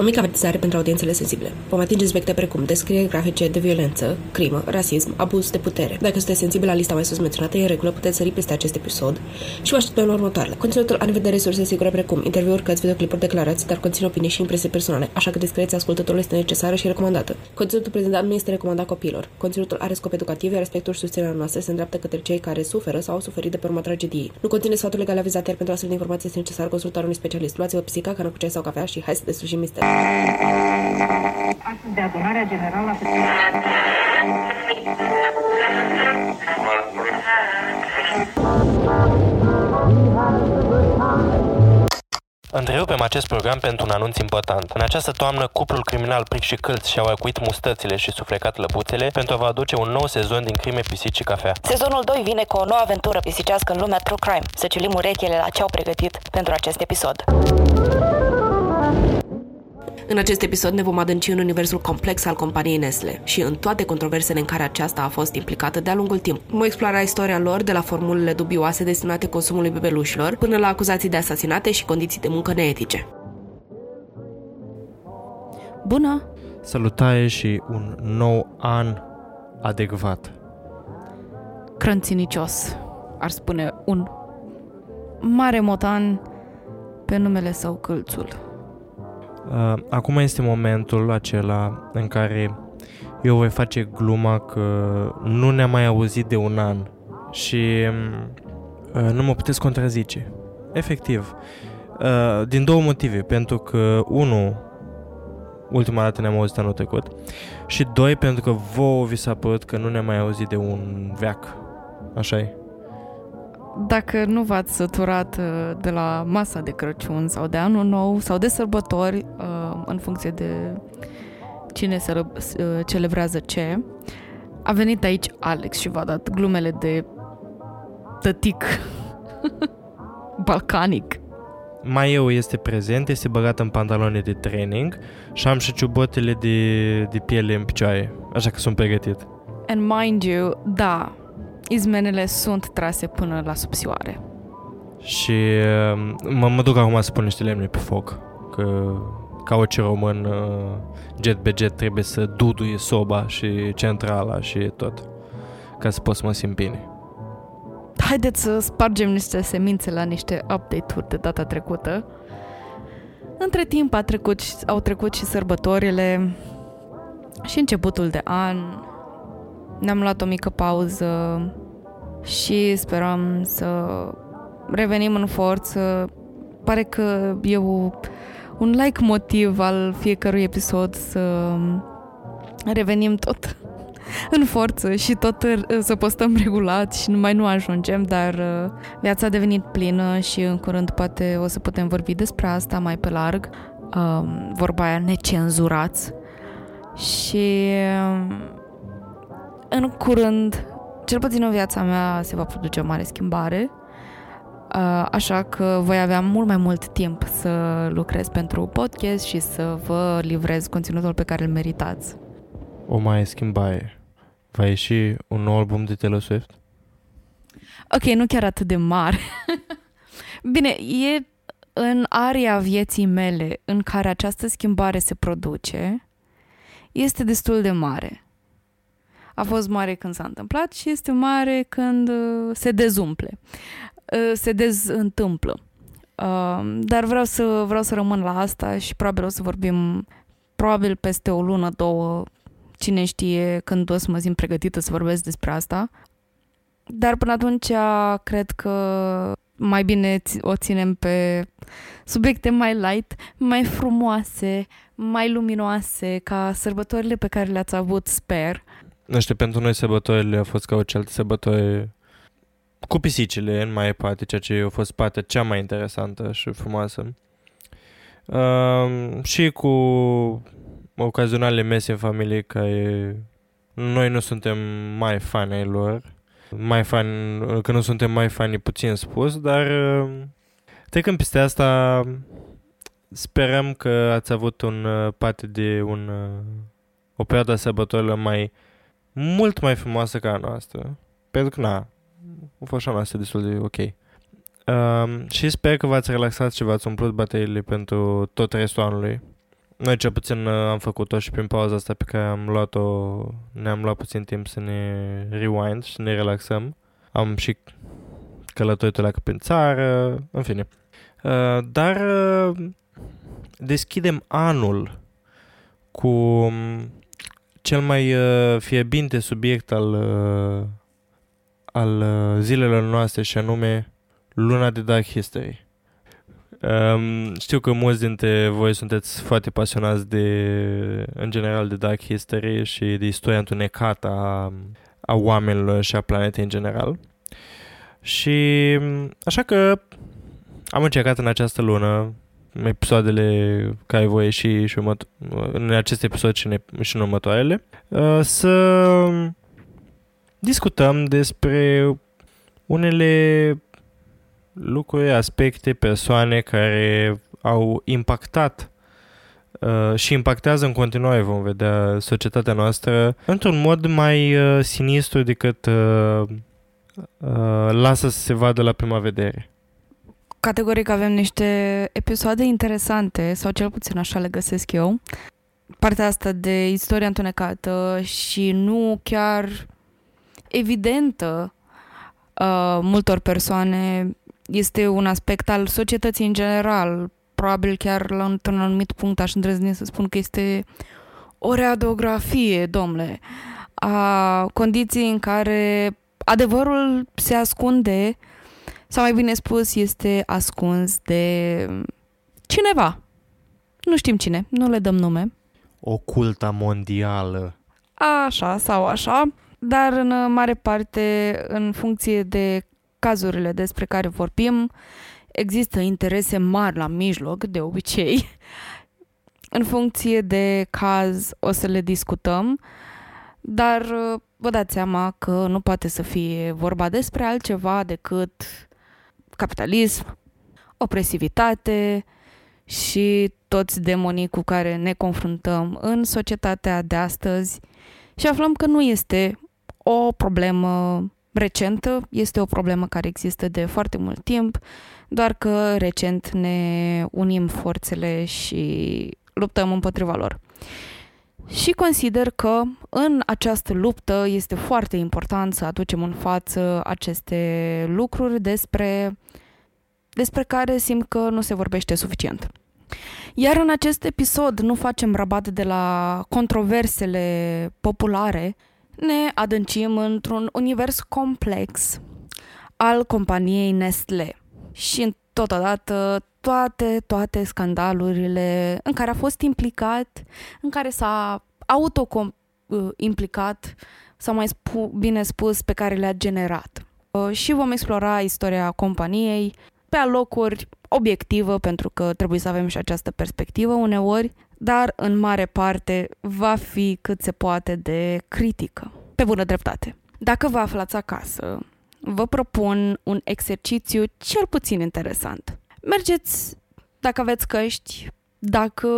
O mică avertizare pentru audiențele sensibile. Vom atinge subiecte precum descrieri grafice de violență, crimă, rasism, abuz de putere. Dacă sunteți sensibil la lista mai sus menționată, e în regulă, puteți sări peste acest episod și vă așteptăm la următoarele. Conținutul are de resurse sigure precum interviuri, cărți, videoclipuri, declarații, dar conține opinii și impresii personale, așa că discreția ascultătorului este necesară și recomandată. Conținutul prezentat nu este recomandat copiilor. Conținutul are scop educativ, iar respectul și susținerea noastră se îndreaptă către cei care suferă sau au suferit de pe urma tragediei. Nu conține sfaturi legale avizate, iar pentru astfel de informații este necesar consultarea unui specialist. Luați-vă pisica, cană cu ceai sau cafea și hai să deslușim misterul. Astăzi de adunarea generală Întrerupem acest program pentru un anunț important. În această toamnă, cuplul criminal Pric și Câlț și-au acuit mustățile și suflecat lăbuțele pentru a vă aduce un nou sezon din crime, pisici și cafea. Sezonul 2 vine cu o nouă aventură pisicească în lumea True Crime. Să ciulim urechile la ce au pregătit pentru acest episod. În acest episod ne vom adânci în universul complex al companiei Nestle și în toate controversele în care aceasta a fost implicată de-a lungul timp. Vom explora istoria lor de la formulele dubioase destinate consumului bebelușilor până la acuzații de asasinate și condiții de muncă neetice. Bună! Salutare și un nou an adecvat. Crânținicios, ar spune un mare motan pe numele său Câlțul. Uh, acum este momentul acela în care eu voi face gluma că nu ne-am mai auzit de un an și uh, nu mă puteți contrazice. Efectiv. Uh, din două motive. Pentru că, unu, ultima dată ne-am auzit anul trecut și doi, pentru că vouă vi s-a părut că nu ne-am mai auzit de un veac. așa e. Dacă nu v-ați săturat uh, de la masa de Crăciun sau de anul nou sau de sărbători, uh, în funcție de cine uh, celebrează ce, a venit aici Alex și v-a dat glumele de tătic balcanic. Mai eu este prezent, este băgat în pantaloni de training și am și ciubotele de, de piele în picioare, așa că sunt pregătit. And mind you, da, izmenele sunt trase până la subțioare. Și um, mă, mă duc acum să pun niște lemne pe foc, că ca orice român, uh, jet be jet trebuie să duduie soba și centrala și tot, ca să pot să mă simt bine. Haideți să spargem niște semințe la niște update-uri de data trecută. Între timp a trecut, au trecut și sărbătorile și începutul de an. Ne-am luat o mică pauză și sperăm să revenim în forță. Pare că e o, un like motiv al fiecărui episod să revenim tot în forță și tot să postăm regulat și numai nu ajungem, dar uh, viața a devenit plină și în curând poate o să putem vorbi despre asta mai pe larg. Um, vorba aia necenzurați și um, în curând cel puțin în viața mea se va produce o mare schimbare, uh, așa că voi avea mult mai mult timp să lucrez pentru podcast și să vă livrez conținutul pe care îl meritați. O mai schimbare. Va ieși un nou album de Taylor Swift? Ok, nu chiar atât de mare. Bine, e în area vieții mele în care această schimbare se produce, este destul de mare. A fost mare când s-a întâmplat și este mare când uh, se dezumple, uh, se dezîntâmplă. Uh, dar vreau să, vreau să rămân la asta și probabil o să vorbim probabil peste o lună, două, cine știe când o să mă simt pregătită să vorbesc despre asta. Dar până atunci cred că mai bine o ținem pe subiecte mai light, mai frumoase, mai luminoase, ca sărbătorile pe care le-ați avut, sper. Nu știu, pentru noi sărbătorile au fost ca orice alte sărbători cu pisicile în mai parte, ceea ce a fost partea cea mai interesantă și frumoasă. Uh, și cu ocazionale mese în familie care noi nu suntem mai fani ai lor, mai fani, că nu suntem mai fani puțin spus, dar uh, trecând peste asta sperăm că ați avut un uh, parte de un, uh, o perioadă sărbătorilor mai mult mai frumoasă ca a noastră. Pentru că, na, a fost a noastră destul de ok. Um, și sper că v-ați relaxat și v-ați umplut bateriile pentru tot restul anului. Noi cel puțin uh, am făcut-o și prin pauza asta pe care am luat-o, ne-am luat puțin timp să ne rewind și să ne relaxăm. Am și călătorit la prin țară, în fine. Uh, dar uh, deschidem anul cu um, cel mai uh, fierbinte subiect al, uh, al uh, zilelor noastre și anume Luna de Dark History. Um, știu că mulți dintre voi sunteți foarte pasionați de, în general, de Dark History și de istoria întunecată a, a oamenilor și a planetei în general. Și așa că am încercat în această lună episoadele care voi ieși și următ- în acest episod și în, și în următoarele, uh, să discutăm despre unele lucruri, aspecte, persoane care au impactat uh, și impactează în continuare, vom vedea, societatea noastră într-un mod mai uh, sinistru decât uh, uh, lasă să se vadă la prima vedere. Categoric avem niște episoade interesante, sau cel puțin așa le găsesc eu. Partea asta de istoria întunecată și nu chiar evidentă uh, multor persoane este un aspect al societății în general. Probabil chiar la un, un anumit punct aș îndrăzni să spun că este o radiografie, domnule, a condiții în care adevărul se ascunde sau mai bine spus, este ascuns de cineva. Nu știm cine, nu le dăm nume. Oculta mondială. Așa sau așa, dar în mare parte, în funcție de cazurile despre care vorbim, există interese mari la mijloc, de obicei. În funcție de caz o să le discutăm, dar vă dați seama că nu poate să fie vorba despre altceva decât capitalism, opresivitate și toți demonii cu care ne confruntăm în societatea de astăzi și aflăm că nu este o problemă recentă, este o problemă care există de foarte mult timp, doar că recent ne unim forțele și luptăm împotriva lor. Și consider că în această luptă este foarte important să aducem în față aceste lucruri despre, despre care simt că nu se vorbește suficient. Iar în acest episod nu facem rabat de la controversele populare, ne adâncim într-un univers complex al companiei Nestle și totodată toate, toate scandalurile în care a fost implicat, în care s-a auto-implicat, sau mai spu- bine spus, pe care le-a generat. Uh, și vom explora istoria companiei pe alocuri obiectivă, pentru că trebuie să avem și această perspectivă uneori, dar în mare parte va fi cât se poate de critică, pe bună dreptate. Dacă vă aflați acasă, vă propun un exercițiu cel puțin interesant. Mergeți, dacă aveți căști, dacă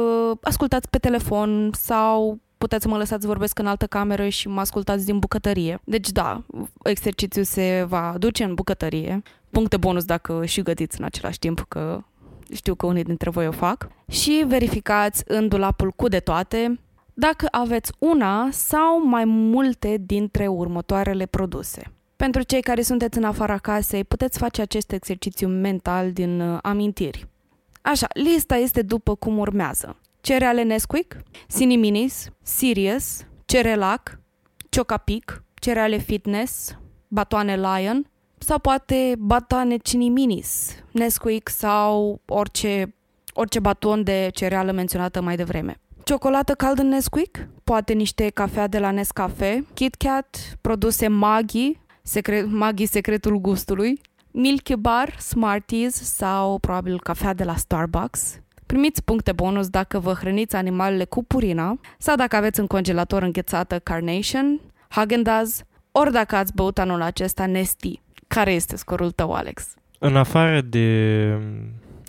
ascultați pe telefon sau puteți să mă lăsați vorbesc în altă cameră și mă ascultați din bucătărie. Deci da, exercițiul se va duce în bucătărie. Puncte bonus dacă și gătiți în același timp, că știu că unii dintre voi o fac. Și verificați în dulapul cu de toate dacă aveți una sau mai multe dintre următoarele produse. Pentru cei care sunteți în afara casei, puteți face acest exercițiu mental din uh, amintiri. Așa, lista este după cum urmează. Cereale Nesquik, Cini Minis, Sirius, Cerelac, Chocapic, cereale Fitness, batoane Lion sau poate batoane Cini Minis, Nesquik sau orice, orice baton de cereală menționată mai devreme. Ciocolată caldă Nesquik, poate niște cafea de la Nescafe, KitKat, produse Maggi, secret, Maggi secretul gustului, Milky Bar, Smarties sau probabil cafea de la Starbucks. Primiți puncte bonus dacă vă hrăniți animalele cu purina sau dacă aveți în congelator înghețată Carnation, Häagen-Dazs, ori dacă ați băut anul acesta Nesti. Care este scorul tău, Alex? În afară de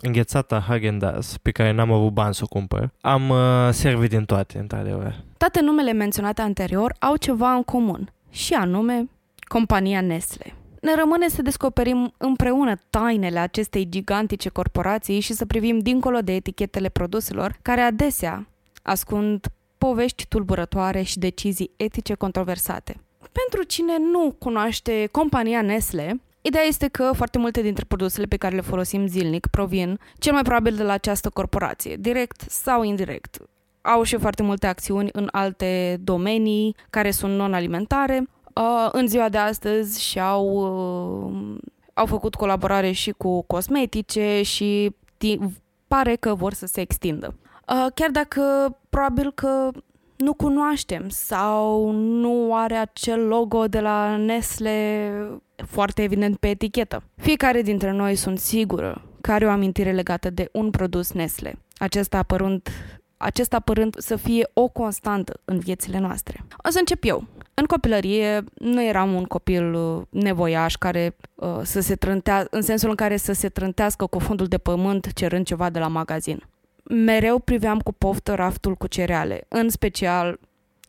înghețata Häagen-Dazs, pe care n-am avut bani să o cumpăr, am uh, servit din toate, într-adevăr. Toate numele menționate anterior au ceva în comun, și anume compania Nestle. Ne rămâne să descoperim împreună tainele acestei gigantice corporații și să privim dincolo de etichetele produselor, care adesea ascund povești tulburătoare și decizii etice controversate. Pentru cine nu cunoaște compania Nestle, Ideea este că foarte multe dintre produsele pe care le folosim zilnic provin cel mai probabil de la această corporație, direct sau indirect. Au și foarte multe acțiuni în alte domenii care sunt non-alimentare. Uh, în ziua de astăzi și-au uh, au făcut colaborare și cu cosmetice și pare că vor să se extindă. Uh, chiar dacă probabil că nu cunoaștem sau nu are acel logo de la Nestle foarte evident pe etichetă. Fiecare dintre noi sunt sigură că are o amintire legată de un produs Nestle, acesta apărând, acesta apărând să fie o constantă în viețile noastre. O să încep eu. În copilărie nu eram un copil uh, nevoiaș care uh, să se trântea, în sensul în care să se trântească cu fundul de pământ cerând ceva de la magazin mereu priveam cu poftă raftul cu cereale, în special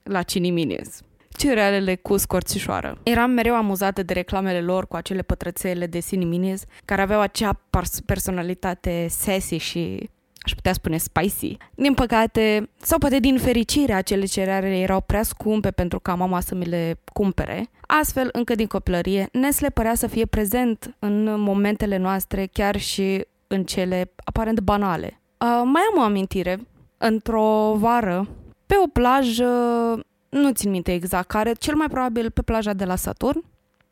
la Ciniminis. Cerealele cu scorțișoară. Eram mereu amuzată de reclamele lor cu acele pătrățele de Ciniminis, care aveau acea personalitate sassy și aș putea spune spicy. Din păcate, sau poate din fericire, acele cereale erau prea scumpe pentru ca mama să mi le cumpere. Astfel, încă din copilărie, Nestle părea să fie prezent în momentele noastre, chiar și în cele aparent banale. Uh, mai am o amintire. Într-o vară, pe o plajă, nu țin minte exact care, cel mai probabil pe plaja de la Saturn,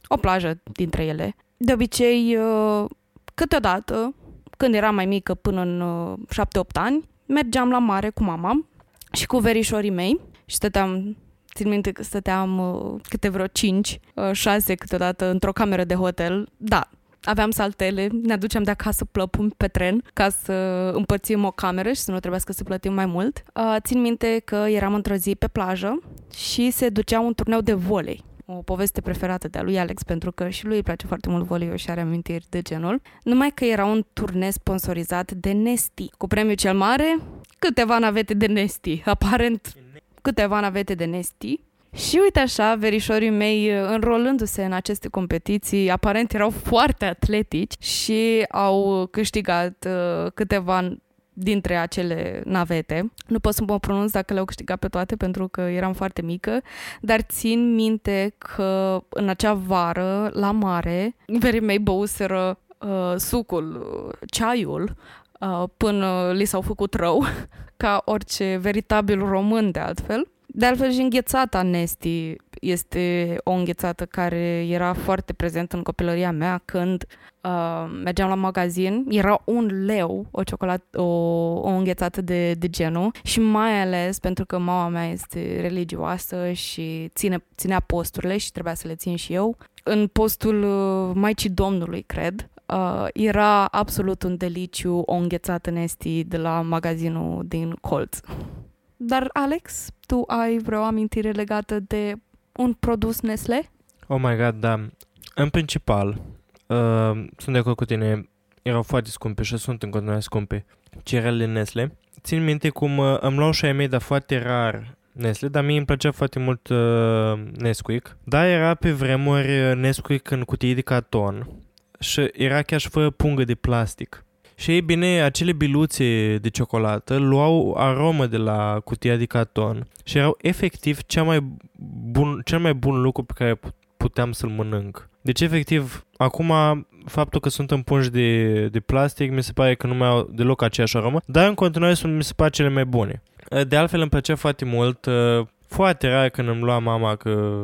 o plajă dintre ele. De obicei, uh, câteodată, când eram mai mică, până în uh, 7-8 ani, mergeam la mare cu mama și cu verișorii mei și stăteam Țin minte că stăteam uh, câte vreo 5, uh, 6 câteodată într-o cameră de hotel. Da, aveam saltele, ne aducem de acasă plăpumi pe tren ca să împărțim o cameră și să nu trebuiască să plătim mai mult. Uh, țin minte că eram într-o zi pe plajă și se ducea un turneu de volei o poveste preferată de-a lui Alex, pentru că și lui îi place foarte mult voleiul și are amintiri de genul, numai că era un turneu sponsorizat de Nesti. Cu premiul cel mare, câteva navete de Nesti. Aparent, câteva navete de Nesti și uite așa, verișorii mei, înrolându-se în aceste competiții, aparent erau foarte atletici și au câștigat uh, câteva dintre acele navete. Nu pot să mă pronunț dacă le-au câștigat pe toate pentru că eram foarte mică, dar țin minte că în acea vară, la mare, verii mei băuseră uh, sucul, ceaiul, uh, până li s-au făcut rău, ca orice veritabil român de altfel. De altfel și înghețata Nesti este o înghețată care era foarte prezentă în copilăria mea când uh, mergeam la magazin. Era un leu o ciocolată, o, o înghețată de, de genul și mai ales pentru că mama mea este religioasă și ține, ținea posturile și trebuia să le țin și eu. În postul uh, Maicii Domnului, cred, uh, era absolut un deliciu o înghețată Nesti de la magazinul din Colț. Dar, Alex, tu ai vreo amintire legată de un produs Nestle? Oh my god, da. În principal, uh, sunt de acord cu tine, erau foarte scumpe și sunt în continuare scumpe cerealele Nestle. Țin minte cum uh, îmi luau și ai mei, dar foarte rar Nestle, dar mie îmi plăcea foarte mult uh, Nesquik. Da, era pe vremuri uh, Nesquik în cutii de carton și era chiar și fără pungă de plastic. Și ei bine, acele biluțe de ciocolată luau aromă de la cutia de carton și erau efectiv cea mai bun, cel mai bun lucru pe care puteam să-l mănânc. Deci, efectiv, acum faptul că sunt în pungi de, de plastic mi se pare că nu mai au deloc aceeași aromă, dar în continuare sunt, mi se pare cele mai bune. De altfel îmi plăcea foarte mult, foarte rar când îmi lua mama că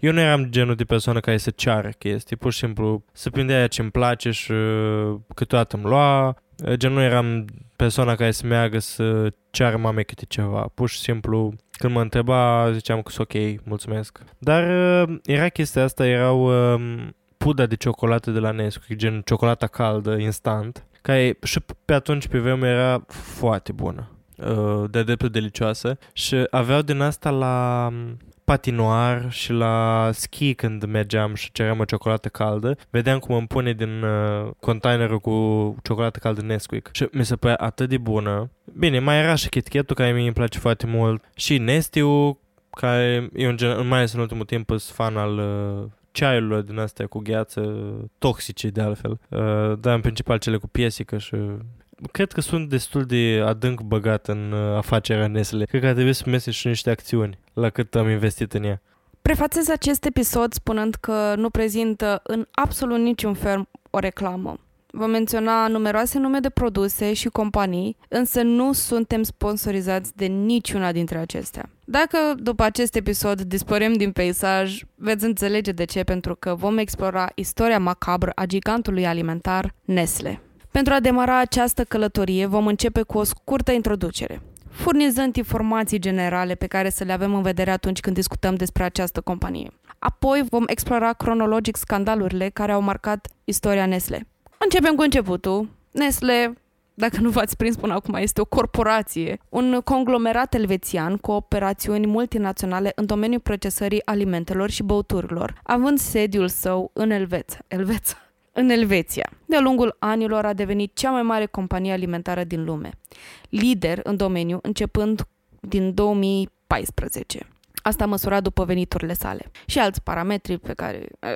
eu nu eram genul de persoană care să ceară chestii, pur și simplu să prinde aia ce îmi place și uh, câteodată îmi lua. Uh, gen nu eram persoana care să meargă să ceară mamei câte ceva. Pur și simplu, când mă întreba, ziceam că sunt ok, mulțumesc. Dar uh, era chestia asta, erau puda de ciocolată de la Nesquik, gen ciocolata caldă, instant, care și pe atunci pe vreme era foarte bună de dreptul delicioasă și aveau din asta la patinoar și la ski când mergeam și ceream o ciocolată caldă, vedeam cum îmi pune din uh, containerul cu ciocolată caldă Nesquik și mi se părea atât de bună. Bine, mai era și KitKat-ul care mi îmi place foarte mult și Nestiu care eu în mai ales în ultimul timp sunt fan al uh, ceaiurilor din astea cu gheață, toxice de altfel, uh, dar în principal cele cu piesică și cred că sunt destul de adânc băgat în uh, afacerea Nestle. Cred că ar trebui să mese și niște acțiuni la cât am investit în ea. Prefacez acest episod spunând că nu prezintă în absolut niciun fel o reclamă. Vom menționa numeroase nume de produse și companii, însă nu suntem sponsorizați de niciuna dintre acestea. Dacă după acest episod dispărem din peisaj, veți înțelege de ce, pentru că vom explora istoria macabră a gigantului alimentar Nestle. Pentru a demara această călătorie, vom începe cu o scurtă introducere, furnizând informații generale pe care să le avem în vedere atunci când discutăm despre această companie. Apoi vom explora cronologic scandalurile care au marcat istoria Nestle. Începem cu începutul. Nestle, dacă nu v-ați prins până acum, este o corporație, un conglomerat elvețian cu operațiuni multinaționale în domeniul procesării alimentelor și băuturilor, având sediul său în Elveția. Elveția în Elveția. De-a lungul anilor a devenit cea mai mare companie alimentară din lume, lider în domeniu începând din 2014. Asta măsurat după veniturile sale și alți parametri pe care eh,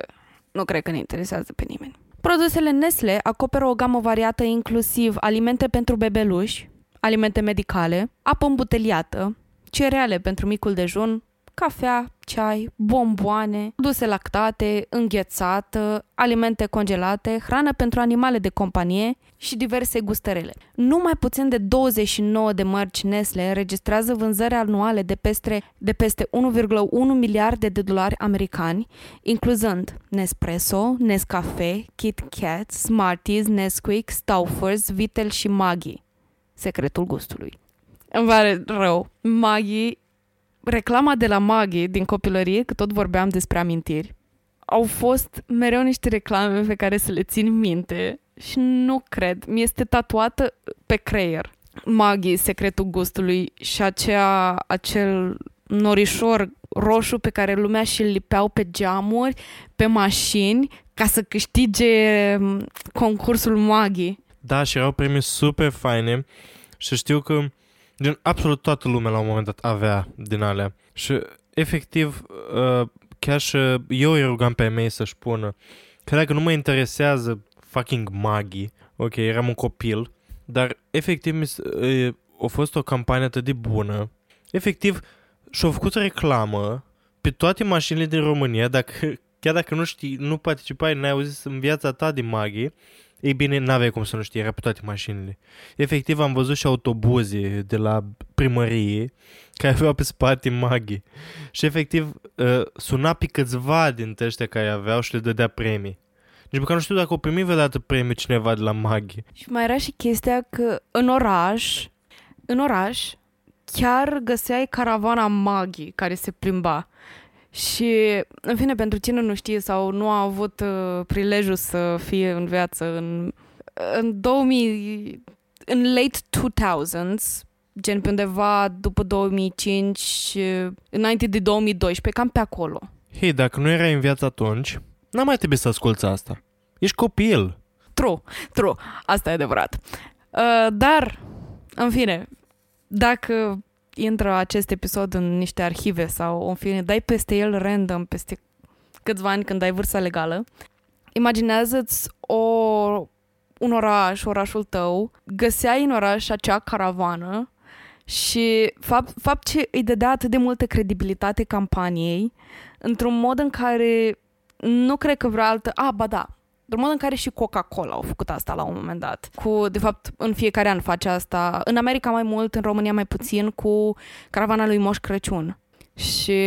nu cred că ne interesează pe nimeni. Produsele Nestle acoperă o gamă variată inclusiv alimente pentru bebeluși, alimente medicale, apă îmbuteliată, cereale pentru micul dejun, cafea, ceai, bomboane, produse lactate, înghețată, alimente congelate, hrană pentru animale de companie și diverse gustărele. Nu mai puțin de 29 de mărci Nestle înregistrează vânzări anuale de peste, de peste 1,1 miliarde de dolari americani, incluzând Nespresso, Nescafe, Kit Kat, Smarties, Nesquik, Stouffer's, Vitel și Maggi. Secretul gustului. Îmi pare rău. Maggi reclama de la Maggie din copilărie, că tot vorbeam despre amintiri, au fost mereu niște reclame pe care să le țin minte și nu cred. Mi este tatuată pe creier. Maggie, secretul gustului și acea, acel norișor roșu pe care lumea și lipeau pe geamuri, pe mașini, ca să câștige mm, concursul Maggie. Da, și erau premii super faine și știu că din absolut toată lumea la un moment dat avea din alea. Și efectiv, uh, chiar și eu îi rugam pe mei să-și pună că dacă nu mă interesează fucking magii, ok, eram un copil, dar efectiv uh, a fost o campanie atât de bună. Efectiv, și-au făcut reclamă pe toate mașinile din România, dacă, chiar dacă nu știi, nu participai, n-ai auzit în viața ta de magii, ei bine, n-aveai cum să nu știi, era pe toate mașinile. Efectiv, am văzut și autobuze de la primărie care aveau pe spate maghi. Și efectiv, uh, suna pe câțiva dintre ăștia care aveau și le dădea premii. Nici măcar nu știu dacă o primi vreodată premiu cineva de la maghi. Și mai era și chestia că în oraș, în oraș, chiar găseai caravana maghi care se plimba. Și, în fine, pentru cine nu știe sau nu a avut uh, prilejul să fie în viață în, în 2000, în late 2000s, gen pe undeva după 2005, uh, înainte de 2012, cam pe acolo. Hei, dacă nu erai în viață atunci, n am mai trebuit să asculți asta. Ești copil. True, true, asta e adevărat. Uh, dar, în fine, dacă intră acest episod în niște arhive sau în fine, dai peste el random peste câțiva ani când ai vârsta legală, imaginează-ți o, un oraș, orașul tău, găseai în oraș acea caravană și fapt, fapt ce îi dădea atât de multă credibilitate campaniei, într-un mod în care nu cred că vrea altă... Ah, ba da, în mod în care și Coca-Cola au făcut asta la un moment dat. Cu, de fapt, în fiecare an face asta. În America mai mult, în România mai puțin, cu caravana lui Moș Crăciun. Și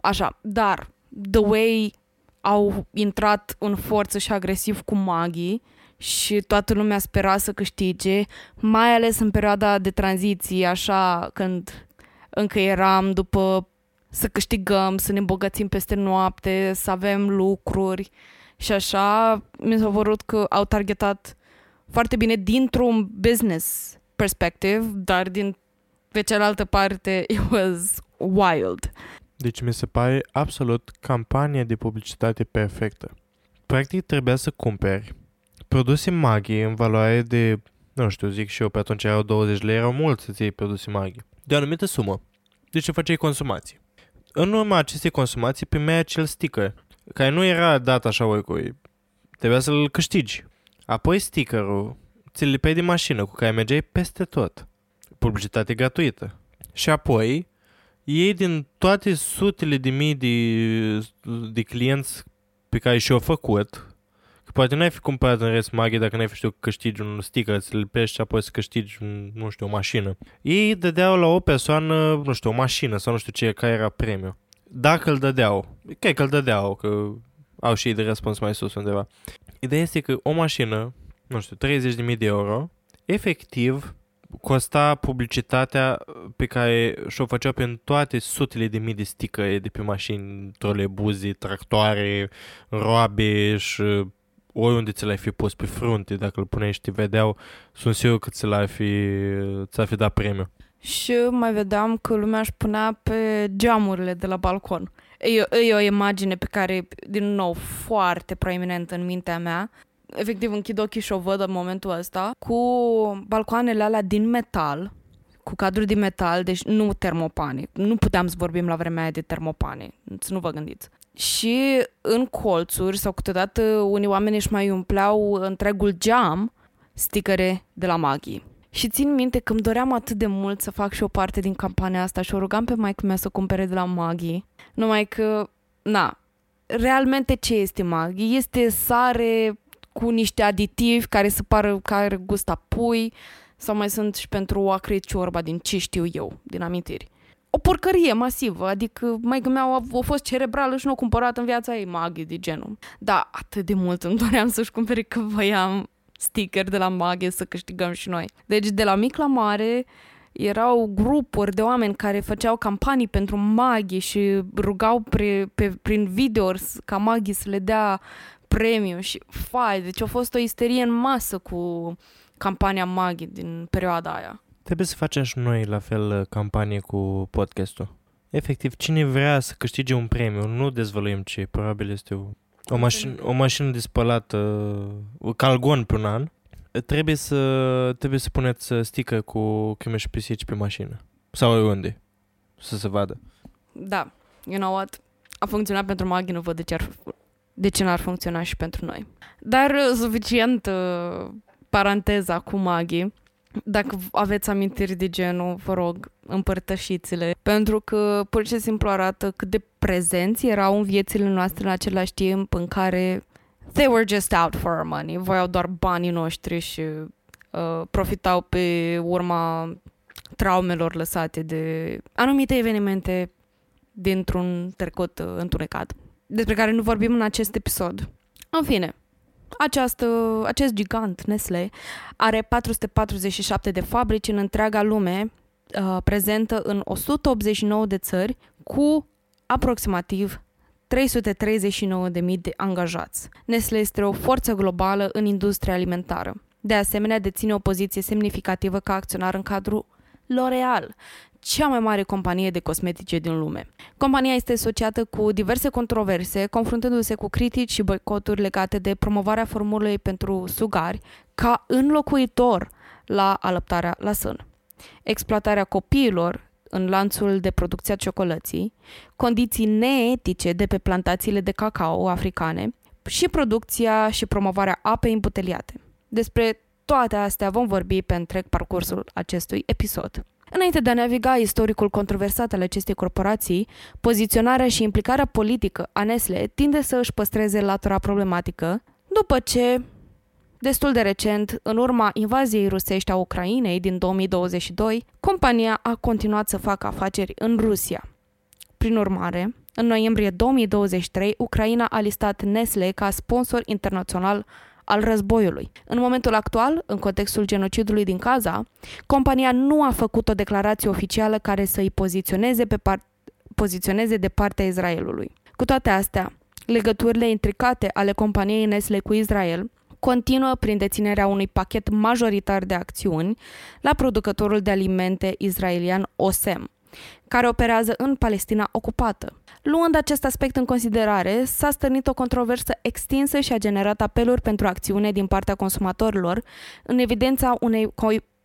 așa, dar the way au intrat în forță și agresiv cu magii și toată lumea spera să câștige, mai ales în perioada de tranziție, așa, când încă eram după să câștigăm, să ne îmbogățim peste noapte, să avem lucruri și așa mi s-a părut că au targetat foarte bine dintr-un business perspective, dar din pe cealaltă parte it was wild. Deci mi se pare absolut campania de publicitate perfectă. Practic trebuia să cumperi produse maghi în valoare de, nu știu, zic și eu, pe atunci erau 20 lei, erau mult să-ți iei produse maghi. De o anumită sumă. Deci ce făceai consumații. În urma acestei consumații primeai acel sticker care nu era dat așa oricui. Trebuia să-l câștigi. Apoi stickerul ți le lipeai de mașină cu care mergeai peste tot. Publicitate gratuită. Și apoi, ei din toate sutele de mii de, de clienți pe care și-au făcut, că poate n-ai fi cumpărat în rest maghi dacă n-ai fi știut că câștigi un sticker, să lipești și apoi să câștigi, un, nu știu, o mașină. Ei dădeau la o persoană, nu știu, o mașină sau nu știu ce, care era premiu. Dacă îl dădeau, cred că îl dădeau, că au și ei de răspuns mai sus undeva. Ideea este că o mașină, nu știu, 30.000 de euro, efectiv costa publicitatea pe care și-o făcea prin toate sutele de mii de sticăre de pe mașini, trolebuze, tractoare, roabe și oriunde ți l-ai fi pus pe frunte, dacă îl puneai și te vedeau, sunt sigur că ți l-ar fi, ți-ar fi dat premiu. Și mai vedeam că lumea își punea pe geamurile de la balcon. E, e o imagine pe care, din nou, foarte proeminentă în mintea mea. Efectiv, închid ochii și o văd în momentul ăsta, cu balcoanele alea din metal, cu cadruri din metal, deci nu termopane. Nu puteam să vorbim la vremea aia de termopane, să nu vă gândiți. Și în colțuri, sau câteodată unii oameni își mai umpleau întregul geam sticăre de la Maghi. Și țin minte că îmi doream atât de mult să fac și o parte din campania asta și o rugam pe maică mea să cumpere de la Maghi. Numai că, na, realmente ce este Maghi? Este sare cu niște aditivi care se pară că are gust a pui sau mai sunt și pentru a crede ciorba din ce știu eu, din amintiri. O porcărie masivă, adică mai mea a, a fost cerebrală și nu a cumpărat în viața ei Maghi de genul. Da, atât de mult îmi doream să-și cumpere că voiam sticker de la Maghi să câștigăm și noi. Deci de la mic la mare erau grupuri de oameni care făceau campanii pentru Maghi și rugau pre, pe, prin video ca Maghi să le dea premiu și fai, deci a fost o isterie în masă cu campania Maghi din perioada aia. Trebuie să facem și noi la fel uh, campanie cu podcastul. Efectiv, cine vrea să câștige un premiu, nu dezvăluim ce, probabil este o, o, mașină, o mașină de spălat, uh, calgon pe un an, trebuie să, trebuie să puneți uh, stică cu creme și pisici pe mașină. Sau oriunde, să se vadă. Da, you know what? A funcționat pentru Maghi, nu văd de ce, ar, de ce n-ar funcționa și pentru noi. Dar uh, suficient uh, paranteza cu Maghi. Dacă aveți amintiri de genul, vă rog, împărtășiți-le. Pentru că pur și simplu arată cât de prezenți erau în viețile noastre în același timp în care they were just out for our money. Voiau doar banii noștri și uh, profitau pe urma traumelor lăsate de anumite evenimente dintr-un trecut uh, întunecat, despre care nu vorbim în acest episod. În fine, această, acest gigant Nestle are 447 de fabrici în întreaga lume, uh, prezentă în 189 de țări, cu aproximativ 339.000 de angajați. Nestle este o forță globală în industria alimentară. De asemenea, deține o poziție semnificativă ca acționar în cadrul L'Oreal, cea mai mare companie de cosmetice din lume. Compania este asociată cu diverse controverse, confruntându-se cu critici și boicoturi legate de promovarea formulei pentru sugari ca înlocuitor la alăptarea la sân. Exploatarea copiilor în lanțul de producție a ciocolății, condiții neetice de pe plantațiile de cacao africane și producția și promovarea apei îmbuteliate. Despre toate astea vom vorbi pe întreg parcursul acestui episod. Înainte de a naviga istoricul controversat al acestei corporații, poziționarea și implicarea politică a Nestle tinde să își păstreze latura problematică, după ce, destul de recent, în urma invaziei rusești a Ucrainei din 2022, compania a continuat să facă afaceri în Rusia. Prin urmare, în noiembrie 2023, Ucraina a listat Nestle ca sponsor internațional al războiului. În momentul actual, în contextul genocidului din Gaza, compania nu a făcut o declarație oficială care să îi poziționeze, pe par- poziționeze de partea Israelului. Cu toate astea, legăturile intricate ale companiei Nestle cu Israel continuă prin deținerea unui pachet majoritar de acțiuni la producătorul de alimente israelian OSEM, care operează în Palestina ocupată. Luând acest aspect în considerare, s-a stârnit o controversă extinsă și a generat apeluri pentru acțiune din partea consumatorilor, în evidența unei,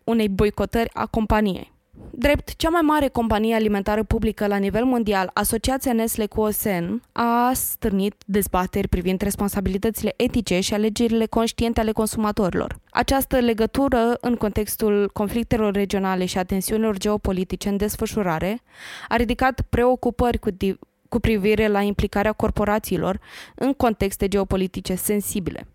unei boicotări a companiei. Drept cea mai mare companie alimentară publică la nivel mondial, Asociația Nestle cu OSN a stârnit dezbateri privind responsabilitățile etice și alegerile conștiente ale consumatorilor. Această legătură în contextul conflictelor regionale și a tensiunilor geopolitice în desfășurare a ridicat preocupări cu, di- cu privire la implicarea corporațiilor în contexte geopolitice sensibile.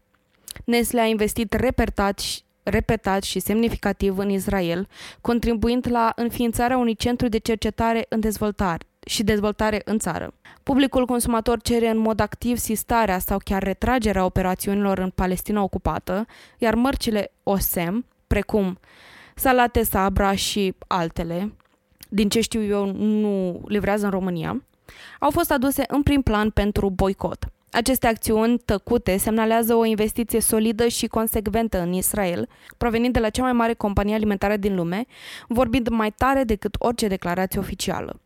Nestle a investit repetat și repetat și semnificativ în Israel, contribuind la înființarea unui centru de cercetare în dezvoltare și dezvoltare în țară. Publicul consumator cere în mod activ sistarea sau chiar retragerea operațiunilor în Palestina ocupată, iar mărcile OSEM, precum Salate Sabra și altele, din ce știu eu nu livrează în România, au fost aduse în prim plan pentru boicot. Aceste acțiuni tăcute semnalează o investiție solidă și consecventă în Israel, provenind de la cea mai mare companie alimentară din lume, vorbind mai tare decât orice declarație oficială.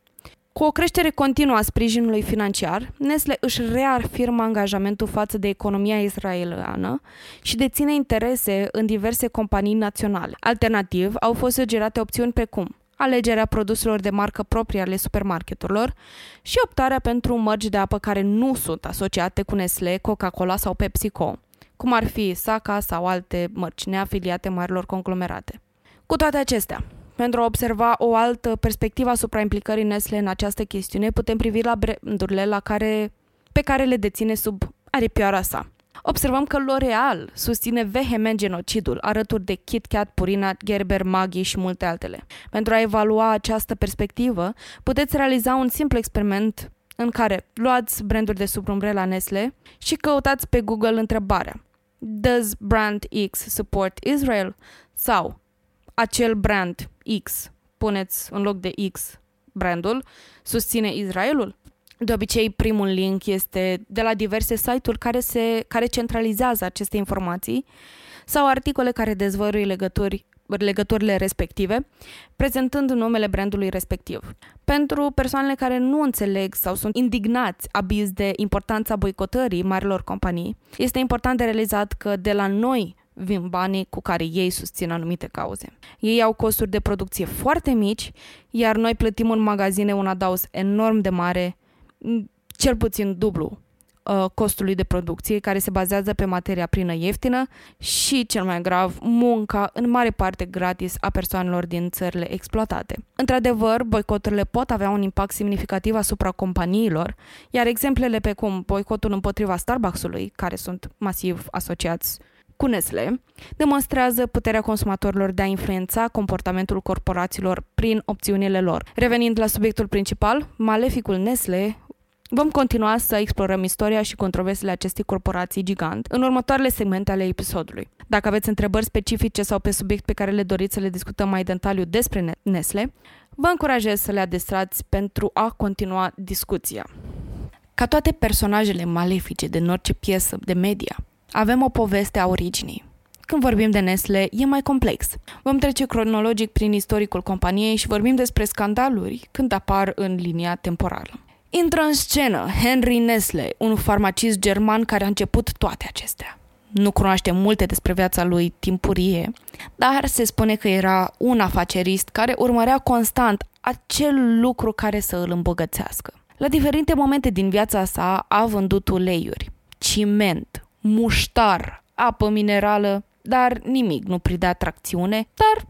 Cu o creștere continuă a sprijinului financiar, Nestle își reafirmă angajamentul față de economia israeliană și deține interese în diverse companii naționale. Alternativ, au fost sugerate opțiuni precum alegerea produselor de marcă proprie ale supermarketurilor și optarea pentru mărci de apă care nu sunt asociate cu Nestle, Coca-Cola sau PepsiCo, cum ar fi Saka sau alte mărci neafiliate marilor conglomerate. Cu toate acestea, pentru a observa o altă perspectivă asupra implicării Nestle în această chestiune, putem privi la brandurile la care, pe care le deține sub aripioara sa. Observăm că L'Oreal susține vehement genocidul, alături de KitKat, Purina, Gerber, Maggi și multe altele. Pentru a evalua această perspectivă, puteți realiza un simplu experiment în care luați branduri de sub umbrela Nestle și căutați pe Google întrebarea Does brand X support Israel? Sau acel brand X, puneți în loc de X brandul, susține Israelul? De obicei, primul link este de la diverse site-uri care, se, care centralizează aceste informații sau articole care dezvăluie legături legăturile respective, prezentând numele brandului respectiv. Pentru persoanele care nu înțeleg sau sunt indignați abiz de importanța boicotării marilor companii, este important de realizat că de la noi vin banii cu care ei susțin anumite cauze. Ei au costuri de producție foarte mici, iar noi plătim în magazine un adaos enorm de mare cel puțin dublu uh, costului de producție, care se bazează pe materia primă ieftină și, cel mai grav, munca în mare parte gratis a persoanelor din țările exploatate. Într-adevăr, boicoturile pot avea un impact semnificativ asupra companiilor, iar exemplele pe cum boicotul împotriva Starbucks-ului, care sunt masiv asociați cu Nestle, demonstrează puterea consumatorilor de a influența comportamentul corporațiilor prin opțiunile lor. Revenind la subiectul principal, maleficul Nestle Vom continua să explorăm istoria și controversele acestei corporații gigant în următoarele segmente ale episodului. Dacă aveți întrebări specifice sau pe subiect pe care le doriți să le discutăm mai detaliu despre Nestle, vă încurajez să le adresați pentru a continua discuția. Ca toate personajele malefice din orice piesă de media, avem o poveste a originii. Când vorbim de Nestle, e mai complex. Vom trece cronologic prin istoricul companiei și vorbim despre scandaluri când apar în linia temporală. Intră în scenă Henry Nestle, un farmacist german care a început toate acestea. Nu cunoaște multe despre viața lui timpurie, dar se spune că era un afacerist care urmărea constant acel lucru care să îl îmbogățească. La diferite momente din viața sa a vândut uleiuri, ciment, muștar, apă minerală, dar nimic nu pridea tracțiune, dar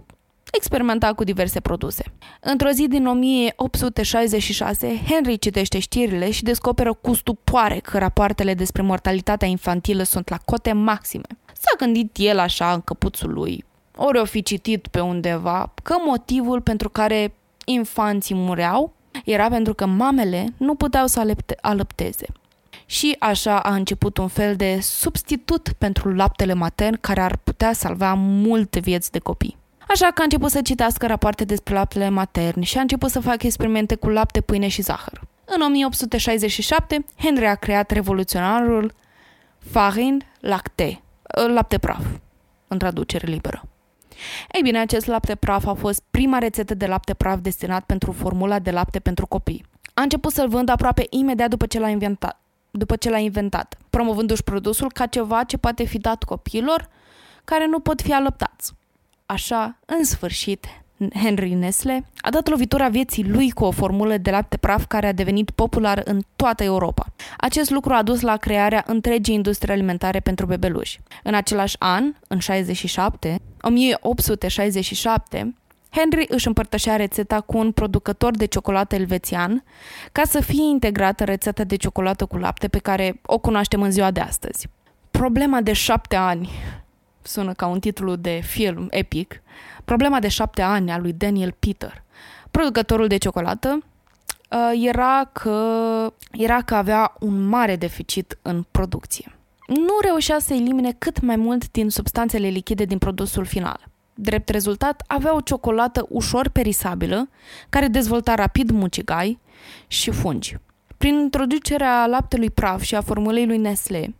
experimenta cu diverse produse. Într-o zi din 1866, Henry citește știrile și descoperă cu stupoare că rapoartele despre mortalitatea infantilă sunt la cote maxime. S-a gândit el așa în căpuțul lui, ori o fi citit pe undeva, că motivul pentru care infanții mureau era pentru că mamele nu puteau să alăpte- alăpteze. Și așa a început un fel de substitut pentru laptele matern care ar putea salva multe vieți de copii. Așa că a început să citească rapoarte despre laptele matern și a început să facă experimente cu lapte, pâine și zahăr. În 1867, Henry a creat revoluționarul Farin Lacte, lapte praf, în traducere liberă. Ei bine, acest lapte praf a fost prima rețetă de lapte praf destinat pentru formula de lapte pentru copii. A început să-l vândă aproape imediat după ce l-a inventat, după ce l-a inventat, promovându-și produsul ca ceva ce poate fi dat copiilor care nu pot fi alăptați. Așa, în sfârșit, Henry Nestle, a dat lovitura vieții lui cu o formulă de lapte praf care a devenit popular în toată Europa. Acest lucru a dus la crearea întregii industrie alimentare pentru bebeluși. În același an, în 67, 1867, Henry își împărtășea rețeta cu un producător de ciocolată elvețian ca să fie integrată rețeta de ciocolată cu lapte pe care o cunoaștem în ziua de astăzi. Problema de șapte ani sună ca un titlu de film epic, problema de șapte ani a lui Daniel Peter, producătorul de ciocolată, uh, era că, era că avea un mare deficit în producție. Nu reușea să elimine cât mai mult din substanțele lichide din produsul final. Drept rezultat, avea o ciocolată ușor perisabilă, care dezvolta rapid mucigai și fungi. Prin introducerea laptelui praf și a formulei lui Nestle,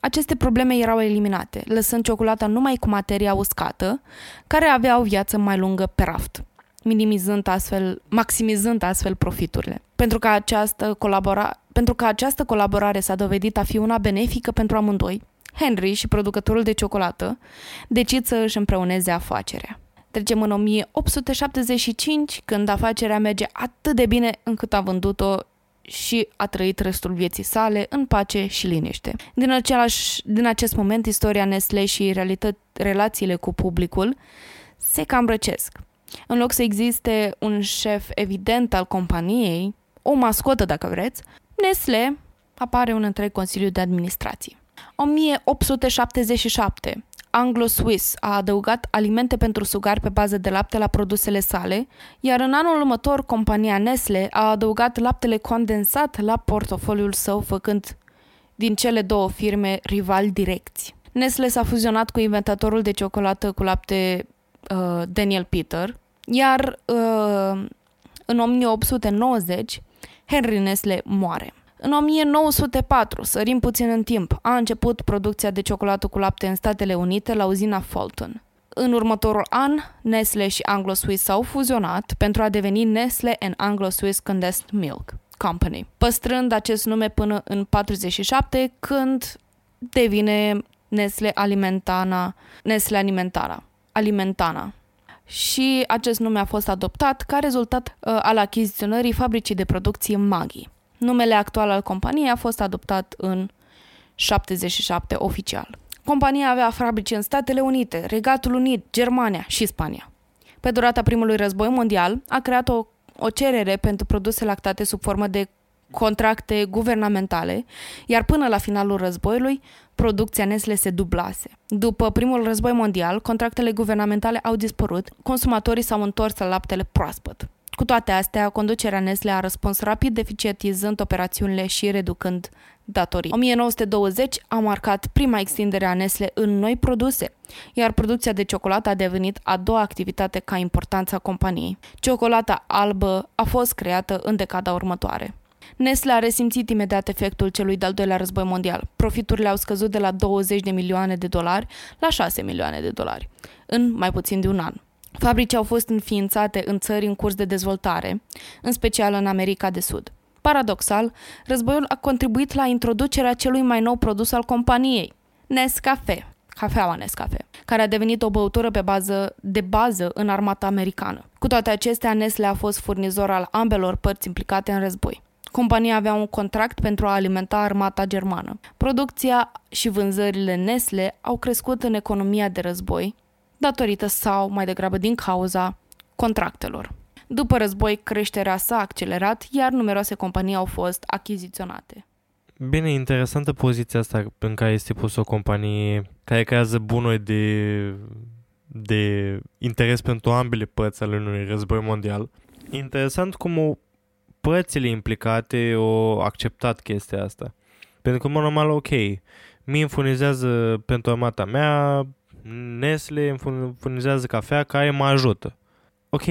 aceste probleme erau eliminate, lăsând ciocolata numai cu materia uscată, care avea o viață mai lungă pe raft, minimizând astfel, maximizând astfel profiturile. Pentru că, această colabora, pentru că această colaborare s-a dovedit a fi una benefică pentru amândoi, Henry și producătorul de ciocolată decid să își împreuneze afacerea. Trecem în 1875, când afacerea merge atât de bine încât a vândut-o și a trăit restul vieții sale în pace și liniște. Din, același, din acest moment, istoria Nestle și realită, relațiile cu publicul se cam răcesc. În loc să existe un șef evident al companiei, o mascotă dacă vreți, Nestle apare un întreg consiliu de administrație. 1877 Anglo-Swiss a adăugat alimente pentru sugari pe bază de lapte la produsele sale, iar în anul următor compania Nestle a adăugat laptele condensat la portofoliul său, făcând din cele două firme rival direcți. Nestle s-a fuzionat cu inventatorul de ciocolată cu lapte uh, Daniel Peter, iar uh, în 1890 Henry Nestle moare. În 1904, sărim puțin în timp, a început producția de ciocolată cu lapte în Statele Unite la uzina Fulton. În următorul an, Nestle și Anglo-Swiss s-au fuzionat pentru a deveni Nestle and Anglo-Swiss Condensed Milk Company, păstrând acest nume până în 47, când devine Nestle Alimentana, Nestle Alimentana, Alimentana. Și acest nume a fost adoptat ca rezultat uh, al achiziționării fabricii de producție Maggi. Numele actual al companiei a fost adoptat în 77 oficial. Compania avea fabrici în Statele Unite, Regatul Unit, Germania și Spania. Pe durata primului război mondial a creat o, o cerere pentru produse lactate sub formă de contracte guvernamentale, iar până la finalul războiului, producția Nestle se dublase. După primul război mondial, contractele guvernamentale au dispărut, consumatorii s-au întors la laptele proaspăt. Cu toate astea, conducerea Nestle a răspuns rapid deficientizând operațiunile și reducând datorii. 1920 a marcat prima extindere a Nestle în noi produse, iar producția de ciocolată a devenit a doua activitate ca importanță a companiei. Ciocolata albă a fost creată în decada următoare. Nestle a resimțit imediat efectul celui de-al doilea război mondial. Profiturile au scăzut de la 20 de milioane de dolari la 6 milioane de dolari în mai puțin de un an. Fabrici au fost înființate în țări în curs de dezvoltare, în special în America de Sud. Paradoxal, războiul a contribuit la introducerea celui mai nou produs al companiei, Nescafe, cafeaua Nescafe, care a devenit o băutură pe bază, de bază în armata americană. Cu toate acestea, Nestle a fost furnizor al ambelor părți implicate în război. Compania avea un contract pentru a alimenta armata germană. Producția și vânzările Nestle au crescut în economia de război, datorită sau, mai degrabă din cauza, contractelor. După război, creșterea s-a accelerat, iar numeroase companii au fost achiziționate. Bine, interesantă poziția asta în care este pus o companie care creează bunuri de, de interes pentru ambele părți ale unui război mondial. Interesant cum o, părțile implicate au acceptat chestia asta. Pentru că, mă normal, ok, mi furnizează pentru armata mea Nestle îmi furnizează cafea care mă ajută. Ok,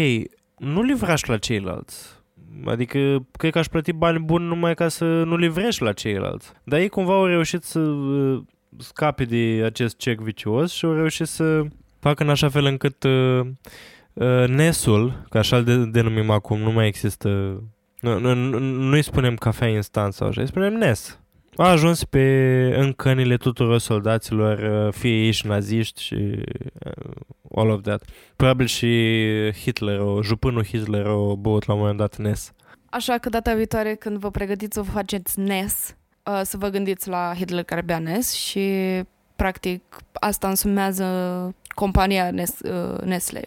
nu livrași la ceilalți. Adică, cred că aș plăti bani buni numai ca să nu livrești la ceilalți. Dar ei cumva au reușit să uh, scape de acest cec vicios și au reușit să facă în așa fel încât uh, uh, Nesul, că așa îl denumim acum, nu mai există... Nu, nu, nu, nu-i spunem cafea instant sau așa, îi spunem Nes. A ajuns pe în cănile tuturor soldaților, uh, fie ei și naziști și uh, all of that. Probabil și Hitler, o, jupânul Hitler o băut la un moment dat NES. Așa că data viitoare când vă pregătiți să vă faceți NES, uh, să vă gândiți la Hitler care bea NES și practic asta însumează compania Nes- uh, Nestle.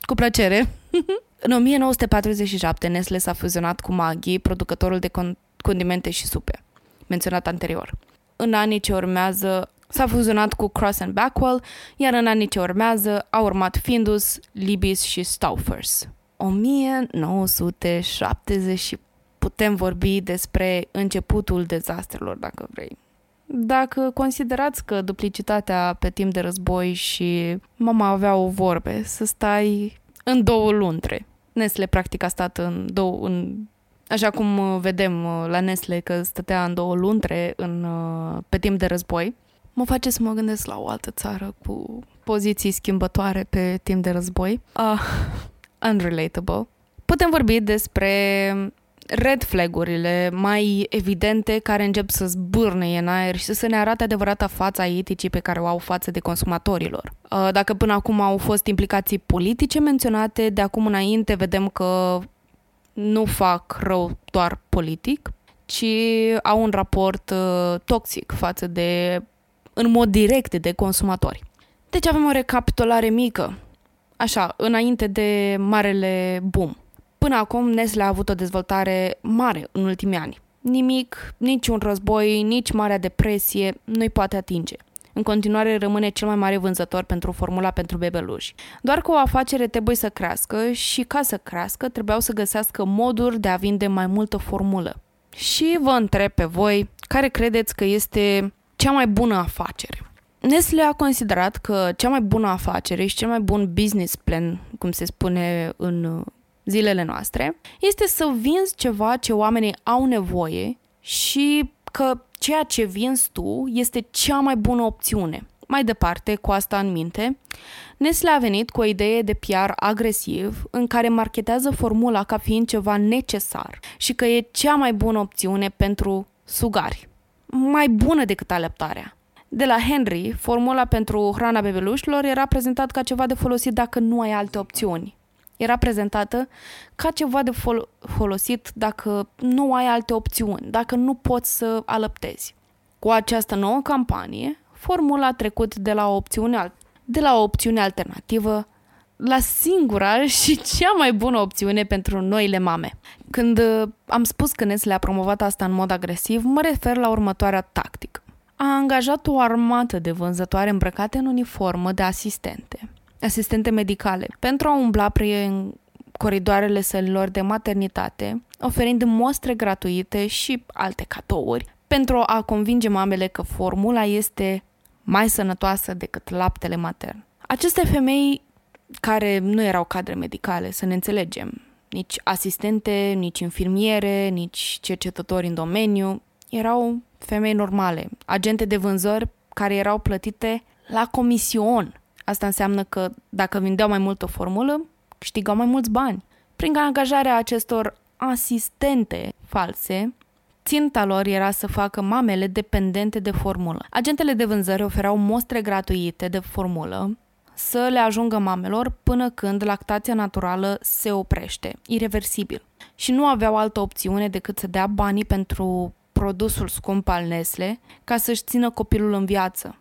Cu plăcere! În 1947, Nestle s-a fuzionat cu Maggi, producătorul de con- condimente și supe, menționat anterior. În anii ce urmează, s-a fuzionat cu Cross and Backwell, iar în anii ce urmează a urmat Findus, Libis și Staufers. 1970 și putem vorbi despre începutul dezastrelor, dacă vrei. Dacă considerați că duplicitatea pe timp de război și mama aveau vorbe să stai în două luntre. Nestle practic a stat în două, în, așa cum uh, vedem uh, la Nestle că stătea în două luntre în, uh, pe timp de război, mă face să mă gândesc la o altă țară cu poziții schimbătoare pe timp de război. Uh, unrelatable. Putem vorbi despre red flagurile mai evidente care încep să zbârne în aer și să ne arate adevărata fața eticii pe care o au față de consumatorilor. Uh, dacă până acum au fost implicații politice menționate, de acum înainte vedem că nu fac rău doar politic, ci au un raport uh, toxic față de, în mod direct, de consumatori. Deci avem o recapitulare mică, așa, înainte de marele boom. Până acum, Nestle a avut o dezvoltare mare în ultimii ani. Nimic, nici un război, nici Marea Depresie nu-i poate atinge. În continuare rămâne cel mai mare vânzător pentru formula pentru bebeluși. Doar că o afacere trebuie să crească și ca să crească trebuiau să găsească moduri de a vinde mai multă formulă. Și vă întreb pe voi, care credeți că este cea mai bună afacere? Nestle a considerat că cea mai bună afacere și cel mai bun business plan, cum se spune în zilele noastre, este să vinzi ceva ce oamenii au nevoie și că ceea ce vinzi tu este cea mai bună opțiune. Mai departe, cu asta în minte, Nestle a venit cu o idee de PR agresiv în care marketează formula ca fiind ceva necesar și că e cea mai bună opțiune pentru sugari. Mai bună decât alăptarea. De la Henry, formula pentru hrana bebelușilor era prezentat ca ceva de folosit dacă nu ai alte opțiuni era prezentată ca ceva de fol- folosit dacă nu ai alte opțiuni, dacă nu poți să alăptezi. Cu această nouă campanie, formula a trecut de la o opțiune, de la o opțiune alternativă la singura și cea mai bună opțiune pentru noile mame. Când uh, am spus că Nestle a promovat asta în mod agresiv, mă refer la următoarea tactică. A angajat o armată de vânzătoare îmbrăcate în uniformă de asistente asistente medicale, pentru a umbla prin coridoarele sălilor de maternitate, oferind mostre gratuite și alte cadouri, pentru a convinge mamele că formula este mai sănătoasă decât laptele matern. Aceste femei care nu erau cadre medicale, să ne înțelegem, nici asistente, nici infirmiere, nici cercetători în domeniu, erau femei normale, agente de vânzări care erau plătite la comision Asta înseamnă că dacă vindeau mai mult o formulă, câștigau mai mulți bani. Prin angajarea acestor asistente false, ținta lor era să facă mamele dependente de formulă. Agentele de vânzări oferau mostre gratuite de formulă să le ajungă mamelor până când lactația naturală se oprește, irreversibil. Și nu aveau altă opțiune decât să dea banii pentru produsul scump al Nestle ca să-și țină copilul în viață.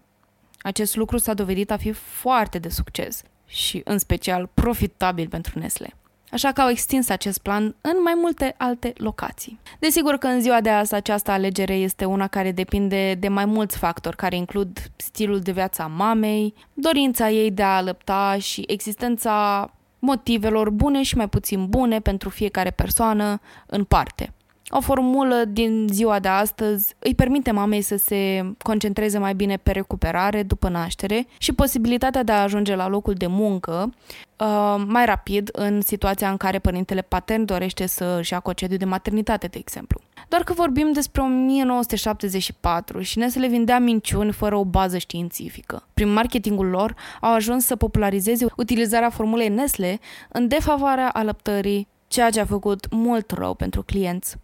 Acest lucru s-a dovedit a fi foarte de succes și, în special, profitabil pentru Nestle. Așa că au extins acest plan în mai multe alte locații. Desigur că în ziua de azi această alegere este una care depinde de mai mulți factori, care includ stilul de viață a mamei, dorința ei de a alăpta și existența motivelor bune și mai puțin bune pentru fiecare persoană în parte. O formulă din ziua de astăzi îi permite mamei să se concentreze mai bine pe recuperare după naștere și posibilitatea de a ajunge la locul de muncă uh, mai rapid în situația în care părintele patern dorește să își ia concediu de maternitate, de exemplu. Doar că vorbim despre 1974 și ne să le vindea minciuni fără o bază științifică. Prin marketingul lor au ajuns să popularizeze utilizarea formulei Nestle în defavoarea alăptării, ceea ce a făcut mult rău pentru clienți.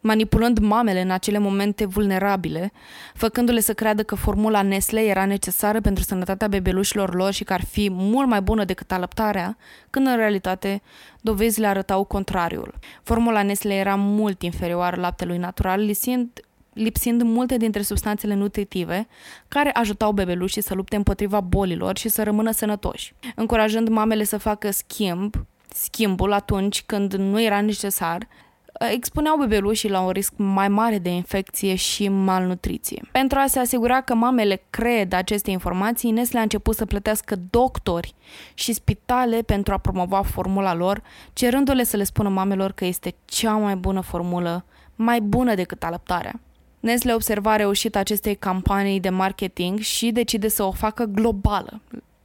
Manipulând mamele în acele momente vulnerabile, făcându-le să creadă că formula Nestle era necesară pentru sănătatea bebelușilor lor și că ar fi mult mai bună decât alăptarea, când în realitate dovezile arătau contrariul. Formula Nestle era mult inferioară laptelui natural, lipsind, lipsind multe dintre substanțele nutritive care ajutau bebelușii să lupte împotriva bolilor și să rămână sănătoși, încurajând mamele să facă schimb, schimbul atunci când nu era necesar, expuneau bebelușii la un risc mai mare de infecție și malnutriție. Pentru a se asigura că mamele cred aceste informații, Nestle a început să plătească doctori și spitale pentru a promova formula lor, cerându-le să le spună mamelor că este cea mai bună formulă, mai bună decât alăptarea. Nestle observa reușit acestei campanii de marketing și decide să o facă globală,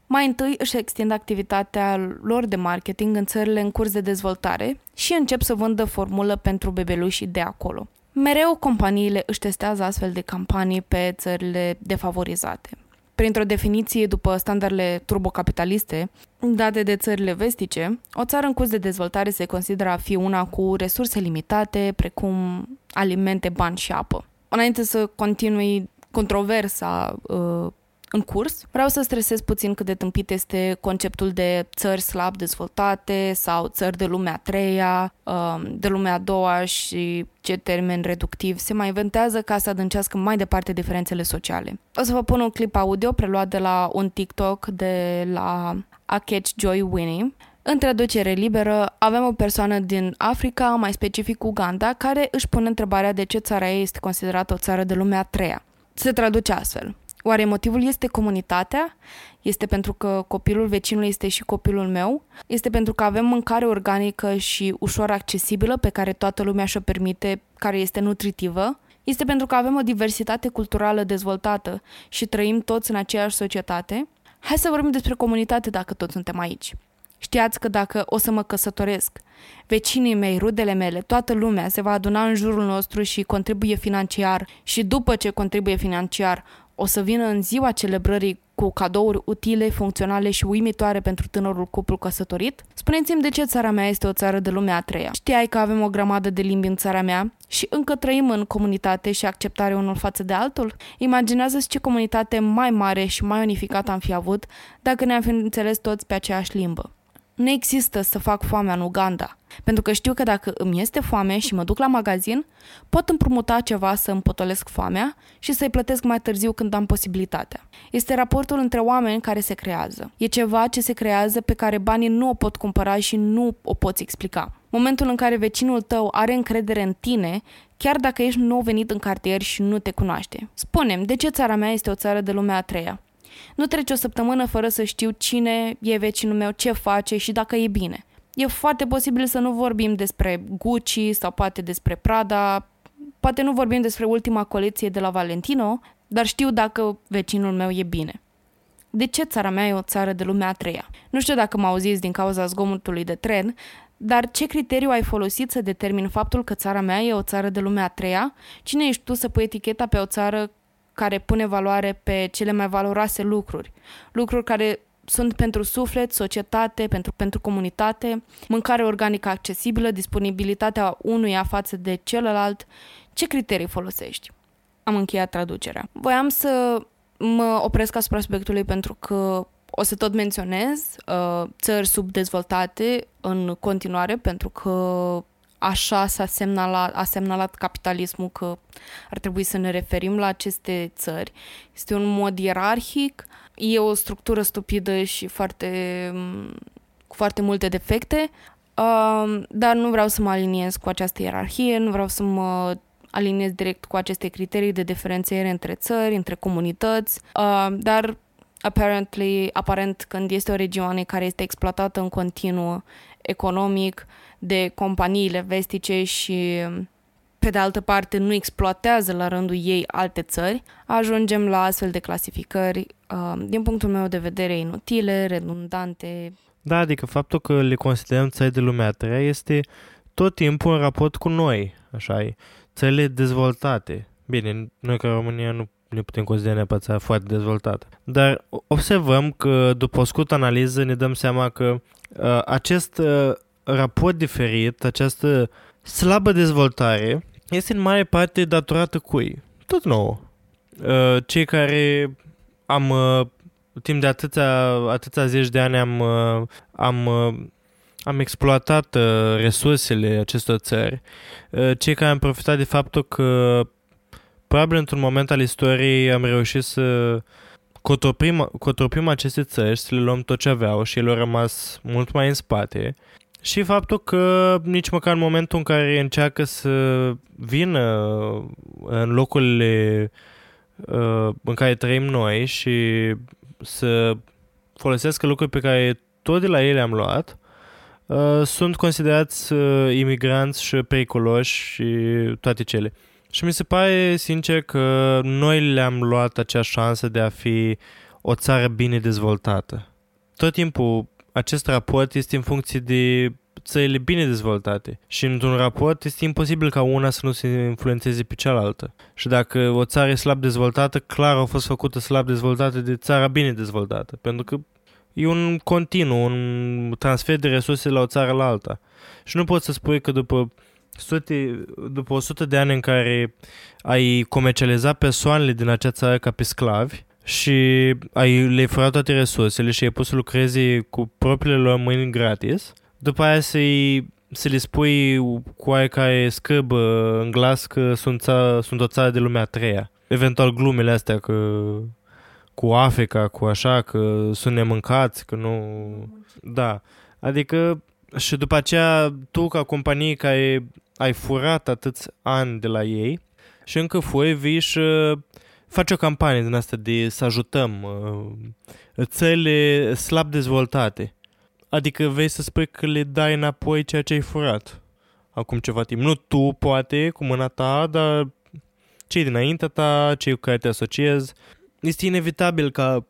mai întâi își extind activitatea lor de marketing în țările în curs de dezvoltare și încep să vândă formulă pentru bebelușii de acolo. Mereu companiile își testează astfel de campanii pe țările defavorizate. Printr-o definiție după standardele turbocapitaliste date de țările vestice, o țară în curs de dezvoltare se consideră a fi una cu resurse limitate, precum alimente, bani și apă. Înainte să continui controversa uh, în curs. Vreau să stresez puțin cât de tâmpit este conceptul de țări slab dezvoltate sau țări de lumea a treia, um, de lumea a doua și ce termen reductiv se mai inventează ca să adâncească mai departe diferențele sociale. O să vă pun un clip audio preluat de la un TikTok de la A Catch Joy Winnie, în traducere liberă, avem o persoană din Africa, mai specific Uganda, care își pune întrebarea de ce țara ei este considerată o țară de lumea a treia. Se traduce astfel. Oare motivul este comunitatea? Este pentru că copilul vecinului este și copilul meu? Este pentru că avem mâncare organică și ușor accesibilă pe care toată lumea și-o permite, care este nutritivă? Este pentru că avem o diversitate culturală dezvoltată și trăim toți în aceeași societate? Hai să vorbim despre comunitate dacă toți suntem aici. Știați că dacă o să mă căsătoresc, vecinii mei, rudele mele, toată lumea se va aduna în jurul nostru și contribuie financiar și după ce contribuie financiar, o să vină în ziua celebrării cu cadouri utile, funcționale și uimitoare pentru tânărul cuplu căsătorit? Spuneți-mi de ce țara mea este o țară de lumea a treia. Știai că avem o grămadă de limbi în țara mea și încă trăim în comunitate și acceptare unul față de altul? Imaginează-ți ce comunitate mai mare și mai unificată am fi avut dacă ne-am fi înțeles toți pe aceeași limbă. Nu există să fac foamea în Uganda, pentru că știu că dacă îmi este foame și mă duc la magazin, pot împrumuta ceva să îmi potolesc foamea și să-i plătesc mai târziu când am posibilitatea. Este raportul între oameni care se creează. E ceva ce se creează pe care banii nu o pot cumpăra și nu o poți explica. Momentul în care vecinul tău are încredere în tine, chiar dacă ești nou venit în cartier și nu te cunoaște. Spunem, de ce țara mea este o țară de lumea a treia? Nu trece o săptămână fără să știu cine e vecinul meu, ce face și dacă e bine. E foarte posibil să nu vorbim despre Gucci sau poate despre Prada, poate nu vorbim despre ultima colecție de la Valentino, dar știu dacă vecinul meu e bine. De ce țara mea e o țară de lumea a treia? Nu știu dacă mă auziți din cauza zgomotului de tren, dar ce criteriu ai folosit să determin faptul că țara mea e o țară de lumea a treia? Cine ești tu să pui eticheta pe o țară care pune valoare pe cele mai valoroase lucruri. Lucruri care sunt pentru suflet, societate, pentru, pentru comunitate, mâncare organică accesibilă, disponibilitatea unuia față de celălalt. Ce criterii folosești? Am încheiat traducerea. Voiam să mă opresc asupra subiectului pentru că o să tot menționez uh, țări subdezvoltate în continuare pentru că așa s-a semnalat, a semnalat capitalismul că ar trebui să ne referim la aceste țări. Este un mod ierarhic, e o structură stupidă și foarte, cu foarte multe defecte, uh, dar nu vreau să mă aliniez cu această ierarhie, nu vreau să mă aliniez direct cu aceste criterii de diferențiere între țări, între comunități, uh, dar apparently, aparent când este o regiune care este exploatată în continuu economic, de companiile vestice și pe de altă parte nu exploatează la rândul ei alte țări, ajungem la astfel de clasificări, uh, din punctul meu de vedere, inutile, redundante. Da, adică faptul că le considerăm țări de lumea a treia este tot timpul în raport cu noi, așa e, țările dezvoltate. Bine, noi ca România nu ne putem considera neapărat țară foarte dezvoltată. Dar observăm că după o scurtă analiză ne dăm seama că uh, acest uh, raport diferit, această slabă dezvoltare este în mare parte datorată cui? Tot nouă. Uh, cei care am uh, timp de atâția, atâția zeci de ani am, uh, am, uh, am exploatat uh, resursele acestor țări, uh, cei care am profitat de faptul că probabil într-un moment al istoriei am reușit să cotopim, cotopim aceste țări, să le luăm tot ce aveau și ele au rămas mult mai în spate și faptul că nici măcar în momentul în care încearcă să vină în locurile uh, în care trăim noi și să folosească lucruri pe care tot de la ele am luat, uh, sunt considerați uh, imigranți și periculoși și toate cele. Și mi se pare sincer că noi le-am luat acea șansă de a fi o țară bine dezvoltată. Tot timpul acest raport este în funcție de țările bine dezvoltate și într-un raport este imposibil ca una să nu se influențeze pe cealaltă. Și dacă o țară e slab dezvoltată, clar a fost făcută slab dezvoltată de țara bine dezvoltată, pentru că e un continuu, un transfer de resurse la o țară la alta. Și nu poți să spui că după sute, după 100 de ani în care ai comercializat persoanele din acea țară ca pe sclavi și ai le furat toate resursele și ai pus să lucreze cu propriile lor mâini gratis, după aia să-i, să le spui cu aia care scârbă în glas că sunt, ța, sunt o țară de lumea a treia. Eventual glumele astea că cu Africa, cu așa, că sunt nemâncați, că nu... Da. Adică și după aceea tu ca companie care ai furat atâți ani de la ei și încă fui, vii și faci o campanie din asta de să ajutăm uh, țările slab dezvoltate. Adică vei să spui că le dai înapoi ceea ce ai furat acum ceva timp. Nu tu, poate, cu mâna ta, dar cei dinaintea ta, cei cu care te asociezi. Este inevitabil ca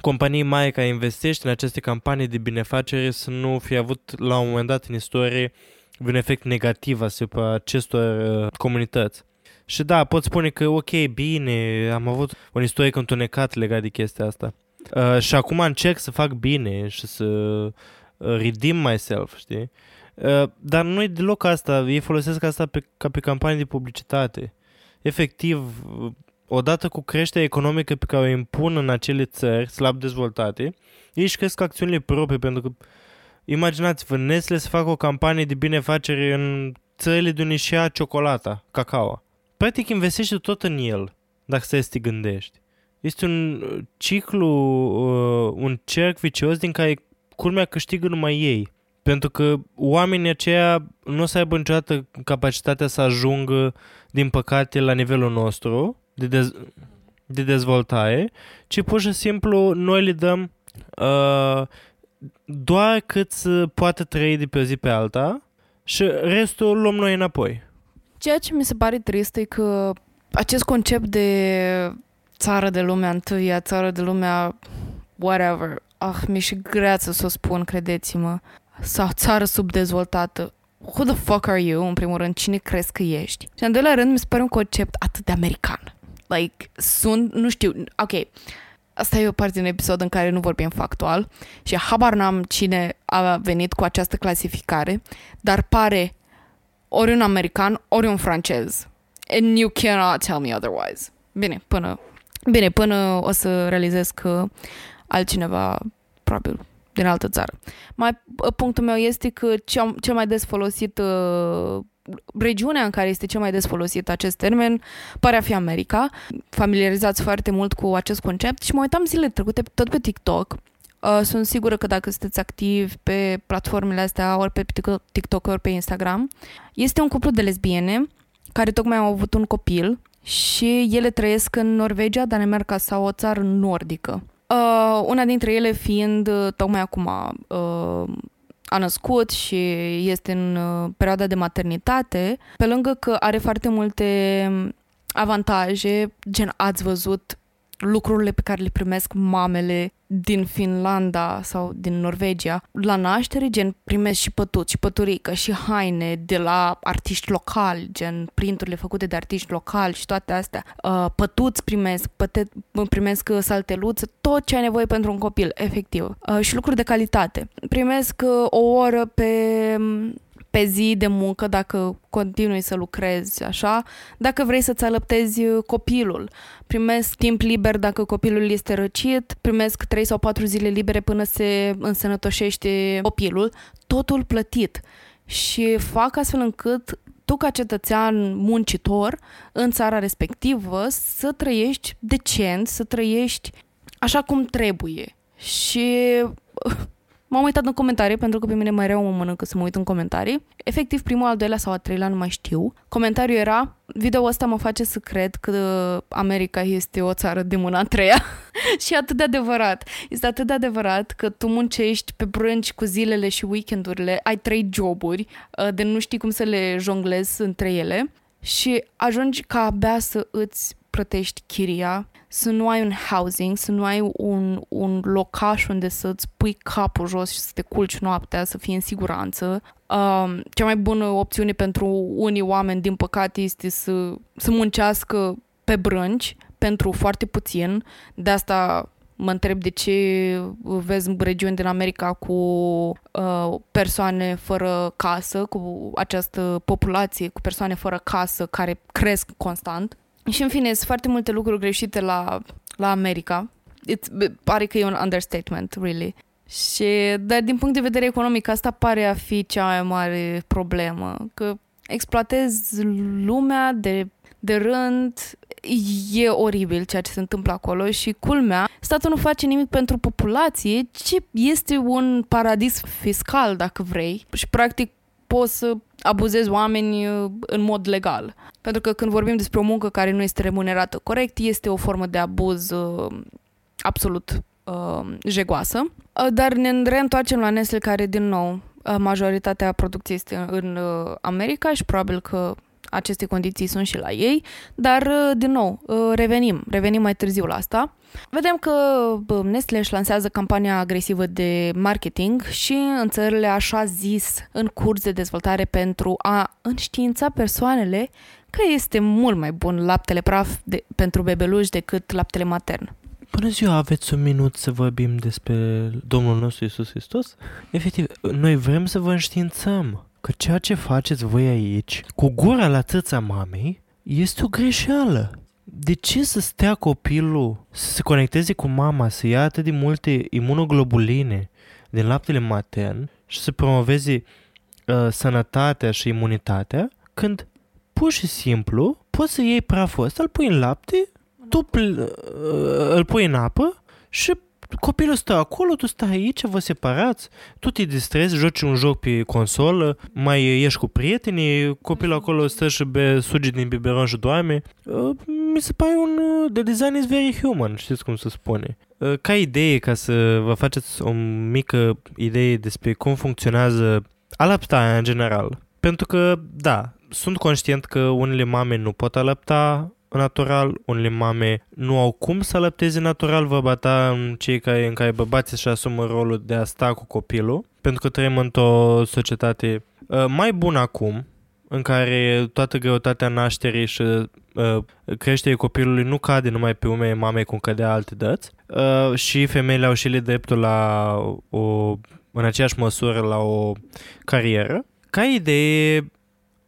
companii mari care investește în aceste campanii de binefacere să nu fie avut la un moment dat în istorie un efect negativ asupra acestor uh, comunități. Și da, pot spune că ok, bine, am avut un istoric întunecat legat de chestia asta. Uh, și acum încerc să fac bine și să uh, redeem myself, știi? Uh, dar nu e deloc asta, ei folosesc asta pe, ca pe campanii de publicitate. Efectiv, odată cu creșterea economică pe care o impun în acele țări slab dezvoltate, ei își cresc acțiunile proprii, pentru că imaginați-vă, Nestle să facă o campanie de binefacere în țările de unde și ciocolata, cacao. Practic investește tot în el, dacă să te gândești. Este un ciclu, uh, un cerc vicios din care culmea câștigă numai ei. Pentru că oamenii aceia nu o să aibă niciodată capacitatea să ajungă, din păcate, la nivelul nostru de, dez- de dezvoltare, ci pur și simplu noi le dăm uh, doar cât să poată trăi de pe o zi pe alta și restul luăm noi înapoi. Ceea ce mi se pare trist e că acest concept de țară de lumea întâia, țară de lumea whatever, ah, mi-e și grea să o spun, credeți-mă, sau țară subdezvoltată. Who the fuck are you, în primul rând, cine crezi că ești? Și în doilea rând, mi se pare un concept atât de american. Like, sunt, nu știu, ok, asta e o parte din episod în care nu vorbim factual și habar n-am cine a venit cu această clasificare, dar pare ori un american, ori un francez. And you cannot tell me otherwise. Bine, până, bine, până o să realizez că altcineva, probabil, din altă țară. Mai, punctul meu este că cea, cel mai des folosit uh, regiunea în care este cel mai des folosit acest termen pare a fi America. Familiarizați foarte mult cu acest concept și mă uitam zilele trecute tot pe TikTok. Uh, sunt sigură că dacă sunteți activi pe platformele astea, ori pe TikTok, ori pe Instagram, este un cuplu de lesbiene care tocmai au avut un copil și ele trăiesc în Norvegia, Danemarca sau o țară nordică. Uh, una dintre ele fiind uh, tocmai acum uh, a născut și este în uh, perioada de maternitate, pe lângă că are foarte multe avantaje, gen ați văzut lucrurile pe care le primesc mamele din Finlanda sau din Norvegia la naștere, gen primesc și pătuți, și păturică, și haine de la artiști locali, gen printurile făcute de artiști locali și toate astea. Uh, pătuți primesc, păte, primesc salteluță, tot ce ai nevoie pentru un copil, efectiv. Uh, și lucruri de calitate. Primesc uh, o oră pe pe zi de muncă dacă continui să lucrezi așa, dacă vrei să-ți alăptezi copilul. Primesc timp liber dacă copilul este răcit, primesc 3 sau 4 zile libere până se însănătoșește copilul, totul plătit. Și fac astfel încât tu ca cetățean muncitor în țara respectivă să trăiești decent, să trăiești așa cum trebuie. Și M-am uitat în comentarii, pentru că pe mine mai rău mă mănâncă să mă uit în comentarii. Efectiv, primul, al doilea sau al treilea, nu mai știu. Comentariul era, video ăsta mă face să cred că America este o țară de mâna a treia. și atât de adevărat. Este atât de adevărat că tu muncești pe brânci cu zilele și weekendurile, ai trei joburi, uh, de nu știi cum să le jonglezi între ele și ajungi ca abia să îți plătești chiria, să nu ai un housing, să nu ai un, un locaș unde să-ți pui capul jos și să te culci noaptea, să fii în siguranță. Uh, cea mai bună opțiune pentru unii oameni, din păcate, este să, să muncească pe brânci pentru foarte puțin. De asta mă întreb de ce vezi în regiuni din America cu uh, persoane fără casă, cu această populație cu persoane fără casă care cresc constant. Și în fine, sunt foarte multe lucruri greșite la, la America. It's, pare că e un understatement, really. Și, dar din punct de vedere economic, asta pare a fi cea mai mare problemă. Că exploatezi lumea de, de rând, e oribil ceea ce se întâmplă acolo și culmea, statul nu face nimic pentru populație, ci este un paradis fiscal, dacă vrei. Și practic poți să abuzezi oameni uh, în mod legal. Pentru că când vorbim despre o muncă care nu este remunerată corect, este o formă de abuz uh, absolut uh, jegoasă. Uh, dar ne reîntoarcem la Nestle, care, din nou, uh, majoritatea producției este în uh, America și probabil că aceste condiții sunt și la ei, dar, uh, din nou, uh, revenim, revenim mai târziu la asta. Vedem că Nestle își lansează campania agresivă de marketing și în țările așa zis în curs de dezvoltare pentru a înștiința persoanele că este mult mai bun laptele praf de, pentru bebeluși decât laptele matern. Bună ziua, aveți un minut să vorbim despre Domnul nostru Isus Hristos? Efectiv, noi vrem să vă înștiințăm că ceea ce faceți voi aici, cu gura la tăța mamei, este o greșeală. De ce să stea copilul să se conecteze cu mama, să ia atât de multe imunoglobuline din laptele matern și să promoveze uh, sănătatea și imunitatea, când pur și simplu poți să iei praful ăsta, îl pui în lapte, tu pl- uh, îl pui în apă și copilul stă acolo, tu stai aici, vă separați, tu te distrezi, joci un joc pe consolă, mai ieși cu prietenii, copilul acolo stă și be, suge din biberon și doame. Uh, mi se pare un... Uh, the design is very human, știți cum se spune. Uh, ca idee, ca să vă faceți o mică idee despre cum funcționează alăptarea în general. Pentru că, da, sunt conștient că unele mame nu pot alăpta natural, unele mame nu au cum să alăpteze natural, vă ta în cei care, în care bărbații și asumă rolul de a sta cu copilul, pentru că trăim într-o societate uh, mai bună acum, în care toată greutatea nașterii și uh, creșterii copilului nu cade numai pe umele mamei cum cădea alte dăți uh, și femeile au și ele dreptul la o, în aceeași măsură la o carieră. Ca idee,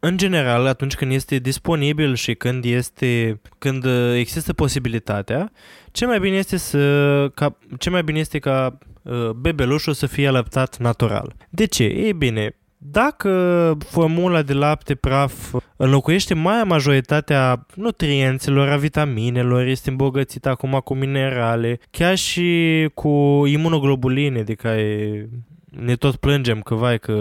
în general, atunci când este disponibil și când este când uh, există posibilitatea, ce mai bine este să ca, ce mai bine este ca uh, bebelușul să fie alăptat natural. De ce? Ei bine, dacă formula de lapte praf înlocuiește mai majoritatea nutrienților, a vitaminelor, este îmbogățită acum cu minerale, chiar și cu imunoglobuline de care ne tot plângem că, vai, că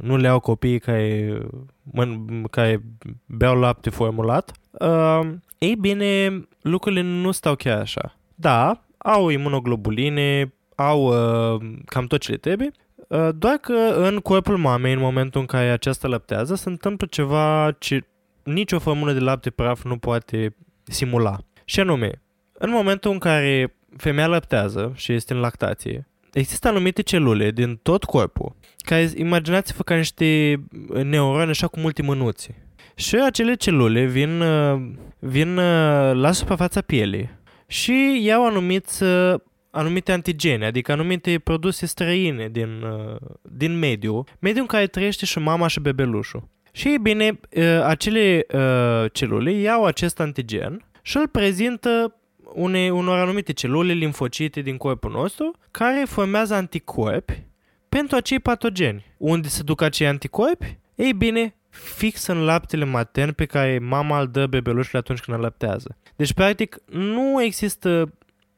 nu le au copiii care, mân, care beau lapte formulat. Uh, ei bine, lucrurile nu stau chiar așa. Da, au imunoglobuline, au uh, cam tot ce le trebuie, uh, doar că în corpul mamei, în momentul în care aceasta lăptează, se întâmplă ceva ce nicio formulă de lapte praf nu poate simula. Și anume, în momentul în care femeia lăptează și este în lactație, există anumite celule din tot corpul care, imaginați-vă ca niște neuroni așa cu multe mânuțe. Și acele celule vin, uh, vin uh, la suprafața pielii și iau anumiți uh, anumite antigene, adică anumite produse străine din, uh, din mediu, mediul în care trăiește și mama și bebelușul. Și ei bine, uh, acele uh, celule iau acest antigen și îl prezintă une, unor anumite celule limfocite din corpul nostru care formează anticorpi pentru acei patogeni. Unde se duc acei anticorpi? Ei bine, fix în laptele matern pe care mama îl dă bebelușului atunci când îl lăptează. Deci, practic, nu există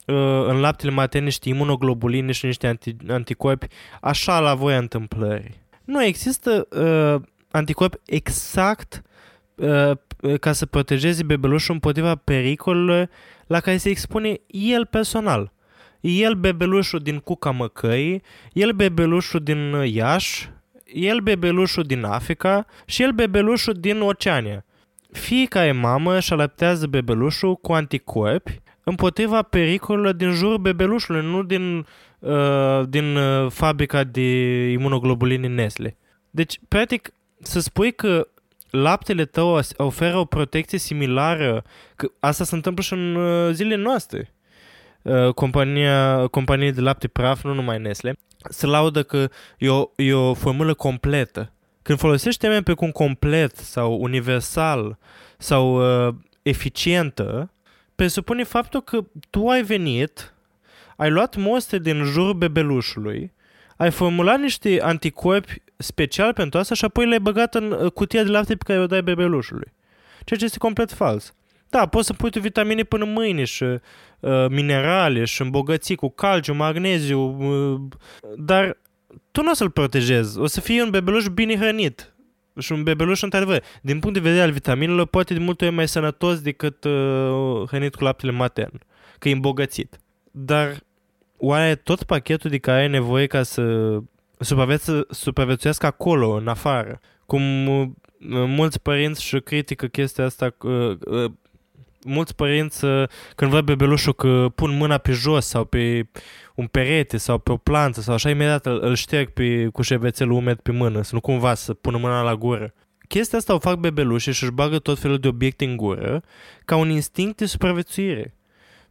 uh, în laptele matern niște imunoglobuline și niște anti- anticorpi așa la voia întâmplării. Nu există uh, anticorpi exact uh, ca să protejeze bebelușul împotriva pericolelor la care se expune el personal. El bebelușul din Cuca Măcăi, el bebelușul din Iași, el bebelușul din Africa și el bebelușul din Oceania. Fiecare mamă își alăptează bebelușul cu anticorpi împotriva pericolelor din jurul bebelușului, nu din, uh, din uh, fabrica de imunoglobuline Nestle. Deci, practic, să spui că laptele tău oferă o protecție similară, că asta se întâmplă și în uh, zilele noastre. Uh, compania, companie de lapte praf, nu numai Nestle, se laudă că e o, e o formulă completă. Când folosești termen pe cum complet sau universal sau uh, eficientă, presupune faptul că tu ai venit, ai luat mostre din jurul bebelușului, ai formulat niște anticorpi special pentru asta și apoi le-ai băgat în uh, cutia de lapte pe care o dai bebelușului. Ceea ce este complet fals. Da, poți să pui tu vitamine până mâine și uh, minerale și îmbogăți cu calciu, magneziu, uh, dar tu nu o să-l protejezi. O să fie un bebeluș bine hrănit. Și un bebeluș, într-adevăr, din punct de vedere al vitaminelor, poate de multe ori mai sănătos decât uh, hrănit cu laptele matern, că e îmbogățit. Dar oare tot pachetul de care ai nevoie ca să supraviețu- supraviețuiască acolo, în afară? Cum uh, mulți părinți și critică chestia asta, uh, uh, mulți părinți uh, când văd bebelușul că pun mâna pe jos sau pe un perete sau pe o plantă sau așa, imediat îl, îl șterg pe, cu șervețelul umed pe mână, să nu cumva să pună mâna la gură. Chestia asta o fac bebelușii și își bagă tot felul de obiecte în gură ca un instinct de supraviețuire.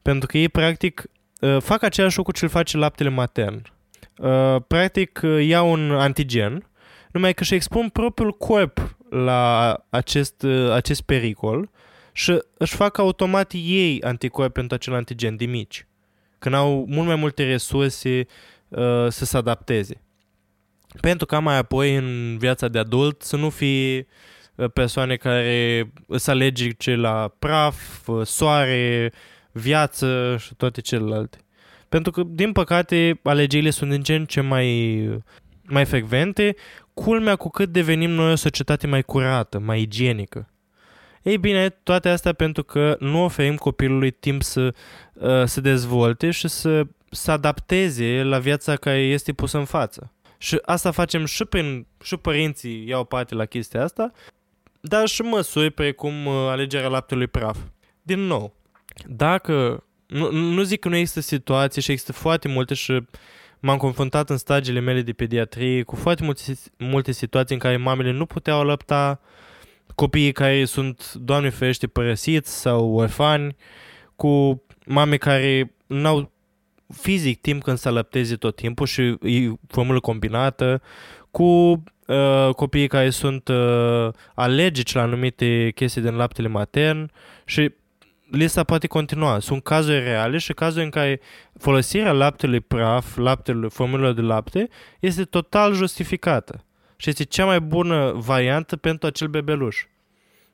Pentru că ei, practic, uh, fac același lucru ce îl face laptele matern. Uh, practic, uh, iau un antigen, numai că își expun propriul corp la acest, acest pericol și își fac automat ei anticorpi pentru acel antigen de mici. Când au mult mai multe resurse uh, să se adapteze. Pentru ca mai apoi în viața de adult să nu fie persoane care să alergice la praf, soare, viață și toate celelalte. Pentru că, din păcate, alegerile sunt din ce în ce mai, mai frecvente, culmea cu cât devenim noi o societate mai curată, mai igienică. Ei bine, toate astea pentru că nu oferim copilului timp să uh, se dezvolte și să se adapteze la viața care este pusă în față. Și asta facem și prin, și părinții iau parte la chestia asta, dar și măsuri precum uh, alegerea laptelui praf. Din nou, dacă, nu, nu zic că nu există situații și există foarte multe și m-am confruntat în stagiile mele de pediatrie cu foarte multe, multe situații în care mamele nu puteau lăpta, copiii care sunt, Doamne ferește, părăsiți sau orfani, cu mame care n-au fizic timp când să alăpteze tot timpul și e formulă combinată, cu uh, copiii care sunt uh, alergici la anumite chestii din laptele matern și lista poate continua. Sunt cazuri reale și cazuri în care folosirea laptelui praf, laptelui, formulelor de lapte, este total justificată și este cea mai bună variantă pentru acel bebeluș.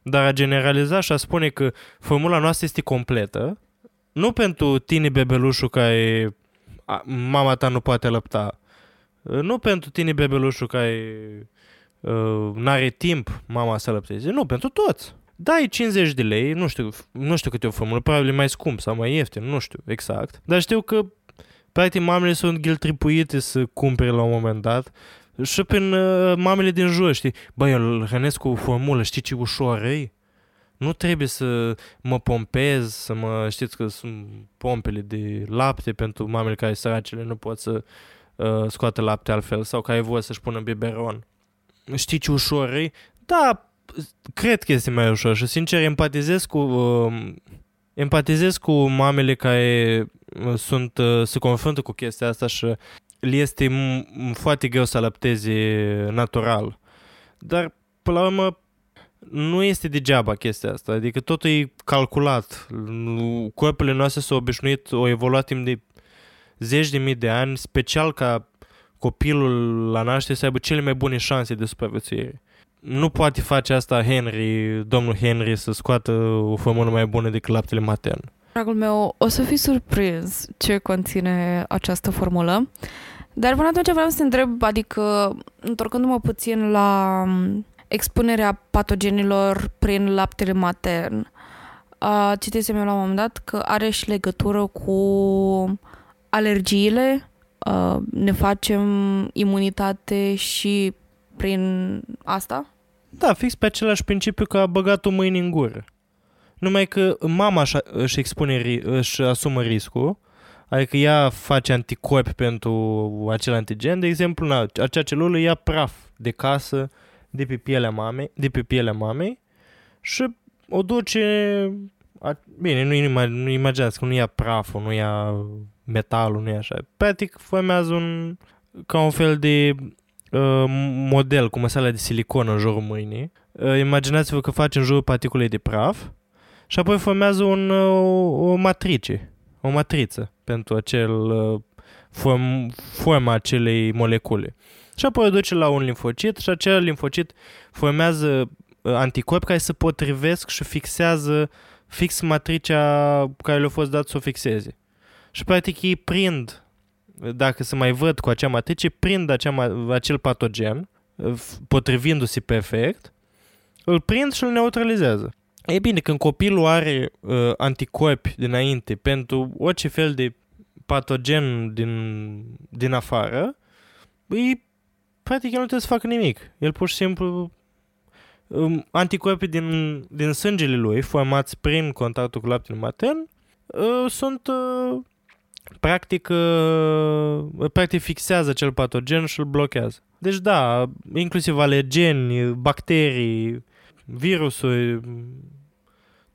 Dar a generaliza și a spune că formula noastră este completă, nu pentru tine bebelușul care mama ta nu poate lăpta, nu pentru tine bebelușul care uh, n-are timp mama să lăpteze, nu, pentru toți. Dai 50 de lei, nu știu, nu știu câte o formulă, probabil mai scump sau mai ieftin, nu știu exact, dar știu că practic mamele sunt ghiltripuite să cumpere la un moment dat și prin uh, mamele din jur, știi? Băi, eu îl hrănesc cu o formulă, știi ce ușor e? Nu trebuie să mă pompez, să mă, știți că sunt pompele de lapte pentru mamele care săracele nu pot să uh, scoată lapte altfel sau care vor să-și pună biberon. Știi ce ușor e? Da, cred că este mai ușor și sincer empatizez cu uh, empatizez cu mamele care uh, sunt, uh, se confruntă cu chestia asta și le este m- foarte greu să alăpteze natural. Dar, până la urmă, nu este degeaba chestia asta, adică totul e calculat. Corpurile noastre s-au obișnuit, au evoluat timp de zeci de mii de ani, special ca copilul la naștere să aibă cele mai bune șanse de supraviețuire. Nu poate face asta Henry, domnul Henry, să scoată o formulă mai bună decât laptele matern. Dragul meu, o să fii surprins ce conține această formulă. Dar până atunci vreau să te întreb, adică, întorcându-mă puțin la expunerea patogenilor prin laptele matern, citisem eu la un moment dat că are și legătură cu alergiile, ne facem imunitate și prin asta? Da, fix pe același principiu că a băgat o mâini în gură. Numai că mama își, expune, își asumă riscul, adică ea face anticorpi pentru acel antigen, de exemplu, na, acea celulă ia praf de casă de pe pielea mamei, de pe pielea mamei și o duce Bine, nu, nu imaginați că nu ia praful, nu ia metalul, nu e așa. Practic formează un, ca un fel de uh, model cu măsala de silicon în jurul mâinii. Uh, imaginați-vă că face în jurul particulei de praf și apoi formează un, uh, o matrice, o matriță pentru acel uh, form, forma acelei molecule. Și apoi o duce la un limfocit și acel limfocit formează uh, anticorpi care se potrivesc și fixează fix matricea care le-a fost dat să o fixeze. Și practic ei prind, dacă se mai văd cu acea matrice, prind acea, acel patogen, potrivindu-se perfect, îl prind și îl neutralizează. E bine, când copilul are uh, anticorpi dinainte pentru orice fel de patogen din, din afară, îi, practic el nu trebuie să facă nimic. El pur și simplu um, anticorpii din, din sângele lui, formați prin contactul cu laptele matern, uh, sunt uh, practic, uh, practic fixează acel patogen și îl blochează. Deci da, inclusiv alergeni, bacterii, virusuri,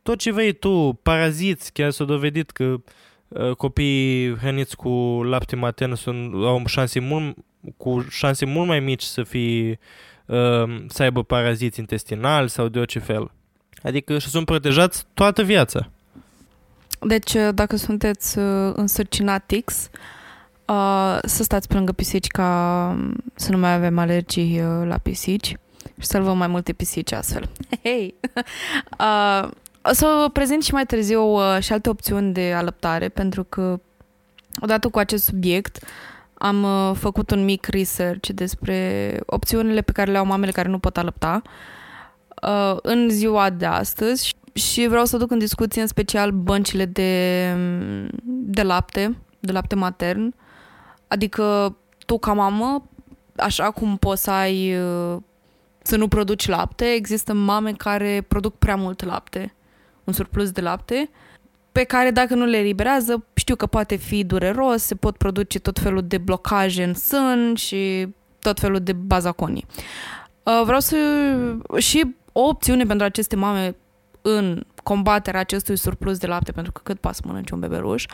tot ce vrei tu, paraziți, chiar s-a dovedit că uh, copiii hrăniți cu lapte matern sunt, au șanse mult, cu șanse mult mai mici să fie uh, să aibă paraziți intestinali sau de orice fel. Adică și sunt protejați toată viața. Deci, uh, dacă sunteți uh, însărcinatix, uh, să stați pe lângă pisici ca um, să nu mai avem alergii uh, la pisici și salvăm mai multe pisici astfel. Hei! uh, o să vă prezint și mai târziu uh, și alte opțiuni de alăptare, pentru că odată cu acest subiect am uh, făcut un mic research despre opțiunile pe care le au mamele care nu pot alăpta uh, în ziua de astăzi și vreau să duc în discuție în special băncile de, de lapte, de lapte matern. Adică tu ca mamă, așa cum poți să ai uh, să nu produci lapte, există mame care produc prea mult lapte, un surplus de lapte, pe care dacă nu le eliberează, știu că poate fi dureros, se pot produce tot felul de blocaje în sân și tot felul de bazaconii. Uh, vreau să... și o opțiune pentru aceste mame în combaterea acestui surplus de lapte, pentru că cât poate să mănânce un bebeluș,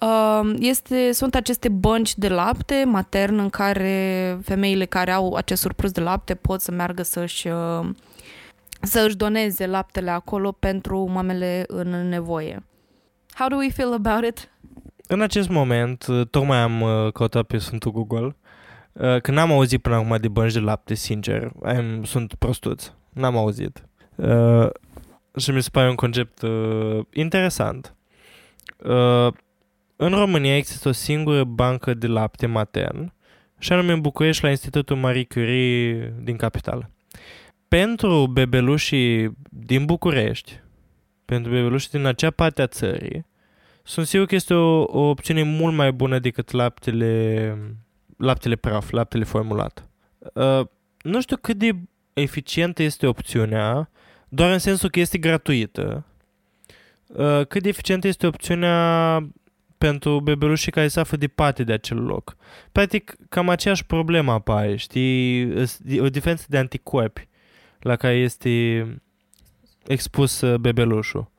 um, este, sunt aceste bănci de lapte matern în care femeile care au acest surplus de lapte pot să meargă să-și uh, să își doneze laptele acolo pentru mamele în nevoie. How do we feel about it? În acest moment, uh, tocmai am uh, căutat pe Sfântul Google. Când n-am auzit până acum de bănci de lapte, sincer, am, sunt prostuț. N-am auzit și mi se pare un concept uh, interesant. Uh, în România există o singură bancă de lapte matern și anume în București la Institutul Marie Curie din capitală. Pentru bebelușii din București, pentru bebelușii din acea parte a țării, sunt sigur că este o, o opțiune mult mai bună decât laptele, laptele praf, laptele formulat. Uh, nu știu cât de eficientă este opțiunea, doar în sensul că este gratuită. Uh, cât de eficientă este opțiunea pentru bebelușii care se află departe de acel loc. Practic, cam aceeași problemă apare, știi? O diferență de anticorpi la care este expus uh, bebelușul.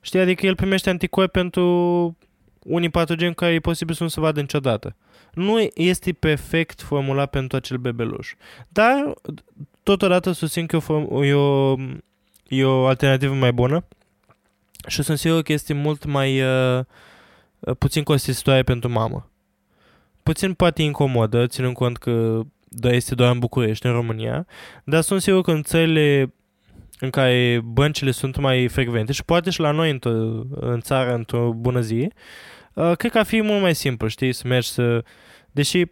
Știi? Adică el primește anticorpi pentru unii patogeni care e posibil să nu se vadă niciodată. Nu este perfect formulat pentru acel bebeluș. Dar, totodată susțin că e o, e o, e o alternativă mai bună și sunt sigur că este mult mai uh, puțin costisitoare pentru mamă. Puțin poate incomodă, ținând cont că da, este doar în București, în România, dar sunt sigur că în țările în care băncile sunt mai frecvente și poate și la noi în, în țară într-o bună zi, uh, cred că ar fi mult mai simplu, știi, să mergi să... Deși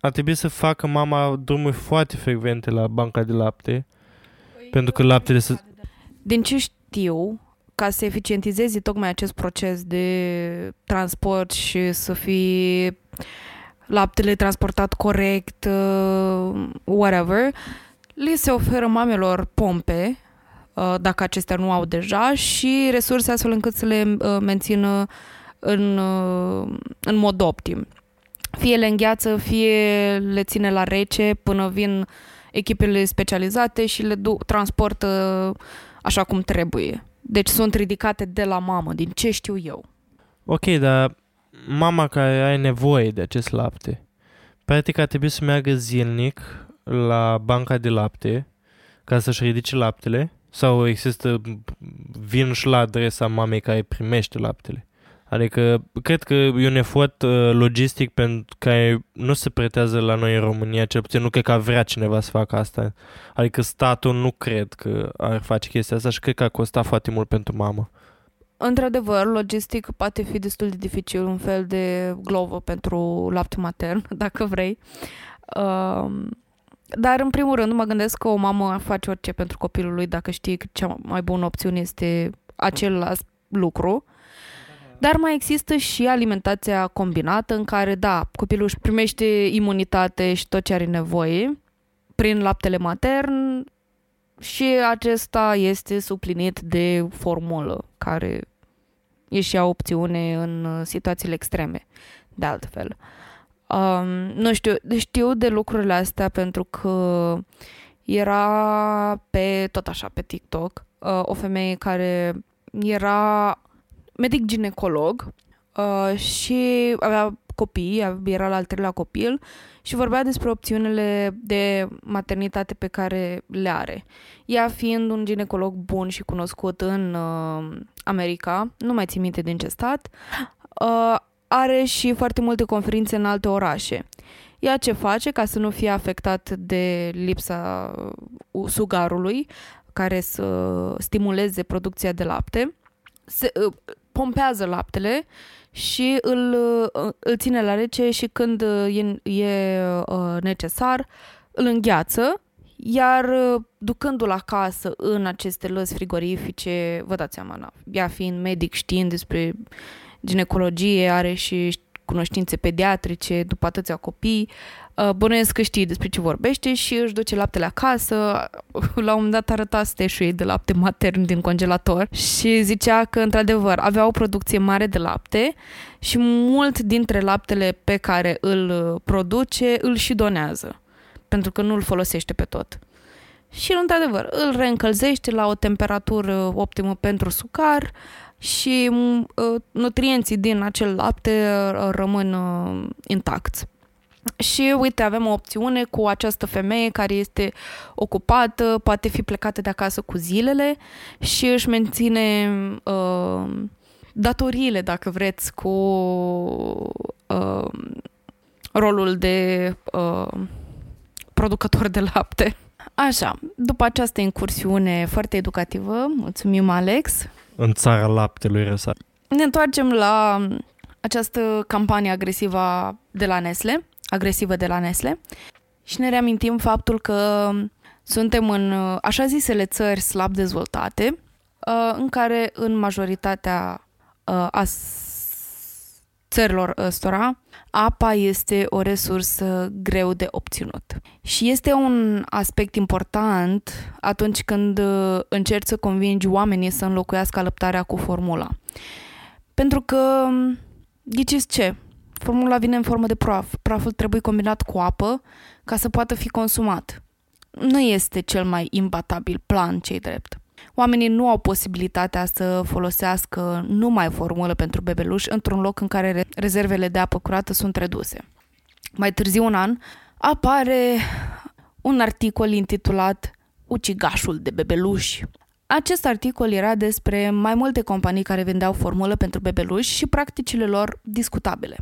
ar trebui să facă mama drumuri foarte frecvente la banca de lapte, păi, pentru că laptele să... Din ce știu, ca să eficientizezi tocmai acest proces de transport și să fie laptele transportat corect, uh, whatever, li se oferă mamelor pompe, uh, dacă acestea nu au deja, și resurse astfel încât să le uh, mențină în, uh, în mod optim. Fie le îngheață, fie le ține la rece până vin echipele specializate și le du- transportă așa cum trebuie. Deci sunt ridicate de la mamă, din ce știu eu. Ok, dar mama care are nevoie de acest lapte, practic ar trebui să meargă zilnic la banca de lapte ca să-și ridice laptele sau există, vin și la adresa mamei care primește laptele. Adică, cred că e un efort uh, logistic pentru care nu se pretează la noi în România, cel puțin nu cred că vrea cineva să facă asta. Adică statul nu cred că ar face chestia asta și cred că ar costa foarte mult pentru mamă. Într-adevăr, logistic poate fi destul de dificil, un fel de glovă pentru lapte matern, dacă vrei. Uh, dar, în primul rând, mă gândesc că o mamă face orice pentru copilul lui dacă știe că cea mai bună opțiune este același lucru. Dar mai există și alimentația combinată în care, da, copilul își primește imunitate și tot ce are nevoie prin laptele matern și acesta este suplinit de formulă care e și ea opțiune în situațiile extreme, de altfel. Um, nu știu, știu de lucrurile astea pentru că era pe, tot așa, pe TikTok, uh, o femeie care era medic ginecolog uh, și avea copii, era la al treilea copil și vorbea despre opțiunile de maternitate pe care le are. Ea fiind un ginecolog bun și cunoscut în uh, America, nu mai țin minte din ce stat, uh, are și foarte multe conferințe în alte orașe. Ea ce face ca să nu fie afectat de lipsa uh, sugarului care să stimuleze producția de lapte, se, uh, pompează laptele și îl, uh, îl ține la rece și când e, e necesar îl îngheață iar ducându-l acasă în aceste lăzi frigorifice, vă dați seama, ea fiind medic știind despre ginecologie, are și cunoștințe pediatrice după atâția copii, uh, bănuiesc că știe despre ce vorbește și își duce laptele acasă. La un moment dat arăta steșul de lapte matern din congelator și zicea că, într-adevăr, avea o producție mare de lapte și mult dintre laptele pe care îl produce îl și donează, pentru că nu îl folosește pe tot. Și, într-adevăr, îl reîncălzește la o temperatură optimă pentru sucar, și uh, nutrienții din acel lapte uh, rămân uh, intacți. Și uite, avem o opțiune cu această femeie care este ocupată, poate fi plecată de acasă cu zilele și își menține uh, datoriile, dacă vreți, cu uh, rolul de uh, producător de lapte. Așa, după această incursiune foarte educativă, mulțumim Alex, în țara laptelui răsar. Ne întoarcem la această campanie agresivă de la Nestle, agresivă de la Nestle și ne reamintim faptul că suntem în așa zisele țări slab dezvoltate, uh, în care în majoritatea uh, a țărilor ăstora, apa este o resursă greu de obținut. Și este un aspect important atunci când uh, încerci să convingi oamenii să înlocuiască alăptarea cu formula. Pentru că, um, ghiciți ce? Formula vine în formă de praf. Praful trebuie combinat cu apă ca să poată fi consumat. Nu este cel mai imbatabil plan, cei drept. Oamenii nu au posibilitatea să folosească numai formulă pentru bebeluș într-un loc în care rezervele de apă curată sunt reduse. Mai târziu un an apare un articol intitulat Ucigașul de bebeluși. Acest articol era despre mai multe companii care vindeau formulă pentru bebeluși și practicile lor discutabile.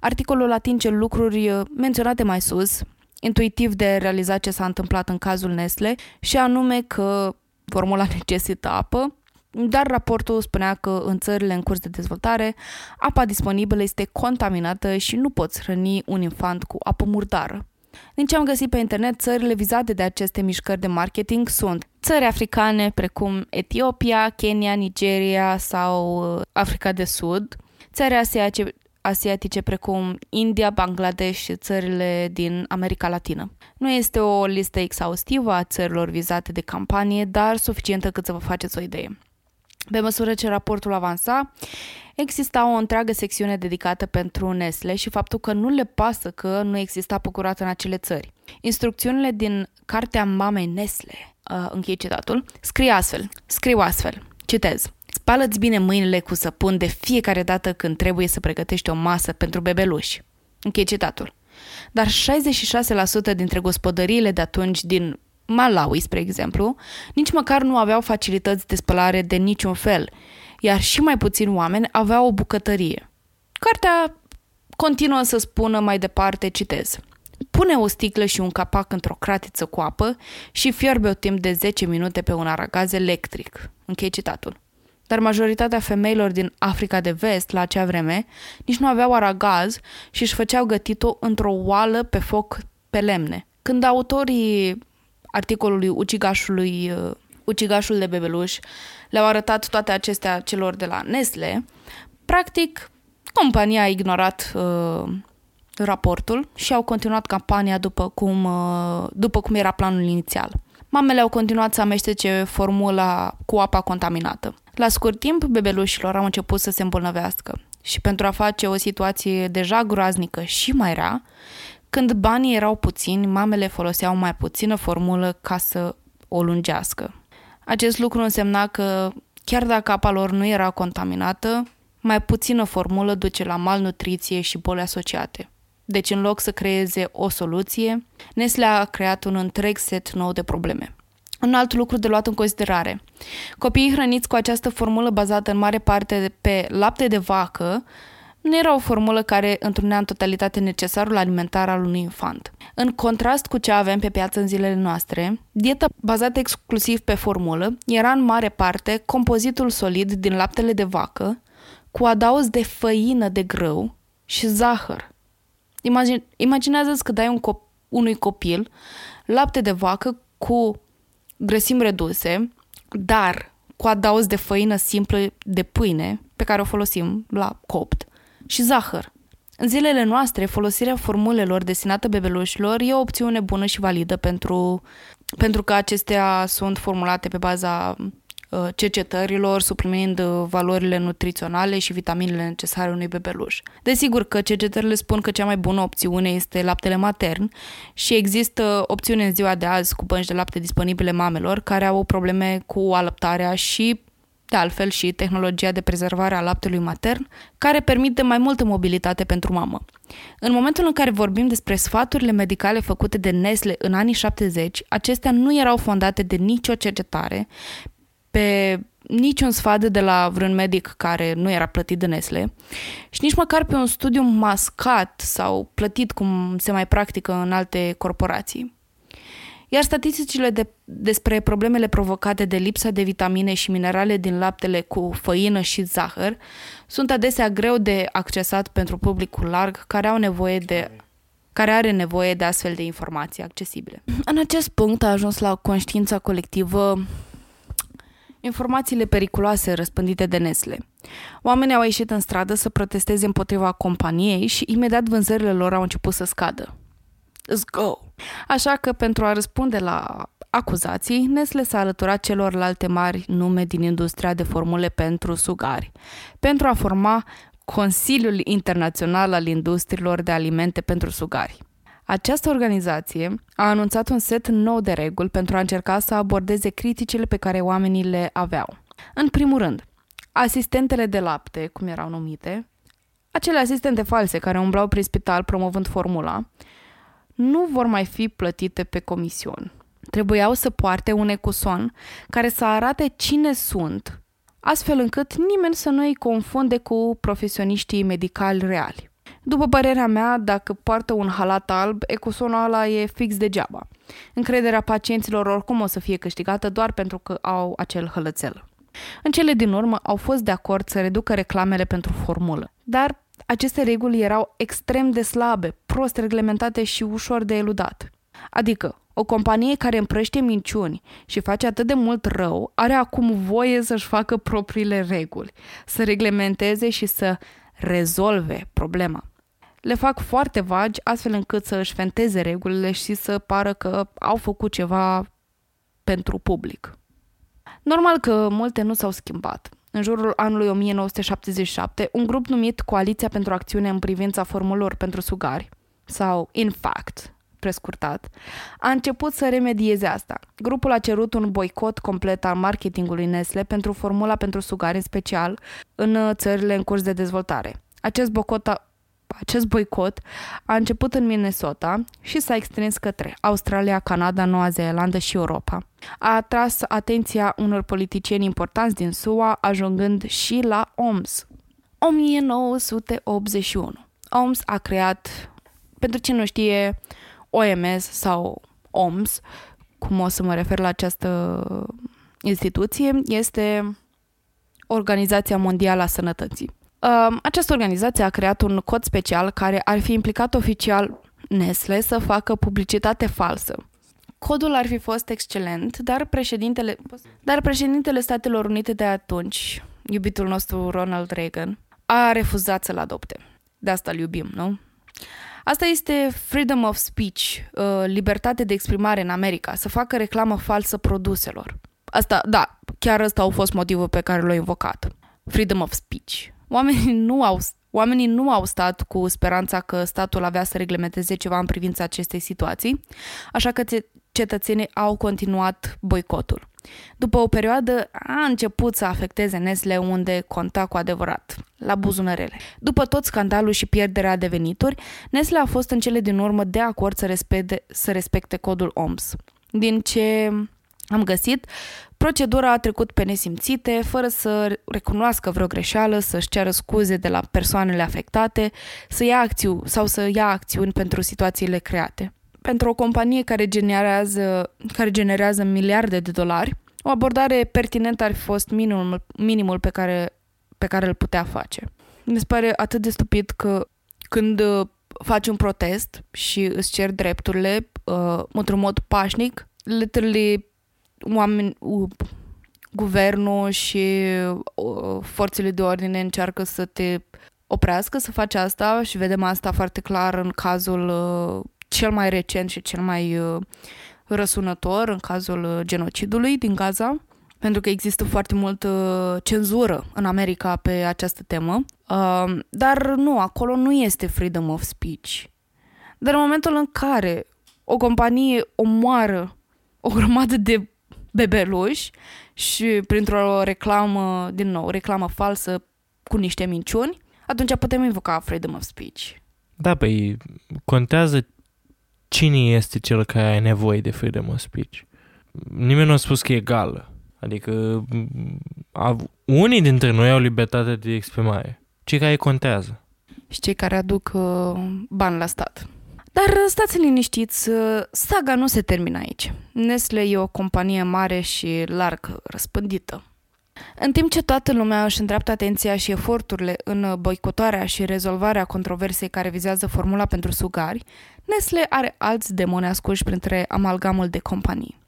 Articolul atinge lucruri menționate mai sus, intuitiv de realizat ce s-a întâmplat în cazul Nestle, și anume că formula necesită apă, dar raportul spunea că în țările în curs de dezvoltare, apa disponibilă este contaminată și nu poți hrăni un infant cu apă murdară. Din ce am găsit pe internet, țările vizate de aceste mișcări de marketing sunt țări africane precum Etiopia, Kenya, Nigeria sau uh, Africa de Sud, țări asiatice, asiatice precum India, Bangladesh și țările din America Latină. Nu este o listă exhaustivă a țărilor vizate de campanie, dar suficientă cât să vă faceți o idee. Pe măsură ce raportul avansa, exista o întreagă secțiune dedicată pentru Nestle și faptul că nu le pasă că nu exista apă curată în acele țări. Instrucțiunile din cartea mamei Nestle, uh, închei citatul, scrie astfel, scriu astfel, citez. Spală-ți bine mâinile cu săpun de fiecare dată când trebuie să pregătești o masă pentru bebeluși. Închei citatul. Dar 66% dintre gospodăriile de atunci din Malawi, spre exemplu, nici măcar nu aveau facilități de spălare de niciun fel, iar și mai puțini oameni aveau o bucătărie. Cartea continuă să spună mai departe, citez. Pune o sticlă și un capac într-o cratiță cu apă și fierbe-o timp de 10 minute pe un aragaz electric. Închei citatul. Dar majoritatea femeilor din Africa de Vest, la acea vreme, nici nu aveau aragaz și își făceau gătitul într-o oală pe foc pe lemne. Când autorii articolului Ucigașului, uh, Ucigașul de bebeluș le-au arătat toate acestea celor de la Nestle, practic compania a ignorat uh, raportul și au continuat campania după cum, uh, după cum era planul inițial. Mamele au continuat să amestece formula cu apa contaminată. La scurt timp, bebelușilor au început să se îmbolnăvească și pentru a face o situație deja groaznică și mai rea, când banii erau puțini, mamele foloseau mai puțină formulă ca să o lungească. Acest lucru însemna că, chiar dacă apa lor nu era contaminată, mai puțină formulă duce la malnutriție și boli asociate. Deci, în loc să creeze o soluție, Nestle a creat un întreg set nou de probleme. Un alt lucru de luat în considerare. Copiii hrăniți cu această formulă bazată în mare parte pe lapte de vacă nu era o formulă care întrunea în totalitate necesarul alimentar al unui infant. În contrast cu ce avem pe piață în zilele noastre, dieta bazată exclusiv pe formulă era în mare parte compozitul solid din laptele de vacă, cu adaos de făină de grâu și zahăr. Imagine, imaginează-ți că dai un cop- unui copil lapte de vacă cu grăsimi reduse, dar cu adaos de făină simplă de pâine, pe care o folosim la copt, și zahăr. În zilele noastre, folosirea formulelor destinate bebelușilor e o opțiune bună și validă pentru, pentru că acestea sunt formulate pe baza uh, cercetărilor, suprimind uh, valorile nutriționale și vitaminele necesare unui bebeluș. Desigur că cercetările spun că cea mai bună opțiune este laptele matern și există opțiuni în ziua de azi cu bănci de lapte disponibile mamelor care au probleme cu alăptarea și de altfel și tehnologia de prezervare a laptelui matern, care permite mai multă mobilitate pentru mamă. În momentul în care vorbim despre sfaturile medicale făcute de Nestle în anii 70, acestea nu erau fondate de nicio cercetare pe niciun sfat de la vreun medic care nu era plătit de Nestle și nici măcar pe un studiu mascat sau plătit cum se mai practică în alte corporații. Iar statisticile de, despre problemele provocate de lipsa de vitamine și minerale din laptele cu făină și zahăr sunt adesea greu de accesat pentru publicul larg care au nevoie de care are nevoie de astfel de informații accesibile. În acest punct a ajuns la conștiința colectivă informațiile periculoase răspândite de Nestle. Oamenii au ieșit în stradă să protesteze împotriva companiei și imediat vânzările lor au început să scadă. Let's go! Așa că pentru a răspunde la acuzații, Nestle s-a alăturat celorlalte mari nume din industria de formule pentru sugari, pentru a forma Consiliul Internațional al Industriilor de Alimente pentru Sugari. Această organizație a anunțat un set nou de reguli pentru a încerca să abordeze criticile pe care oamenii le aveau. În primul rând, asistentele de lapte, cum erau numite, acele asistente false care umblau prin spital promovând formula, nu vor mai fi plătite pe comision. Trebuiau să poarte un ecuson care să arate cine sunt, astfel încât nimeni să nu îi confunde cu profesioniștii medicali reali. După părerea mea, dacă poartă un halat alb, ecusonul ăla e fix degeaba. Încrederea pacienților oricum o să fie câștigată doar pentru că au acel hălățel. În cele din urmă au fost de acord să reducă reclamele pentru formulă, dar aceste reguli erau extrem de slabe, prost reglementate și ușor de eludat. Adică, o companie care împrăște minciuni și face atât de mult rău are acum voie să-și facă propriile reguli, să reglementeze și să rezolve problema. Le fac foarte vagi astfel încât să își fenteze regulile și să pară că au făcut ceva pentru public. Normal că multe nu s-au schimbat. În jurul anului 1977, un grup numit Coaliția pentru Acțiune în privința formulor pentru sugari, sau INFACT, prescurtat, a început să remedieze asta. Grupul a cerut un boicot complet al marketingului Nestle pentru formula pentru sugari în special în țările în curs de dezvoltare. Acest boicot a, acest boicot a început în Minnesota și s-a extins către Australia, Canada, Noua Zeelandă și Europa. A atras atenția unor politicieni importanți din SUA, ajungând și la OMS. 1981. OMS a creat, pentru cine nu știe, OMS sau OMS, cum o să mă refer la această instituție, este Organizația Mondială a Sănătății. Această organizație a creat un cod special care ar fi implicat oficial Nestle să facă publicitate falsă. Codul ar fi fost excelent, dar președintele, dar președintele Statelor Unite de atunci, iubitul nostru Ronald Reagan, a refuzat să-l adopte. De asta îl iubim, nu? Asta este freedom of speech, uh, libertate de exprimare în America, să facă reclamă falsă produselor. Asta, da, chiar ăsta au fost motivul pe care l-au invocat. Freedom of speech. Oamenii nu au Oamenii nu au stat cu speranța că statul avea să reglementeze ceva în privința acestei situații, așa că cetățenii au continuat boicotul. După o perioadă a început să afecteze Nestle unde conta cu adevărat, la buzunărele. După tot scandalul și pierderea de venituri, Nestle a fost în cele din urmă de acord să respecte, să respecte codul OMS. Din ce am găsit, procedura a trecut pe nesimțite, fără să recunoască vreo greșeală, să-și ceară scuze de la persoanele afectate, să ia acțiuni sau să ia acțiuni pentru situațiile create. Pentru o companie care generează, care generează miliarde de dolari, o abordare pertinentă ar fi fost minimul, minimul pe, care, pe care îl putea face. Mi se pare atât de stupid că când uh, faci un protest și îți cer drepturile uh, într-un mod pașnic, literally oameni, uh, guvernul și uh, forțele de ordine încearcă să te oprească să faci asta și vedem asta foarte clar în cazul uh, cel mai recent și cel mai uh, răsunător, în cazul uh, genocidului din Gaza, pentru că există foarte multă uh, cenzură în America pe această temă. Uh, dar nu, acolo nu este freedom of speech. Dar în momentul în care o companie omoară o grămadă de bebeluși și printr-o reclamă, din nou, reclamă falsă cu niște minciuni, atunci putem invoca freedom of speech. Da, păi contează cine este cel care are nevoie de freedom of speech. Nimeni nu a spus că e egală. Adică a, unii dintre noi au libertate de exprimare. Cei care contează. Și cei care aduc uh, bani la stat. Dar uh, stați liniștiți, uh, saga nu se termină aici. Nestle e o companie mare și larg răspândită. În timp ce toată lumea își îndreaptă atenția și eforturile în boicotarea și rezolvarea controversei care vizează formula pentru sugari, Nestle are alți demoni ascuși printre amalgamul de companii.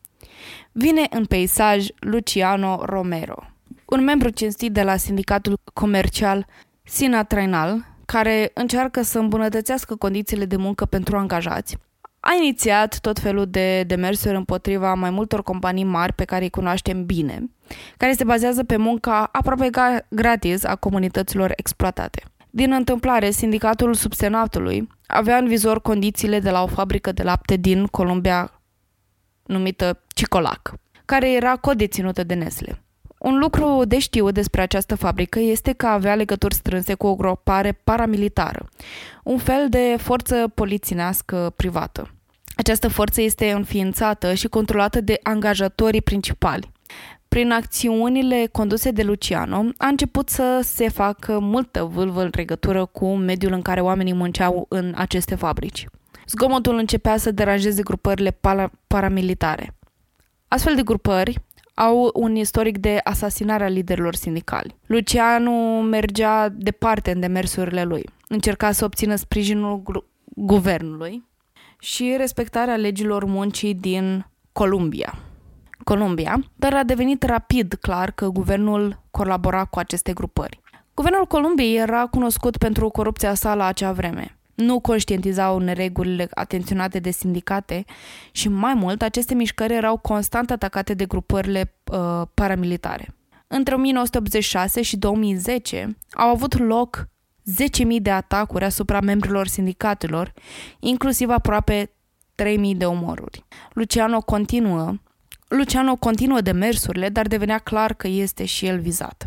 Vine în peisaj Luciano Romero, un membru cinstit de la sindicatul comercial Sina Trainal, care încearcă să îmbunătățească condițiile de muncă pentru angajați, a inițiat tot felul de demersuri împotriva mai multor companii mari pe care îi cunoaștem bine, care se bazează pe munca aproape gratis a comunităților exploatate. Din întâmplare, sindicatul subsenatului avea în vizor condițiile de la o fabrică de lapte din Columbia numită Cicolac, care era codeținută de Nestle. Un lucru de știut despre această fabrică este că avea legături strânse cu o gropare paramilitară, un fel de forță polițienească privată. Această forță este înființată și controlată de angajatorii principali. Prin acțiunile conduse de Luciano, a început să se facă multă vâlvă în legătură cu mediul în care oamenii munceau în aceste fabrici. Zgomotul începea să deranjeze grupările paramilitare. Astfel de grupări au un istoric de asasinare a liderilor sindicali. Luciano mergea departe în demersurile lui. Încerca să obțină sprijinul guvernului și respectarea legilor muncii din Columbia. Columbia, dar a devenit rapid clar că guvernul colabora cu aceste grupări. Guvernul Columbiei era cunoscut pentru corupția sa la acea vreme. Nu conștientizau neregulile atenționate de sindicate și mai mult, aceste mișcări erau constant atacate de grupările uh, paramilitare. Între 1986 și 2010 au avut loc 10.000 de atacuri asupra membrilor sindicatelor, inclusiv aproape 3.000 de omoruri. Luciano continuă Luciano continuă demersurile, dar devenea clar că este și el vizat.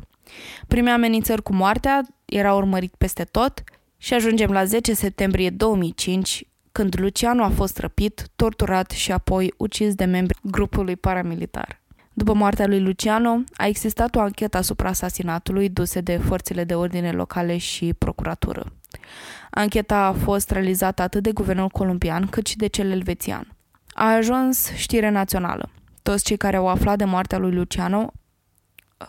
Primea amenințări cu moartea, era urmărit peste tot și ajungem la 10 septembrie 2005, când Luciano a fost răpit, torturat și apoi ucis de membri grupului paramilitar. După moartea lui Luciano, a existat o anchetă asupra asasinatului duse de forțele de ordine locale și procuratură. Ancheta a fost realizată atât de guvernul colombian cât și de cel elvețian. A ajuns știre națională. Toți cei care au aflat de moartea lui Luciano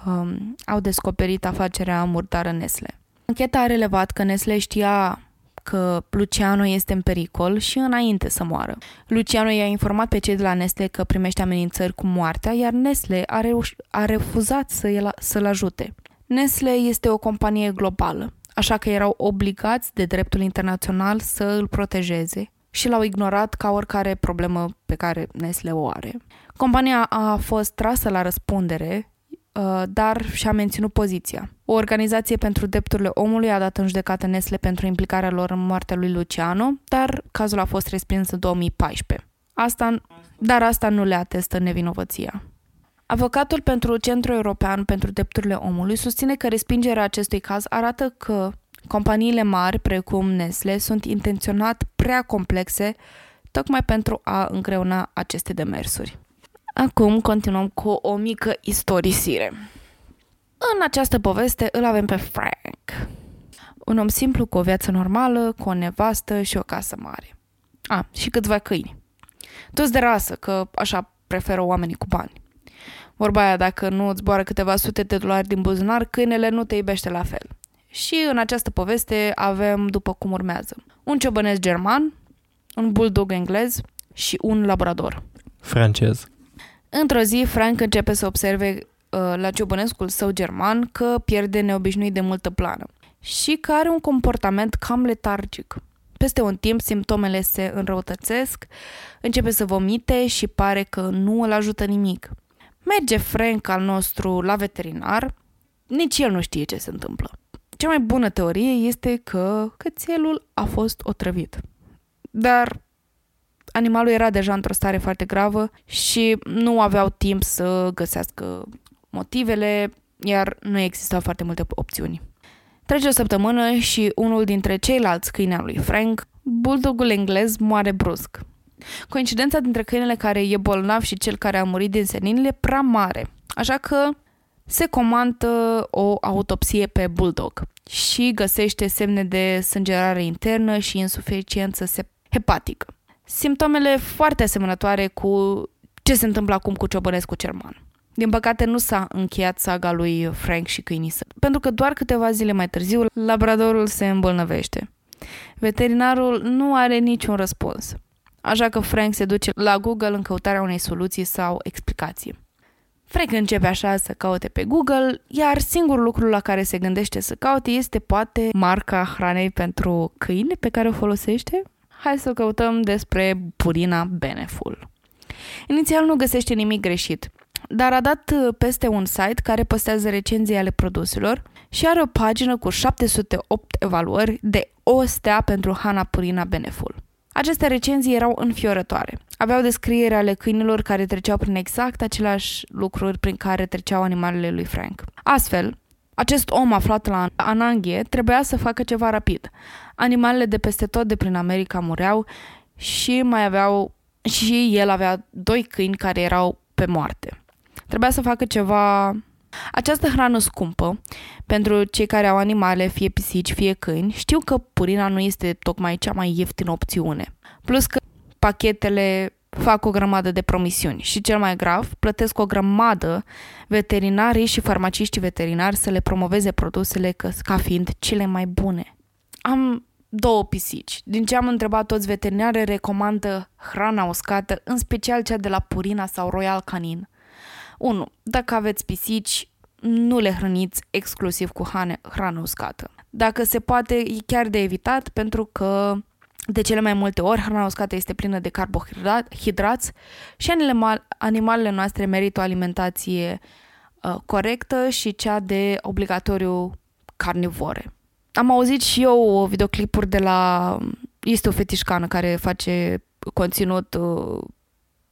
um, au descoperit afacerea murdară Nesle. Ancheta a relevat că Nesle știa că Luciano este în pericol și înainte să moară. Luciano i-a informat pe cei de la Nestle că primește amenințări cu moartea, iar Nestle a, reuș- a refuzat să el, să-l ajute. Nestle este o companie globală, așa că erau obligați de dreptul internațional să îl protejeze și l-au ignorat ca oricare problemă pe care Nestle o are. Compania a fost trasă la răspundere, uh, dar și-a menținut poziția. O organizație pentru drepturile omului a dat în judecată Nestle pentru implicarea lor în moartea lui Luciano, dar cazul a fost respins în 2014. Asta, dar asta nu le atestă nevinovăția. Avocatul pentru Centrul European pentru Drepturile Omului susține că respingerea acestui caz arată că companiile mari, precum Nestle, sunt intenționat prea complexe tocmai pentru a îngreuna aceste demersuri. Acum continuăm cu o mică istorisire. În această poveste îl avem pe Frank. Un om simplu cu o viață normală, cu o nevastă și o casă mare. A, și câțiva câini. Toți de rasă, că așa preferă oamenii cu bani. Vorba aia, dacă nu îți zboară câteva sute de dolari din buzunar, câinele nu te iubește la fel. Și în această poveste avem după cum urmează. Un ciobănesc german, un bulldog englez și un labrador. Francez. Într-o zi, Frank începe să observe uh, la ciobănescul său german că pierde neobișnuit de multă plană și că are un comportament cam letargic. Peste un timp, simptomele se înrăutățesc, începe să vomite și pare că nu îl ajută nimic. Merge Frank al nostru la veterinar, nici el nu știe ce se întâmplă. Cea mai bună teorie este că cățelul a fost otrăvit. Dar animalul era deja într-o stare foarte gravă și nu aveau timp să găsească motivele, iar nu existau foarte multe opțiuni. Trece o săptămână și unul dintre ceilalți câini al lui Frank, bulldogul englez, moare brusc. Coincidența dintre câinele care e bolnav și cel care a murit din senin e prea mare, așa că se comandă o autopsie pe bulldog și găsește semne de sângerare internă și insuficiență hepatică simptomele foarte asemănătoare cu ce se întâmplă acum cu Ciobănescu Cerman. Din păcate nu s-a încheiat saga lui Frank și câinii pentru că doar câteva zile mai târziu labradorul se îmbolnăvește. Veterinarul nu are niciun răspuns, așa că Frank se duce la Google în căutarea unei soluții sau explicații. Frank începe așa să caute pe Google, iar singurul lucru la care se gândește să caute este poate marca hranei pentru câini pe care o folosește hai să căutăm despre Purina Beneful. Inițial nu găsește nimic greșit. Dar a dat uh, peste un site care postează recenzii ale produselor și are o pagină cu 708 evaluări de o stea pentru Hana Purina Beneful. Aceste recenzii erau înfiorătoare. Aveau descriere ale câinilor care treceau prin exact aceleași lucruri prin care treceau animalele lui Frank. Astfel, acest om aflat la Ananghie trebuia să facă ceva rapid. Animalele de peste tot de prin America mureau și mai aveau și el avea doi câini care erau pe moarte. Trebuia să facă ceva această hrană scumpă, pentru cei care au animale, fie pisici, fie câini, știu că purina nu este tocmai cea mai ieftină opțiune. Plus că pachetele fac o grămadă de promisiuni și cel mai grav, plătesc o grămadă veterinarii și farmaciștii veterinari să le promoveze produsele ca fiind cele mai bune. Am două pisici. Din ce am întrebat toți veterinare, recomandă hrana uscată, în special cea de la Purina sau Royal Canin. 1. Dacă aveți pisici, nu le hrăniți exclusiv cu hane, hrană uscată. Dacă se poate, e chiar de evitat pentru că de cele mai multe ori hrana uscată este plină de carbohidrați și animalele noastre merită o alimentație uh, corectă și cea de obligatoriu carnivore. Am auzit și eu videoclipuri de la... Este o fetișcană care face conținut uh,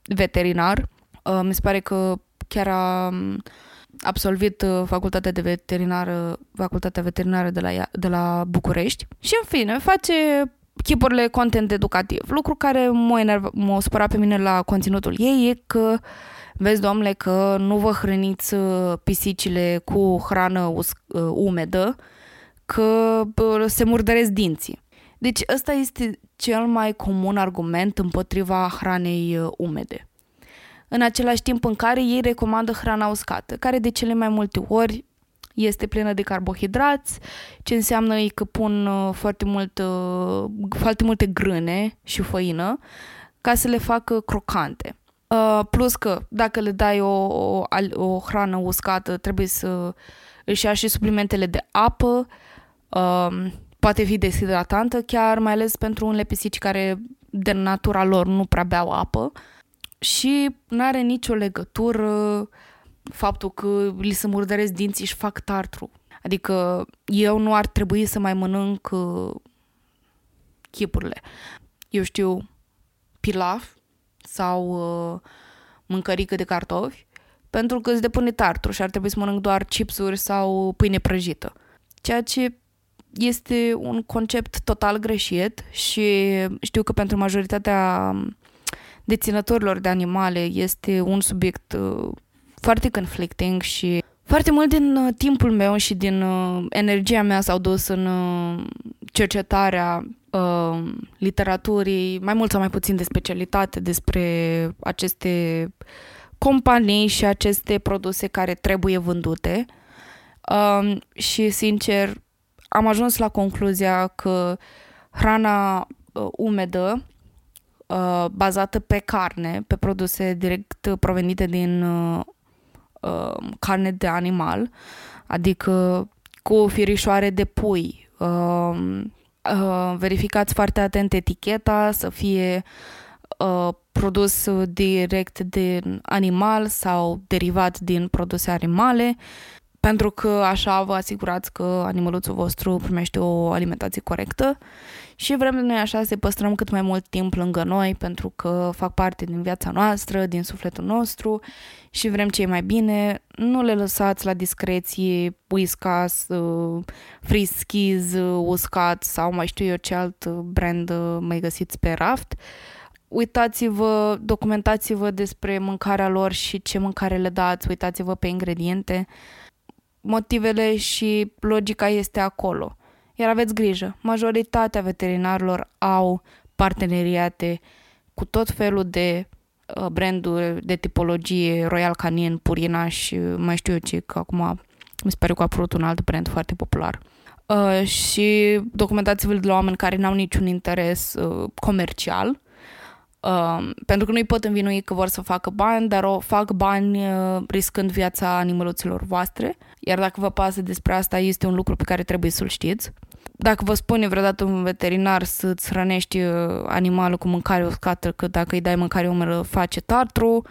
veterinar. Uh, mi se pare că chiar a um, absolvit uh, facultatea de veterinară, facultatea veterinară de la, de la București și în fine face chipurile content educativ. Lucru care m-a, enerv- m-a supărat pe mine la conținutul ei e că vezi, domnule, că nu vă hrăniți uh, pisicile cu hrană us- uh, umedă, că se murdăresc dinții. Deci ăsta este cel mai comun argument împotriva hranei umede în același timp în care ei recomandă hrana uscată, care de cele mai multe ori este plină de carbohidrați, ce înseamnă că pun uh, foarte, mult, uh, foarte multe grâne și făină ca să le facă crocante. Uh, plus că dacă le dai o, o, o hrană uscată, trebuie să își ia și suplimentele de apă, poate fi deshidratantă chiar, mai ales pentru unele pisici care de natura lor nu prea beau apă și nu are nicio legătură faptul că li se murdăresc dinții și fac tartru. Adică eu nu ar trebui să mai mănânc uh, chipurile. Eu știu pilaf sau uh, mâncărică de cartofi pentru că îți depune tartru și ar trebui să mănânc doar chipsuri sau pâine prăjită. Ceea ce este un concept total greșit și știu că pentru majoritatea deținătorilor de animale este un subiect uh, foarte conflicting și foarte mult din uh, timpul meu și din uh, energia mea s-au dus în cercetarea literaturii, mai mult sau mai puțin de specialitate despre aceste companii și aceste produse care trebuie vândute. Um, și, sincer, am ajuns la concluzia că hrana umedă uh, bazată pe carne, pe produse direct provenite din uh, uh, carne de animal, adică cu firișoare de pui. Uh, uh, verificați foarte atent eticheta, să fie uh, produs direct din animal sau derivat din produse animale, pentru că așa vă asigurați că animăluțul vostru primește o alimentație corectă și vrem noi așa să păstrăm cât mai mult timp lângă noi pentru că fac parte din viața noastră, din sufletul nostru și vrem cei mai bine. Nu le lăsați la discreție, Whiskas, uh, Friskies, uh, uscat sau mai știu eu ce alt brand uh, mai găsiți pe raft. Uitați-vă, documentați-vă despre mâncarea lor și ce mâncare le dați, uitați-vă pe ingrediente. Motivele și logica este acolo iar aveți grijă, majoritatea veterinarilor au parteneriate cu tot felul de uh, branduri de tipologie, Royal Canin, Purina și mai știu eu ce, că acum mi se pare că a apărut un alt brand foarte popular. Uh, și documentați-vă de la oameni care n-au niciun interes uh, comercial, uh, pentru că nu îi pot învinui că vor să facă bani, dar o fac bani uh, riscând viața animăluților voastre. Iar dacă vă pasă despre asta, este un lucru pe care trebuie să-l știți dacă vă spune vreodată un veterinar să-ți hrănești uh, animalul cu mâncare uscată, că dacă îi dai mâncare umără face tartru,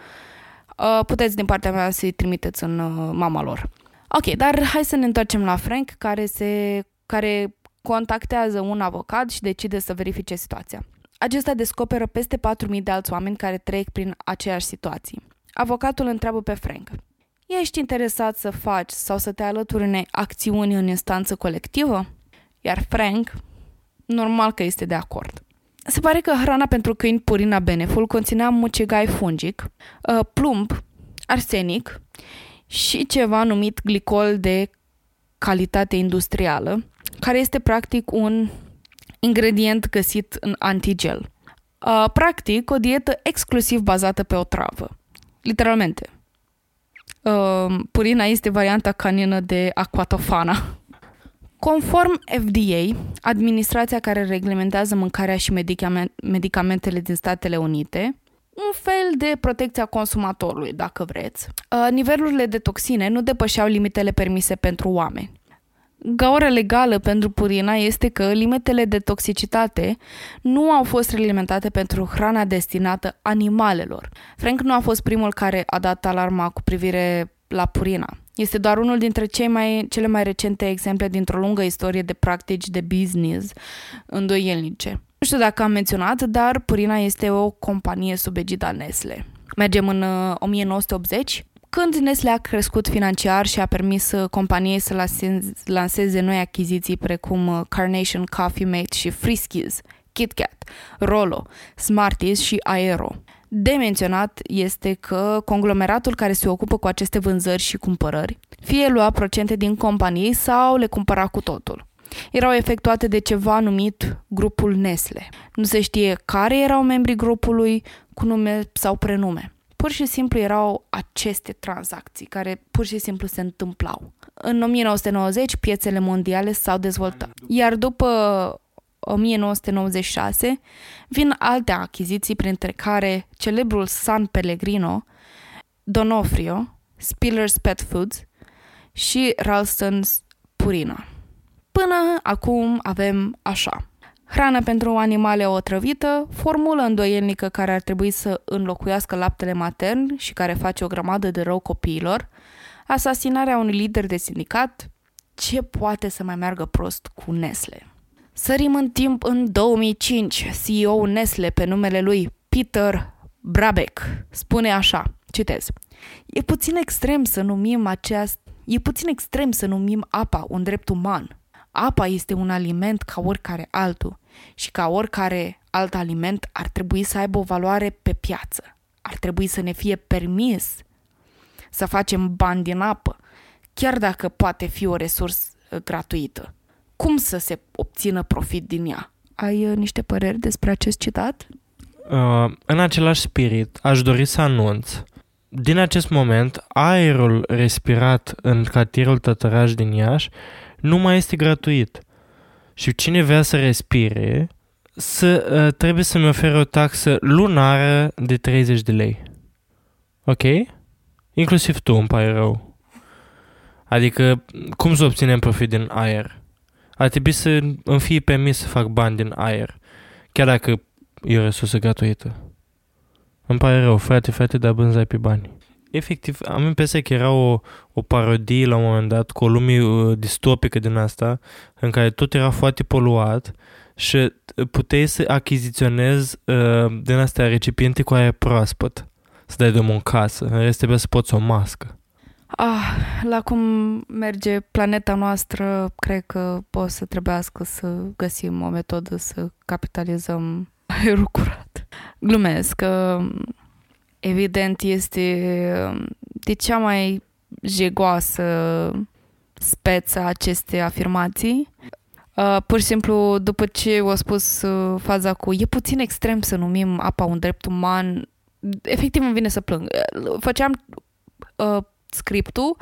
uh, puteți din partea mea să-i trimiteți în uh, mama lor. Ok, dar hai să ne întoarcem la Frank, care, se, care contactează un avocat și decide să verifice situația. Acesta descoperă peste 4.000 de alți oameni care trec prin aceeași situații. Avocatul întreabă pe Frank. Ești interesat să faci sau să te alături unei acțiuni în instanță colectivă? Iar Frank, normal că este de acord. Se pare că hrana pentru câini Purina Beneful conținea mucegai fungic, uh, plumb, arsenic și ceva numit glicol de calitate industrială, care este practic un ingredient găsit în antigel. Uh, practic, o dietă exclusiv bazată pe o travă. Literalmente. Uh, purina este varianta canină de aquatofana. Conform FDA, administrația care reglementează mâncarea și medicamentele din Statele Unite, un fel de protecție a consumatorului, dacă vreți. Uh, nivelurile de toxine nu depășeau limitele permise pentru oameni. Gaura legală pentru purina este că limitele de toxicitate nu au fost reglementate pentru hrana destinată animalelor. Frank nu a fost primul care a dat alarma cu privire la purina. Este doar unul dintre cei mai, cele mai recente exemple dintr-o lungă istorie de practici de business îndoielnice. Nu știu dacă am menționat, dar Purina este o companie sub egida Nestle. Mergem în 1980, uh, când Nestle a crescut financiar și a permis uh, companiei să lanseze noi achiziții precum uh, Carnation Coffee Mate și Friskies, KitKat, Rolo, Smarties și Aero. De menționat este că conglomeratul care se ocupă cu aceste vânzări și cumpărări fie lua procente din companii sau le cumpăra cu totul. Erau efectuate de ceva numit grupul Nestle. Nu se știe care erau membrii grupului cu nume sau prenume. Pur și simplu erau aceste tranzacții care pur și simplu se întâmplau. În 1990 piețele mondiale s-au dezvoltat, iar după 1996 vin alte achiziții, printre care celebrul San Pellegrino, Donofrio, Spiller's Pet Foods și Ralston's Purina. Până acum avem așa. Hrană pentru animale otrăvită, formulă îndoielnică care ar trebui să înlocuiască laptele matern și care face o grămadă de rău copiilor, asasinarea unui lider de sindicat, ce poate să mai meargă prost cu Nestle. Sărim în timp în 2005, CEO Nestle pe numele lui Peter Brabeck spune așa, citez, E puțin extrem să numim aceast... E puțin extrem să numim apa un drept uman. Apa este un aliment ca oricare altul și ca oricare alt aliment ar trebui să aibă o valoare pe piață. Ar trebui să ne fie permis să facem bani din apă, chiar dacă poate fi o resursă gratuită cum să se obțină profit din ea. Ai uh, niște păreri despre acest citat? Uh, în același spirit, aș dori să anunț din acest moment, aerul respirat în cartierul Tătăraș din Iași nu mai este gratuit. Și cine vrea să respire, să, uh, trebuie să-mi ofere o taxă lunară de 30 de lei. Ok? Inclusiv tu, îmi pare rău. Adică, cum să obținem profit din aer? ar trebui să îmi fie permis să fac bani din aer, chiar dacă e o resursă gratuită. Îmi pare rău, frate, frate, dar bânzai pe bani. Efectiv, am impresia că era o, o parodie la un moment dat cu o lume uh, distopică din asta, în care tot era foarte poluat și puteai să achiziționezi uh, din astea recipiente cu aer proaspăt, să dai de în casă, în rest trebuie să poți o mască. Ah, la cum merge planeta noastră, cred că o să trebuiască să găsim o metodă să capitalizăm aerul curat. Glumesc că evident este de cea mai jegoasă speță aceste afirmații. Uh, pur și simplu, după ce au spus uh, faza cu e puțin extrem să numim apa un drept uman, efectiv îmi vine să plâng. Uh, făceam uh, scriptul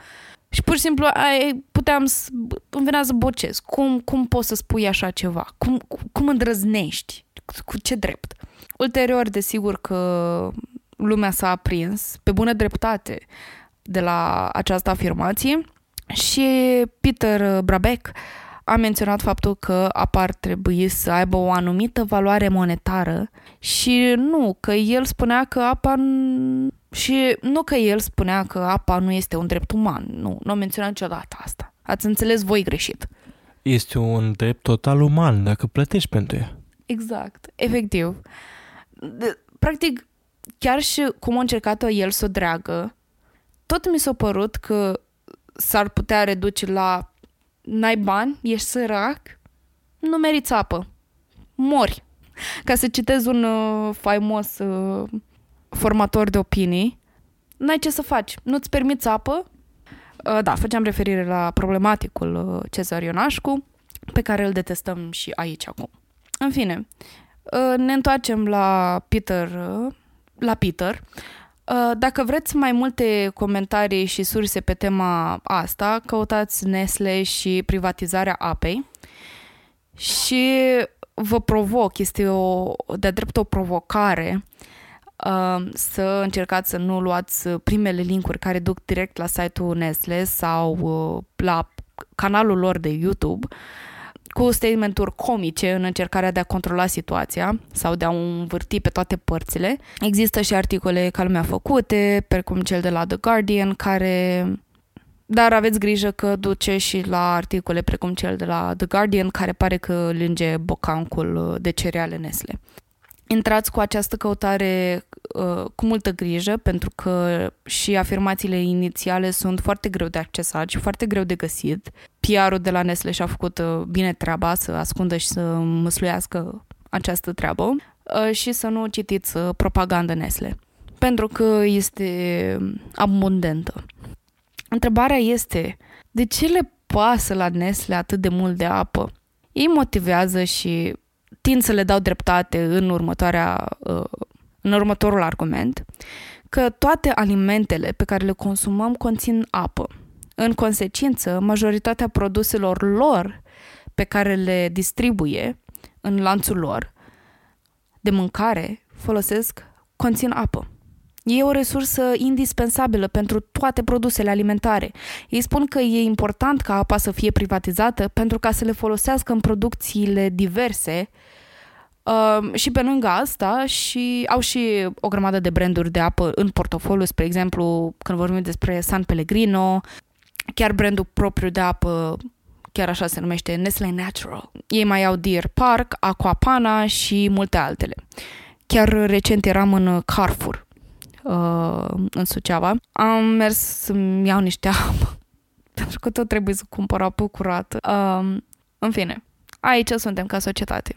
și pur și simplu ai, puteam să, îmi venea să bocez. Cum, cum poți să spui așa ceva? Cum, cum îndrăznești? Cu ce drept? Ulterior, desigur că lumea s-a aprins pe bună dreptate de la această afirmație și Peter Brabeck a menționat faptul că apa ar trebui să aibă o anumită valoare monetară și nu, că el spunea că apa Și nu că el spunea că apa nu este un drept uman, nu, nu a menționat niciodată asta. Ați înțeles voi greșit. Este un drept total uman dacă plătești pentru ea. Exact, efectiv. De, practic, chiar și cum a încercat-o el să o dreagă, tot mi s-a părut că s-ar putea reduce la n-ai bani, ești sărac, nu meriți apă, mori. Ca să citez un uh, faimos uh, formator de opinii, n-ai ce să faci, nu-ți permiți apă. Uh, da, făceam referire la problematicul uh, Cezar Ionașcu, pe care îl detestăm și aici acum. În fine, uh, ne întoarcem la Peter, uh, la Peter. Uh, Dacă vreți mai multe comentarii și surse pe tema asta, căutați Nestle și privatizarea apei și vă provoc, este o, de drept o provocare uh, să încercați să nu luați primele linkuri care duc direct la site-ul Nestle sau uh, la canalul lor de YouTube cu statementuri comice în încercarea de a controla situația sau de a o învârti pe toate părțile. Există și articole ca lumea făcute, precum cel de la The Guardian, care dar aveți grijă că duce și la articole precum cel de la The Guardian, care pare că lânge bocancul de cereale Nestle. Intrați cu această căutare uh, cu multă grijă, pentru că și afirmațiile inițiale sunt foarte greu de accesat și foarte greu de găsit. PR-ul de la Nestle și-a făcut uh, bine treaba să ascundă și să măsluiască această treabă uh, și să nu citiți uh, propaganda Nestle, pentru că este abundentă. Întrebarea este, de ce le pasă la Nestle atât de mult de apă? Ei motivează și tind să le dau dreptate în, următoarea, uh, în următorul argument, că toate alimentele pe care le consumăm conțin apă. În consecință, majoritatea produselor lor pe care le distribuie în lanțul lor de mâncare folosesc, conțin apă. E o resursă indispensabilă pentru toate produsele alimentare. Ei spun că e important ca apa să fie privatizată pentru ca să le folosească în producțiile diverse Uh, și pe lângă asta și au și o grămadă de branduri de apă în portofoliu, spre exemplu, când vorbim despre San Pellegrino, chiar brandul propriu de apă, chiar așa se numește, Nestle Natural. Ei mai au Deer Park, Aquapana și multe altele. Chiar recent eram în Carrefour, uh, în Suceava. Am mers să-mi iau niște apă, pentru că tot trebuie să cumpăr apă curată. Uh, în fine, aici suntem ca societate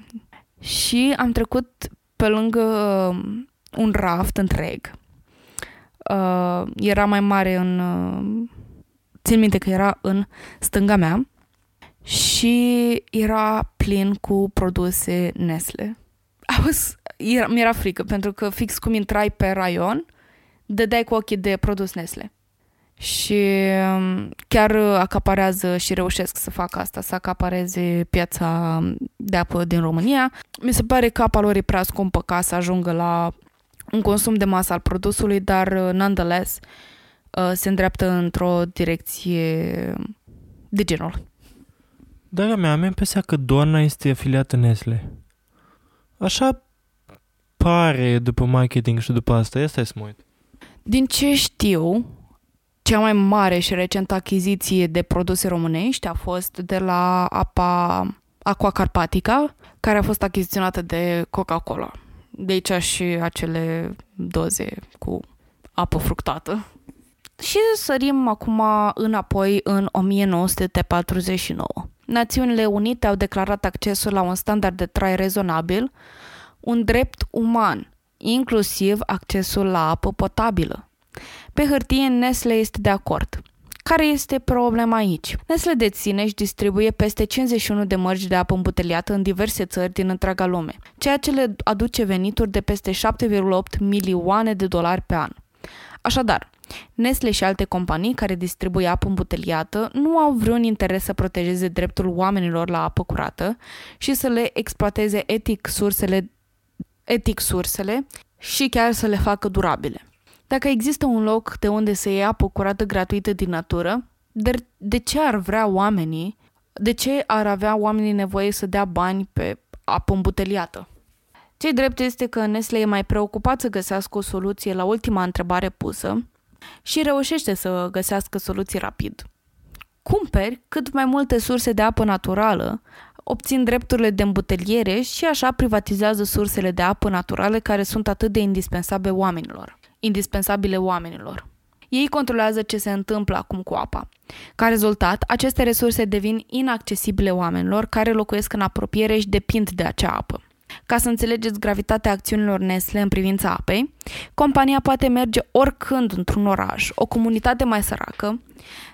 și am trecut pe lângă um, un raft întreg. Uh, era mai mare în... Uh, țin minte că era în stânga mea și era plin cu produse Nestle. Was, era, mi-era frică pentru că fix cum intrai pe raion, dădeai cu ochii de produs Nestle și um, chiar acaparează și reușesc să facă asta, să acapareze piața de apă din România. Mi se pare că apa lor e prea scumpă ca să ajungă la un consum de masă al produsului, dar uh, nonetheless uh, se îndreaptă într-o direcție de genul. Draga mea, am impresia că Doana este afiliată Nestle. Așa pare după marketing și după asta. Ia stai să mă uit. Din ce știu, cea mai mare și recentă achiziție de produse românești a fost de la apa Aqua Carpatica, care a fost achiziționată de Coca-Cola. De aici și acele doze cu apă fructată. Și sărim acum înapoi în 1949. Națiunile Unite au declarat accesul la un standard de trai rezonabil, un drept uman, inclusiv accesul la apă potabilă. Pe hârtie, Nestle este de acord. Care este problema aici? Nestle deține și distribuie peste 51 de mărci de apă îmbuteliată în diverse țări din întreaga lume, ceea ce le aduce venituri de peste 7,8 milioane de dolari pe an. Așadar, Nestle și alte companii care distribuie apă îmbuteliată nu au vreun interes să protejeze dreptul oamenilor la apă curată și să le exploateze etic sursele, etic sursele și chiar să le facă durabile. Dacă există un loc de unde să ia apă curată gratuită din natură, de, de ce ar vrea oamenii, de ce ar avea oamenii nevoie să dea bani pe apă îmbuteliată? Cei drept este că Nestle e mai preocupat să găsească o soluție la ultima întrebare pusă și reușește să găsească soluții rapid. Cumperi cât mai multe surse de apă naturală, obțin drepturile de îmbuteliere și așa privatizează sursele de apă naturale care sunt atât de indispensabile oamenilor. Indispensabile oamenilor. Ei controlează ce se întâmplă acum cu apa. Ca rezultat, aceste resurse devin inaccesibile oamenilor care locuiesc în apropiere și depind de acea apă. Ca să înțelegeți gravitatea acțiunilor Nestle în privința apei, compania poate merge oricând într-un oraș, o comunitate mai săracă,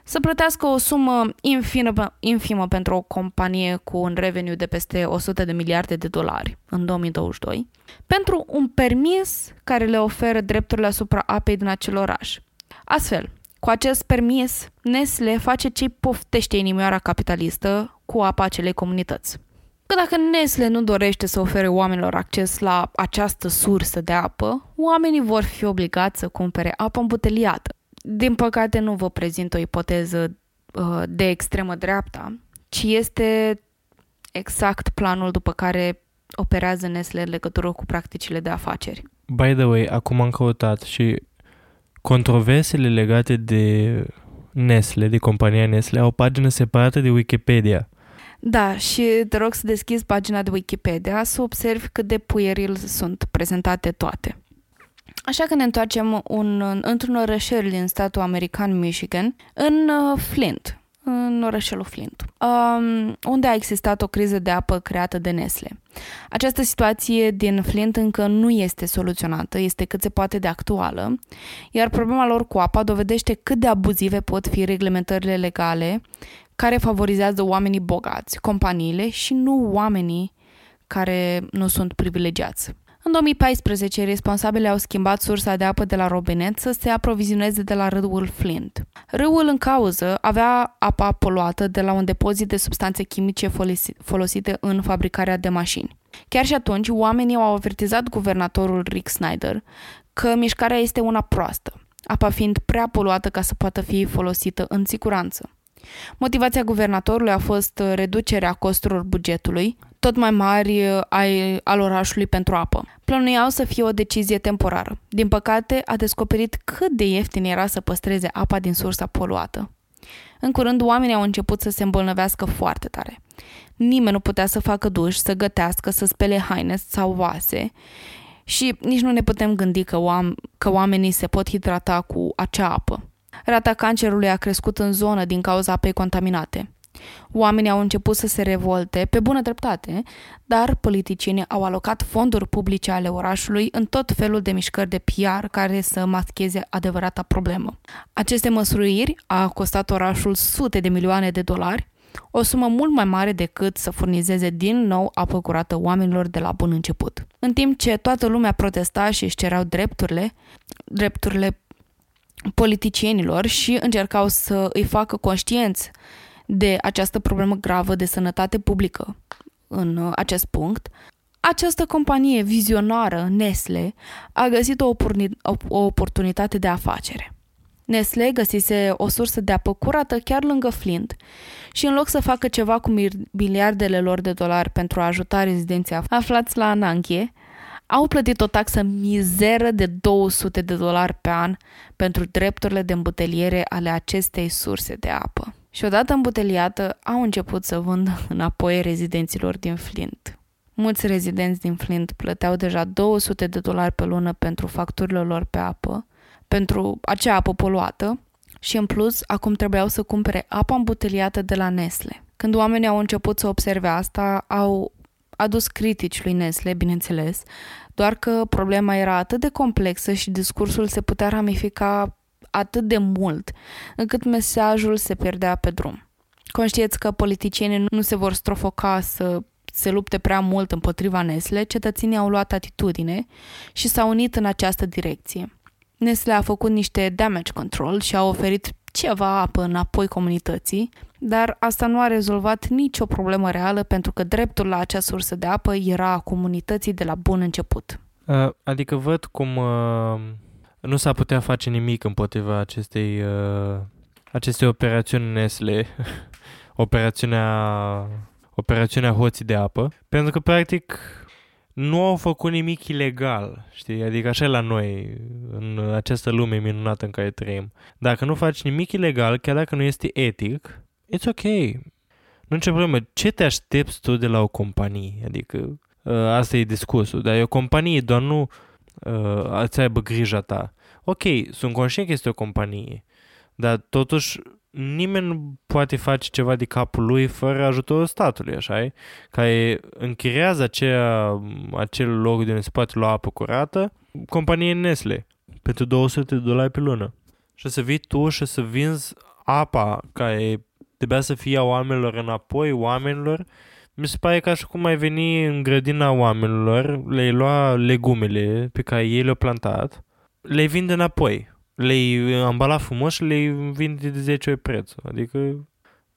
să plătească o sumă infimă, infimă pentru o companie cu un revenue de peste 100 de miliarde de dolari în 2022, pentru un permis care le oferă drepturile asupra apei din acel oraș. Astfel, cu acest permis, Nestle face ce poftește inimioara capitalistă cu apa acelei comunități. Că dacă Nestle nu dorește să ofere oamenilor acces la această sursă de apă, oamenii vor fi obligați să cumpere apă îmbuteliată. Din păcate nu vă prezint o ipoteză uh, de extremă dreapta, ci este exact planul după care operează Nestle în legătură cu practicile de afaceri. By the way, acum am căutat și controversele legate de Nestle, de compania Nestle, au o pagină separată de Wikipedia. Da, și te rog să deschizi pagina de Wikipedia să observi cât de pueril sunt prezentate toate. Așa că ne întoarcem un, într-un orășel din statul american Michigan, în uh, Flint, în orășelul Flint, um, unde a existat o criză de apă creată de Nestle. Această situație din Flint încă nu este soluționată, este cât se poate de actuală, iar problema lor cu apa dovedește cât de abuzive pot fi reglementările legale care favorizează oamenii bogați, companiile și nu oamenii care nu sunt privilegiați. În 2014, responsabile au schimbat sursa de apă de la robinet să se aprovizioneze de la râul Flint. Râul în cauză avea apa poluată de la un depozit de substanțe chimice folosite în fabricarea de mașini. Chiar și atunci, oamenii au avertizat guvernatorul Rick Snyder că mișcarea este una proastă, apa fiind prea poluată ca să poată fi folosită în siguranță. Motivația guvernatorului a fost uh, reducerea costurilor bugetului, tot mai mari uh, ai, al orașului pentru apă. Plănuiau să fie o decizie temporară. Din păcate, a descoperit cât de ieftin era să păstreze apa din sursa poluată. În curând, oamenii au început să se îmbolnăvească foarte tare. Nimeni nu putea să facă duș, să gătească, să spele haine sau vase și nici nu ne putem gândi că, oam- că oamenii se pot hidrata cu acea apă. Rata cancerului a crescut în zonă din cauza apei contaminate. Oamenii au început să se revolte, pe bună dreptate, dar politicienii au alocat fonduri publice ale orașului în tot felul de mișcări de PR care să mascheze adevărata problemă. Aceste măsuriri a costat orașul sute de milioane de dolari, o sumă mult mai mare decât să furnizeze din nou apă curată oamenilor de la bun început. În timp ce toată lumea protesta și își cereau drepturile, drepturile politicienilor și încercau să îi facă conștienți de această problemă gravă de sănătate publică în uh, acest punct, această companie vizionară, Nestle, a găsit o, o oportunitate de afacere. Nestle găsise o sursă de apă curată chiar lângă Flint și în loc să facă ceva cu miliardele lor de dolari pentru a ajuta rezidenții aflați la Ananghie, au plătit o taxă mizeră de 200 de dolari pe an pentru drepturile de îmbuteliere ale acestei surse de apă. Și odată îmbuteliată, au început să vândă înapoi rezidenților din Flint. Mulți rezidenți din Flint plăteau deja 200 de dolari pe lună pentru facturile lor pe apă, pentru acea apă poluată, și în plus, acum trebuiau să cumpere apa îmbuteliată de la Nestle. Când oamenii au început să observe asta, au adus critici lui Nestle, bineînțeles, doar că problema era atât de complexă și discursul se putea ramifica atât de mult, încât mesajul se pierdea pe drum. Conștiți că politicienii nu se vor strofoca să se lupte prea mult împotriva Nestle, cetățenii au luat atitudine și s-au unit în această direcție. Nestle a făcut niște damage control și a oferit ceva apă înapoi comunității, dar asta nu a rezolvat nicio problemă reală pentru că dreptul la acea sursă de apă era a comunității de la bun început. Adică văd cum nu s-a putea face nimic împotriva acestei, acestei operațiuni Nestle, operațiunea, operațiunea hoții de apă, pentru că practic nu au făcut nimic ilegal, știi? Adică așa e la noi, în această lume minunată în care trăim. Dacă nu faci nimic ilegal, chiar dacă nu este etic, it's ok. Nu ce problemă. Ce te aștepți tu de la o companie? Adică uh, asta e discursul. Dar e o companie, doar nu uh, îți aibă grija ta. Ok, sunt conștient că este o companie, dar totuși nimeni nu poate face ceva de capul lui fără ajutorul statului, așa e? Care închiriază acea, acel loc de unde se poate lua apă curată, companie Nestle, pentru 200 de dolari pe lună. Și să vii tu și să vinzi apa care trebuia să fie a oamenilor înapoi, oamenilor, mi se pare ca și cum ai veni în grădina oamenilor, le-ai lua legumele pe care ei le-au plantat, le-ai vinde înapoi le-ai ambalat frumos și le-ai vinde de 10 ori prețul. Adică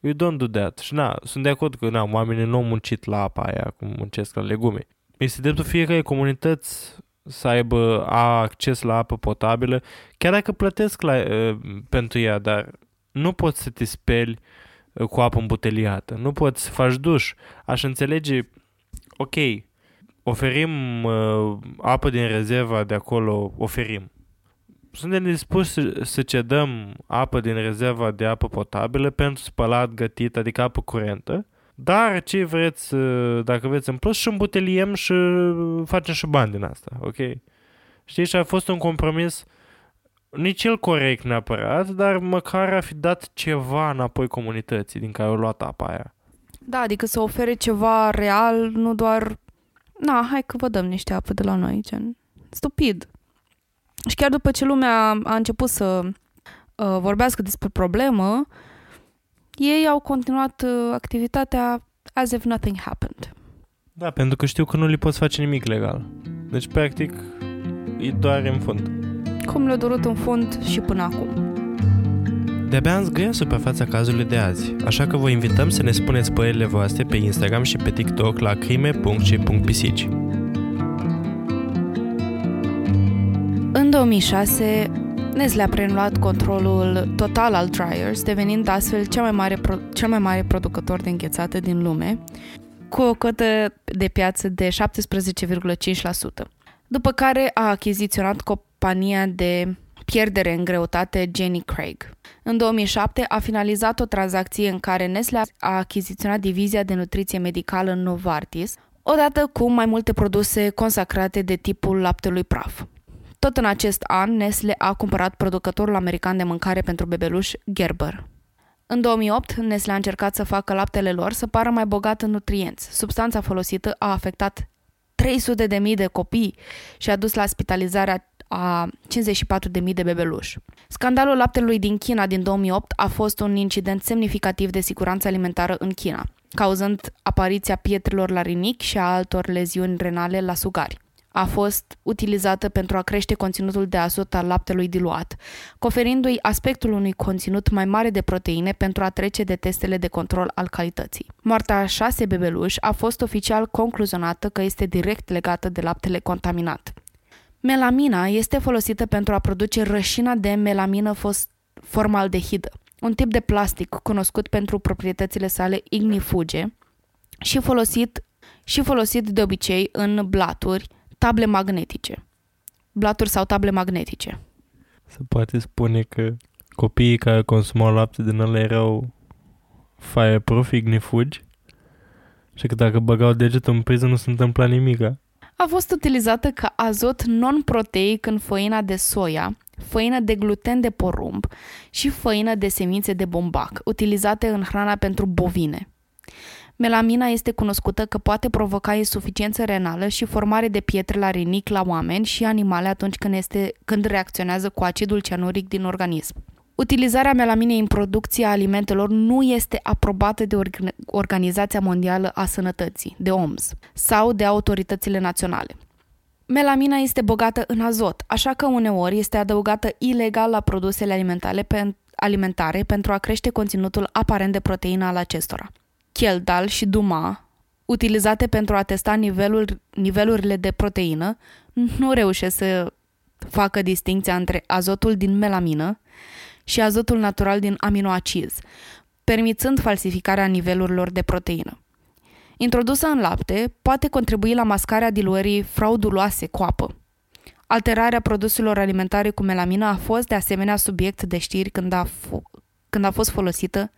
you don't do that. Și na, sunt de acord că na, oamenii nu au muncit la apa aia cum muncesc la legume. Este dreptul fiecare comunități să aibă a, acces la apă potabilă, chiar dacă plătesc la, uh, pentru ea, dar nu poți să te speli uh, cu apă îmbuteliată, nu poți să faci duș. Aș înțelege, ok, oferim uh, apă din rezerva de acolo, oferim suntem dispuși să, să cedăm apă din rezerva de apă potabilă pentru spălat, gătit, adică apă curentă, dar ce vreți, dacă vreți în plus, și îmbuteliem și facem și bani din asta, ok? Știți, și a fost un compromis nici el corect neapărat, dar măcar a fi dat ceva înapoi comunității din care au luat apa aia. Da, adică să ofere ceva real, nu doar, na, hai că vă dăm niște apă de la noi, gen, stupid. Și chiar după ce lumea a început să uh, vorbească despre problemă, ei au continuat uh, activitatea as if nothing happened. Da, pentru că știu că nu li poți face nimic legal. Deci, practic, e doar în fund. Cum le-a durut în fund și până acum. De-abia am zgâiat suprafața cazului de azi, așa că vă invităm să ne spuneți părerile voastre pe Instagram și pe TikTok la crime.și.pisici. În 2006, Nestle a preluat controlul total al Dryers, devenind astfel cel mai mare, pro- cel mai mare producător de înghețată din lume, cu o cotă de piață de 17,5%. După care a achiziționat compania de pierdere în greutate Jenny Craig. În 2007 a finalizat o tranzacție în care Nestle a achiziționat divizia de nutriție medicală Novartis, odată cu mai multe produse consacrate de tipul laptelui praf. Tot în acest an, Nestle a cumpărat producătorul american de mâncare pentru bebeluși Gerber. În 2008, Nestle a încercat să facă laptele lor să pară mai bogat în nutrienți. Substanța folosită a afectat 300.000 de copii și a dus la spitalizarea a 54.000 de bebeluși. Scandalul laptelui din China din 2008 a fost un incident semnificativ de siguranță alimentară în China, cauzând apariția pietrelor la rinic și a altor leziuni renale la sugari a fost utilizată pentru a crește conținutul de azot al laptelui diluat, conferindu-i aspectul unui conținut mai mare de proteine pentru a trece de testele de control al calității. Moartea a șase bebeluși a fost oficial concluzionată că este direct legată de laptele contaminat. Melamina este folosită pentru a produce rășina de melamină fost formaldehidă, un tip de plastic cunoscut pentru proprietățile sale ignifuge și folosit și folosit de obicei în blaturi, table magnetice. Blaturi sau table magnetice. Se poate spune că copiii care consumau lapte din ăla erau fireproof, ignifugi și că dacă băgau degetul în priză nu se întâmpla nimica. A fost utilizată ca azot non-proteic în făina de soia, făină de gluten de porumb și făină de semințe de bombac, utilizate în hrana pentru bovine. Melamina este cunoscută că poate provoca insuficiență renală și formare de pietre la rinic la oameni și animale atunci când, este, când reacționează cu acidul cianuric din organism. Utilizarea melaminei în producția alimentelor nu este aprobată de Organizația Mondială a Sănătății, de OMS, sau de autoritățile naționale. Melamina este bogată în azot, așa că uneori este adăugată ilegal la produsele alimentare, alimentare pentru a crește conținutul aparent de proteină al acestora. Kjeldal și Duma, utilizate pentru a testa nivelul, nivelurile de proteină, nu reușesc să facă distinția între azotul din melamină și azotul natural din aminoacizi, permițând falsificarea nivelurilor de proteină. introdusă în lapte, poate contribui la mascarea diluării frauduloase cu apă. Alterarea produselor alimentare cu melamină a fost de asemenea subiect de știri când a, f- când a fost folosită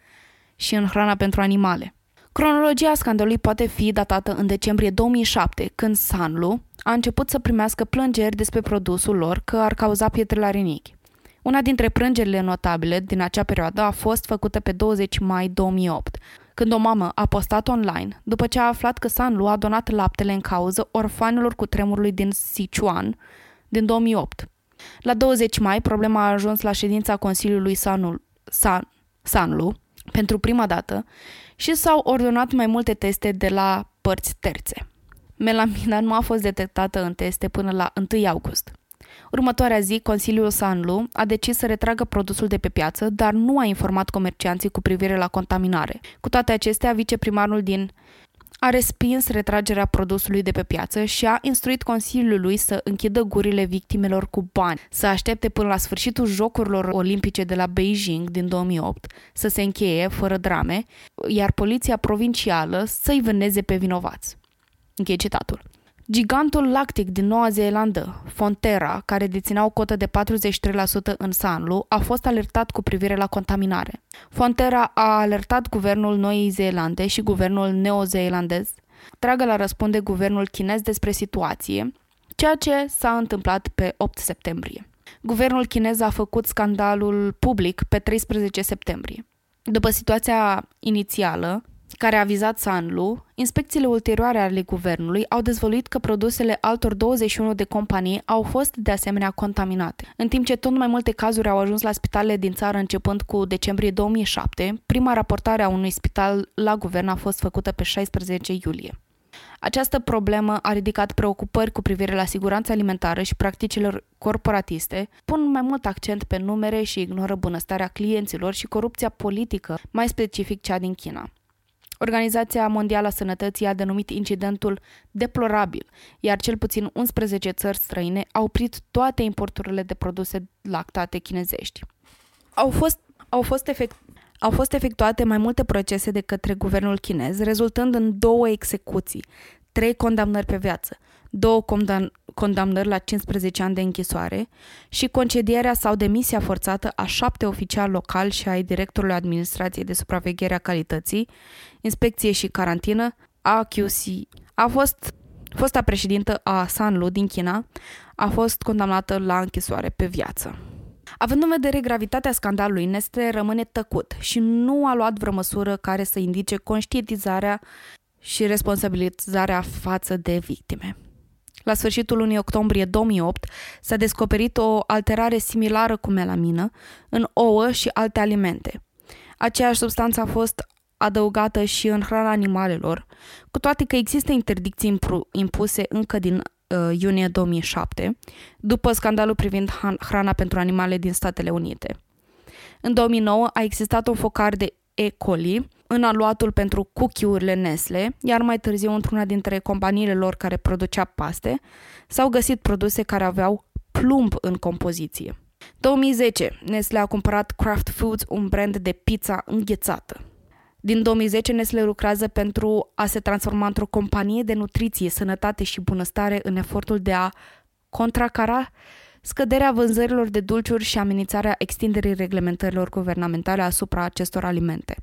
și în hrana pentru animale. Cronologia scandalului poate fi datată în decembrie 2007, când Sanlu a început să primească plângeri despre produsul lor că ar cauza pietre la rinichi. Una dintre plângerile notabile din acea perioadă a fost făcută pe 20 mai 2008, când o mamă a postat online după ce a aflat că Sanlu a donat laptele în cauză orfanilor cu tremurului din Sichuan din 2008. La 20 mai, problema a ajuns la ședința Consiliului Sanul, San, Sanlu pentru prima dată și s-au ordonat mai multe teste de la părți terțe. Melamina nu a fost detectată în teste până la 1 august. Următoarea zi, Consiliul Sanlu a decis să retragă produsul de pe piață, dar nu a informat comercianții cu privire la contaminare. Cu toate acestea, viceprimarul din a respins retragerea produsului de pe piață și a instruit Consiliului să închidă gurile victimelor cu bani, să aștepte până la sfârșitul Jocurilor Olimpice de la Beijing din 2008 să se încheie fără drame, iar poliția provincială să-i vâneze pe vinovați. Încheie citatul. Gigantul lactic din Noua Zeelandă, Fonterra, care deținea o cotă de 43% în Sanlu, a fost alertat cu privire la contaminare. Fonterra a alertat guvernul Noii Zeelande și guvernul neozeelandez tragă la răspunde guvernul chinez despre situație, ceea ce s-a întâmplat pe 8 septembrie. Guvernul chinez a făcut scandalul public pe 13 septembrie. După situația inițială, care a vizat Sanlu, inspecțiile ulterioare ale guvernului au dezvăluit că produsele altor 21 de companii au fost de asemenea contaminate. În timp ce tot mai multe cazuri au ajuns la spitalele din țară începând cu decembrie 2007, prima raportare a unui spital la guvern a fost făcută pe 16 iulie. Această problemă a ridicat preocupări cu privire la siguranța alimentară și practicile corporatiste, pun mai mult accent pe numere și ignoră bunăstarea clienților și corupția politică, mai specific cea din China. Organizația Mondială a Sănătății a denumit incidentul deplorabil, iar cel puțin 11 țări străine au oprit toate importurile de produse lactate chinezești. Au fost, au fost efect, au fost efectuate mai multe procese de către guvernul chinez, rezultând în două execuții, trei condamnări pe viață, două condam- condamnări la 15 ani de închisoare și concedierea sau demisia forțată a șapte oficiali locali și ai directorului administrației de supraveghere a calității, inspecție și carantină, AQC. A fost fosta președintă a Sanlu din China a fost condamnată la închisoare pe viață. Având în vedere gravitatea scandalului, Nestle rămâne tăcut și nu a luat vreo măsură care să indice conștientizarea și responsabilizarea față de victime. La sfârșitul lunii octombrie 2008 s-a descoperit o alterare similară cu melamină în ouă și alte alimente. Aceeași substanță a fost adăugată și în hrana animalelor, cu toate că există interdicții impuse încă din uh, iunie 2007, după scandalul privind hrana pentru animale din Statele Unite. În 2009 a existat un focar de E. coli în aluatul pentru cookie-urile Nestle, iar mai târziu într-una dintre companiile lor care producea paste, s-au găsit produse care aveau plumb în compoziție. 2010, Nestle a cumpărat Kraft Foods, un brand de pizza înghețată. Din 2010, Nestle lucrează pentru a se transforma într-o companie de nutriție, sănătate și bunăstare în efortul de a contracara scăderea vânzărilor de dulciuri și amenințarea extinderii reglementărilor guvernamentale asupra acestor alimente.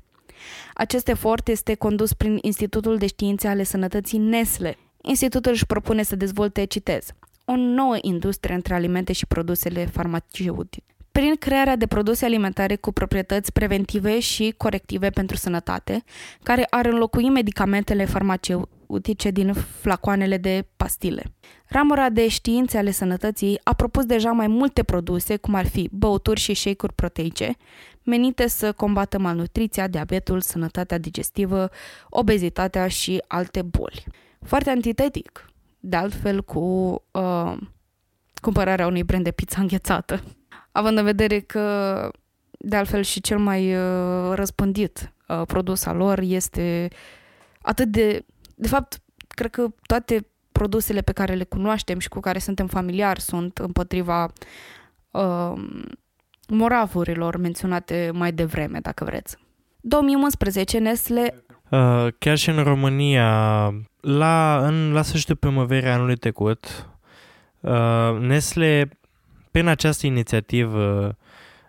Acest efort este condus prin Institutul de Științe ale Sănătății Nestle. Institutul își propune să dezvolte, citez, o nouă industrie între alimente și produsele farmaceutice. Prin crearea de produse alimentare cu proprietăți preventive și corective pentru sănătate, care ar înlocui medicamentele farmaceutice din flacoanele de pastile. Ramura de științe ale sănătății a propus deja mai multe produse, cum ar fi băuturi și shake-uri proteice, menite să combată malnutriția, diabetul, sănătatea digestivă, obezitatea și alte boli. Foarte antitetic, de altfel cu uh, cumpărarea unui brand de pizza înghețată. Având în vedere că, de altfel, și cel mai uh, răspândit uh, produs al lor este atât de... De fapt, cred că toate produsele pe care le cunoaștem și cu care suntem familiari sunt împotriva uh, moravurilor menționate mai devreme, dacă vreți. 2011, Nestle Uh, chiar și în România, la, în, la sfârșitul primăverii anului trecut, uh, Nestle, prin această inițiativă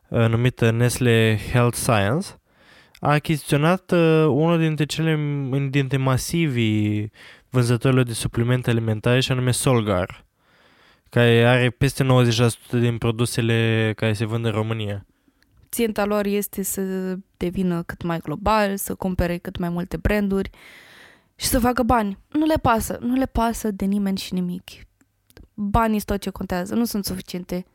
uh, numită Nestle Health Science, a achiziționat uh, unul dintre cele dintre masivii vânzătorilor de suplimente alimentare și anume Solgar, care are peste 90% din produsele care se vând în România. Ținta lor este să devină cât mai global, să cumpere cât mai multe branduri și să facă bani. Nu le pasă, nu le pasă de nimeni și nimic. Banii sunt tot ce contează, nu sunt suficiente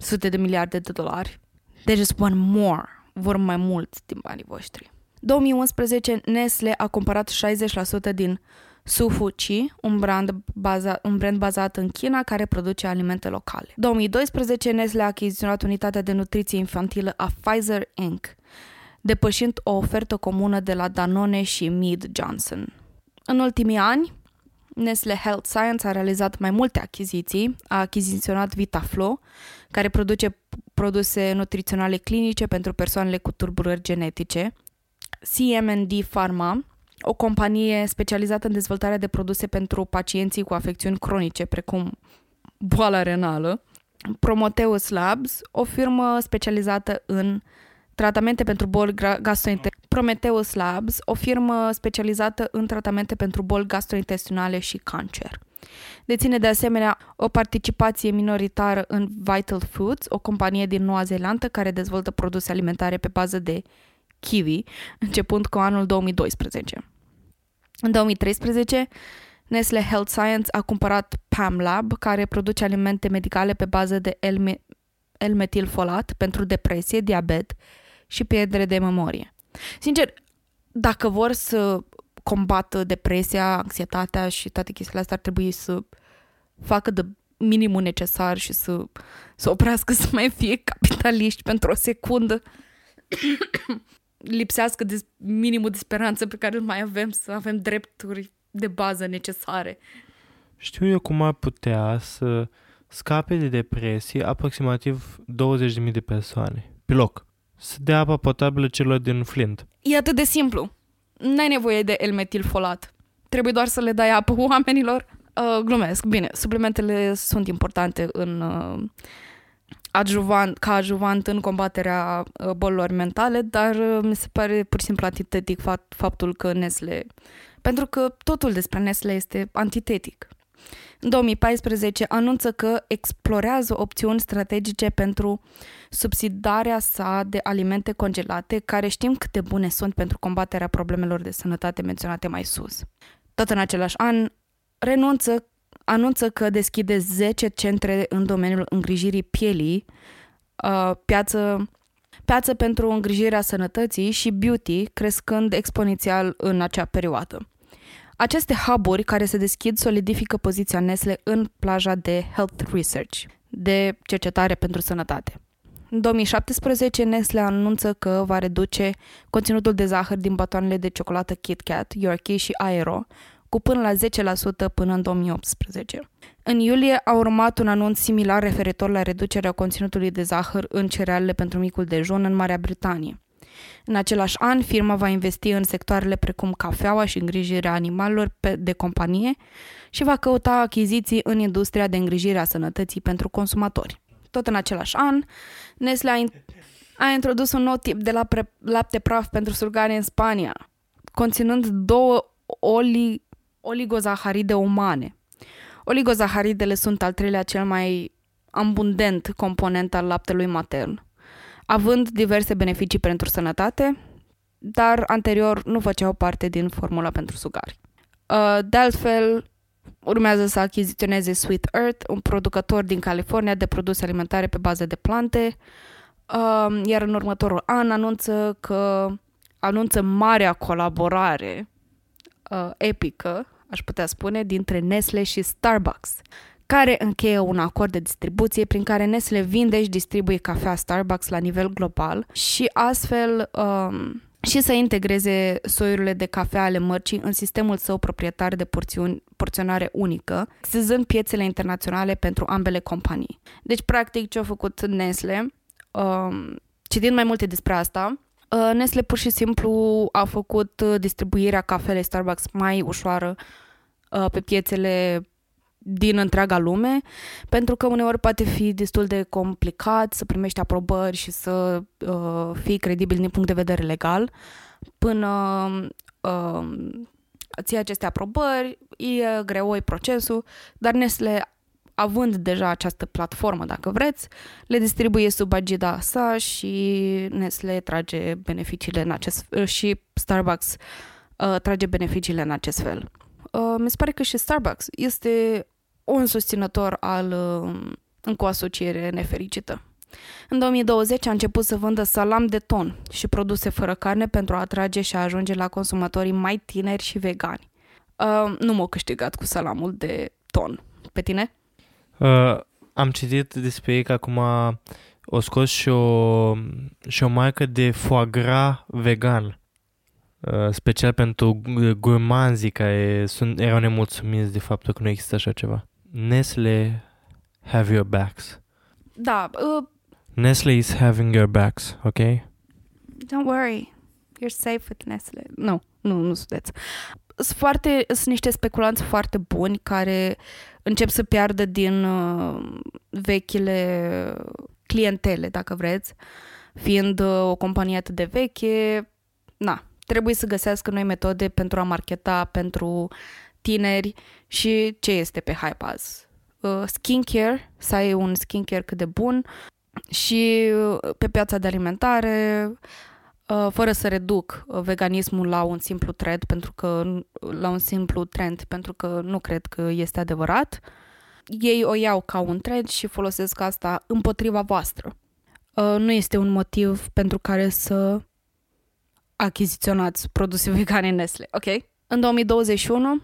sute de miliarde de dolari. They just want more, vor mai mult din banii voștri. 2011, Nestle a cumpărat 60% din Sufuci, un brand, baza, un brand bazat în China care produce alimente locale. 2012, Nestle a achiziționat unitatea de nutriție infantilă a Pfizer Inc., depășind o ofertă comună de la Danone și Mead Johnson. În ultimii ani, Nestle Health Science a realizat mai multe achiziții. A achiziționat VitaFlow, care produce produse nutriționale clinice pentru persoanele cu tulburări genetice. CMND Pharma, o companie specializată în dezvoltarea de produse pentru pacienții cu afecțiuni cronice, precum boala renală. Prometheus Labs, o firmă specializată în tratamente pentru boli gastrointestinale. Prometheus Labs, o firmă specializată în tratamente pentru boli gastrointestinale și cancer. Deține de asemenea o participație minoritară în Vital Foods, o companie din Noua Zeelandă care dezvoltă produse alimentare pe bază de kiwi, începând cu anul 2012. În 2013, Nestle Health Science a cumpărat PAM Lab, care produce alimente medicale pe bază de L-metilfolat pentru depresie, diabet și pierdere de memorie. Sincer, dacă vor să combată depresia, anxietatea și toate chestiile astea, ar trebui să facă de minimul necesar și să, să oprească să mai fie capitaliști pentru o secundă. Lipsească de minimul de speranță pe care îl mai avem să avem drepturi de bază necesare. Știu eu cum ar putea să scape de depresie aproximativ 20.000 de persoane pe loc. Să dea apa potabilă celor din Flint. E atât de simplu. N-ai nevoie de L-metilfolat. Trebuie doar să le dai apă oamenilor. Uh, glumesc. Bine, suplimentele sunt importante în uh, adjuvant, ca adjuvant în combaterea uh, bolilor mentale, dar uh, mi se pare pur și simplu antitetic fapt, faptul că Nestle... Pentru că totul despre Nestle este antitetic. În 2014 anunță că explorează opțiuni strategice pentru subsidarea sa de alimente congelate, care știm cât de bune sunt pentru combaterea problemelor de sănătate menționate mai sus. Tot în același an, renunță, anunță că deschide 10 centre în domeniul îngrijirii pielii, uh, piață, piață pentru îngrijirea sănătății și beauty, crescând exponențial în acea perioadă. Aceste hub care se deschid solidifică poziția Nestle în plaja de Health Research, de cercetare pentru sănătate. În 2017, Nestle anunță că va reduce conținutul de zahăr din batoanele de ciocolată KitKat, Yorkie și Aero cu până la 10% până în 2018. În iulie a urmat un anunț similar referitor la reducerea conținutului de zahăr în cerealele pentru micul dejun în Marea Britanie. În același an, firma va investi în sectoarele precum cafeaua și îngrijirea animalelor de companie și va căuta achiziții în industria de îngrijire a sănătății pentru consumatori. Tot în același an, Nestle a, in- a introdus un nou tip de lapte, lapte praf pentru surgare în Spania, conținând două oli- oligozaharide umane. Oligozaharidele sunt al treilea cel mai abundent component al laptelui matern având diverse beneficii pentru sănătate, dar anterior nu făceau parte din formula pentru sugari. Uh, de altfel, urmează să achiziționeze Sweet Earth, un producător din California de produse alimentare pe bază de plante, uh, iar în următorul an anunță că anunță marea colaborare uh, epică, aș putea spune, dintre Nestle și Starbucks care încheie un acord de distribuție prin care Nestle vinde și distribuie cafea Starbucks la nivel global și astfel um, și să integreze soiurile de cafea ale mărcii în sistemul său proprietar de porțiuni, porționare unică, sezând piețele internaționale pentru ambele companii. Deci, practic, ce a făcut Nestle, um, citind mai multe despre asta, Uh, Nestle pur și simplu a făcut uh, distribuirea cafelei Starbucks mai ușoară uh, pe piețele din întreaga lume, pentru că uneori poate fi destul de complicat să primești aprobări și să uh, fii credibil din punct de vedere legal până uh, ții aceste aprobări, e greu, e procesul, dar Nestle având deja această platformă, dacă vreți, le distribuie sub agida sa și Nestle trage beneficiile în acest și Starbucks uh, trage beneficiile în acest fel. Uh, mi se pare că și Starbucks este un susținător al uh, încă o asociere nefericită. În 2020 a început să vândă salam de ton și produse fără carne pentru a atrage și a ajunge la consumatorii mai tineri și vegani. Uh, nu m-au câștigat cu salamul de ton. Pe tine? Uh, am citit despre ei că acum o scos și o, și o marcă de foie gras vegan. Uh, special pentru gurmanzii care sunt, erau nemulțumiți de faptul că nu există așa ceva. Nestle have your backs. Da, uh, Nestle is having your backs, ok? don't worry. You're safe with Nestle. Nu, nu, nu sunteți. Sunt, foarte, sunt niște speculanți foarte buni care încep să piardă din uh, vechile clientele, dacă vreți, fiind uh, o companie atât de veche, na, trebuie să găsească noi metode pentru a marketa pentru tineri și ce este pe Hype azi. Uh, skincare, să ai un skincare cât de bun și uh, pe piața de alimentare, uh, fără să reduc uh, veganismul la un simplu trend, pentru că la un simplu trend, pentru că nu cred că este adevărat. Ei o iau ca un trend și folosesc asta împotriva voastră. Uh, Nu este un motiv pentru care să achiziționați produse vegane Nestle, ok? În 2021,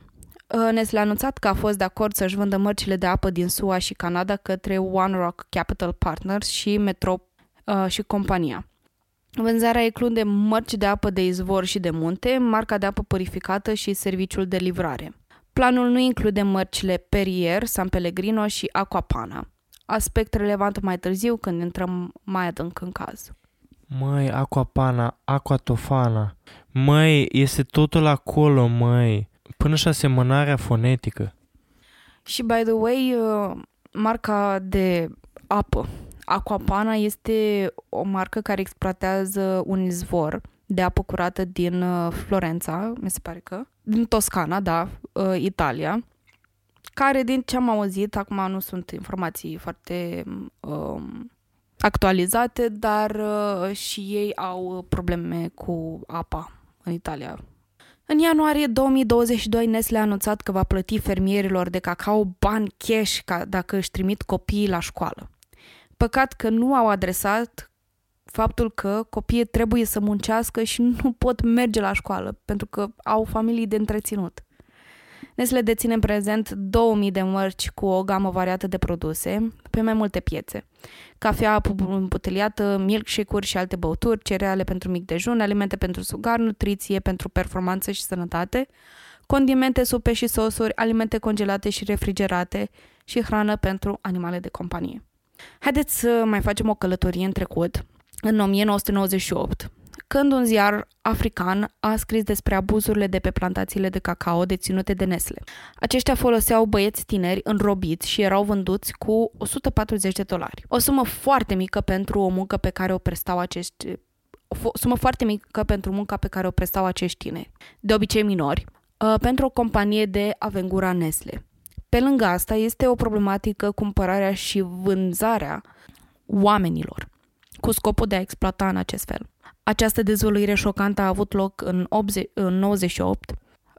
uh, Nestle a anunțat că a fost de acord să-și vândă mărcile de apă din SUA și Canada către One Rock Capital Partners și Metro uh, și compania. Vânzarea include mărci de apă de izvor și de munte, marca de apă purificată și serviciul de livrare. Planul nu include mărcile Perrier, San Pellegrino și Aquapana. Aspect relevant mai târziu când intrăm mai adânc în caz. Măi, Aquapana, Aquatofana. Măi, este totul acolo, măi. Până și asemănarea fonetică. Și, by the way, uh, marca de apă, Aquapana, este o marcă care exploatează un izvor de apă curată din uh, Florența, mi se pare că, din Toscana, da, uh, Italia, care, din ce am auzit, acum nu sunt informații foarte um, actualizate, dar uh, și ei au probleme cu apa în Italia. În ianuarie 2022, Nestle a anunțat că va plăti fermierilor de cacao bani cash ca dacă își trimit copiii la școală. Păcat că nu au adresat faptul că copiii trebuie să muncească și nu pot merge la școală pentru că au familii de întreținut. Nestle deține în prezent 2000 de mărci cu o gamă variată de produse pe mai multe piețe. Cafea îmbuteliată, milkshake-uri și alte băuturi, cereale pentru mic dejun, alimente pentru sugar, nutriție pentru performanță și sănătate, condimente, supe și sosuri, alimente congelate și refrigerate și hrană pentru animale de companie. Haideți să mai facem o călătorie în trecut, în 1998, când un ziar african a scris despre abuzurile de pe plantațiile de cacao deținute de Nestle. Aceștia foloseau băieți tineri înrobiți și erau vânduți cu 140 de dolari. O sumă foarte mică pentru o muncă pe care o prestau acești o fo- sumă foarte mică pentru munca pe care o prestau acești tineri, de obicei minori, uh, pentru o companie de avengura Nestle. Pe lângă asta, este o problematică cumpărarea și vânzarea oamenilor, cu scopul de a exploata în acest fel. Această dezvăluire șocantă a avut loc în, 80, în 98,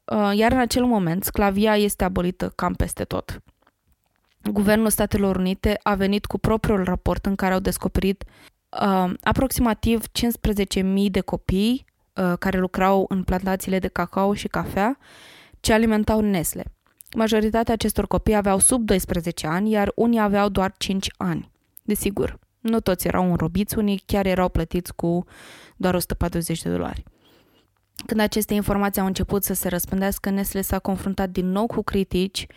uh, iar în acel moment sclavia este abolită cam peste tot. Guvernul Statelor Unite a venit cu propriul raport în care au descoperit uh, aproximativ 15.000 de copii uh, care lucrau în plantațiile de cacao și cafea ce alimentau Nestle. Majoritatea acestor copii aveau sub 12 ani, iar unii aveau doar 5 ani. Desigur, nu toți erau înrobiți, unii chiar erau plătiți cu doar 140 de dolari. Când aceste informații au început să se răspândească, Nestle s-a confruntat din nou cu critici,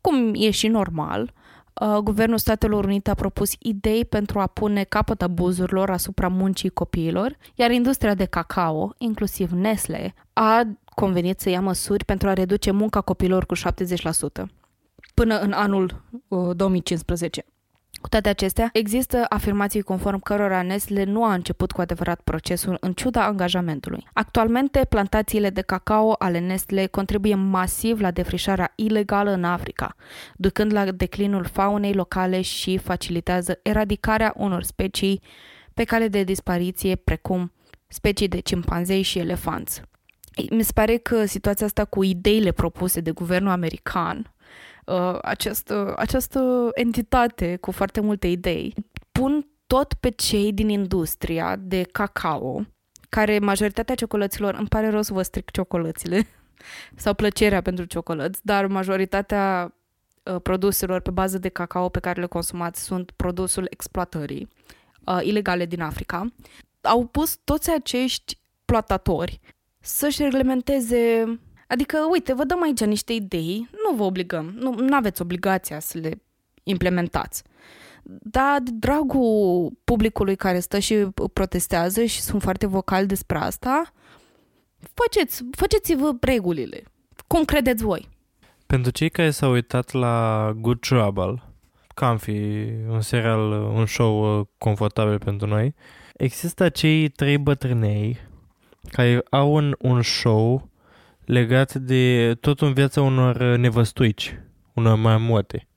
cum e și normal, uh, Guvernul Statelor Unite a propus idei pentru a pune capăt abuzurilor asupra muncii copiilor, iar industria de cacao, inclusiv Nestle, a convenit să ia măsuri pentru a reduce munca copiilor cu 70% până în anul uh, 2015. Cu toate acestea, există afirmații conform cărora Nestle nu a început cu adevărat procesul în ciuda angajamentului. Actualmente, plantațiile de cacao ale Nestle contribuie masiv la defrișarea ilegală în Africa, ducând la declinul faunei locale și facilitează eradicarea unor specii pe cale de dispariție, precum specii de cimpanzei și elefanți. Mi se pare că situația asta cu ideile propuse de guvernul american uh, această, această entitate cu foarte multe idei pun tot pe cei din industria de cacao, care majoritatea ciocolăților, îmi pare rău să vă stric ciocolățile sau plăcerea pentru ciocolăți, dar majoritatea uh, produselor pe bază de cacao pe care le consumați sunt produsul exploatării uh, ilegale din Africa. Au pus toți acești ploatatori să-și reglementeze Adică, uite, vă dăm aici niște idei, nu vă obligăm, nu aveți obligația să le implementați. Dar, dragul publicului care stă și protestează și sunt foarte vocali despre asta, faceți, faceți-vă regulile. Cum credeți voi? Pentru cei care s-au uitat la Good Trouble, Comfy, un serial, un show uh, confortabil pentru noi, există cei trei bătrânei care au un, un show legat de tot în viața unor nevăstuici, unor mamote.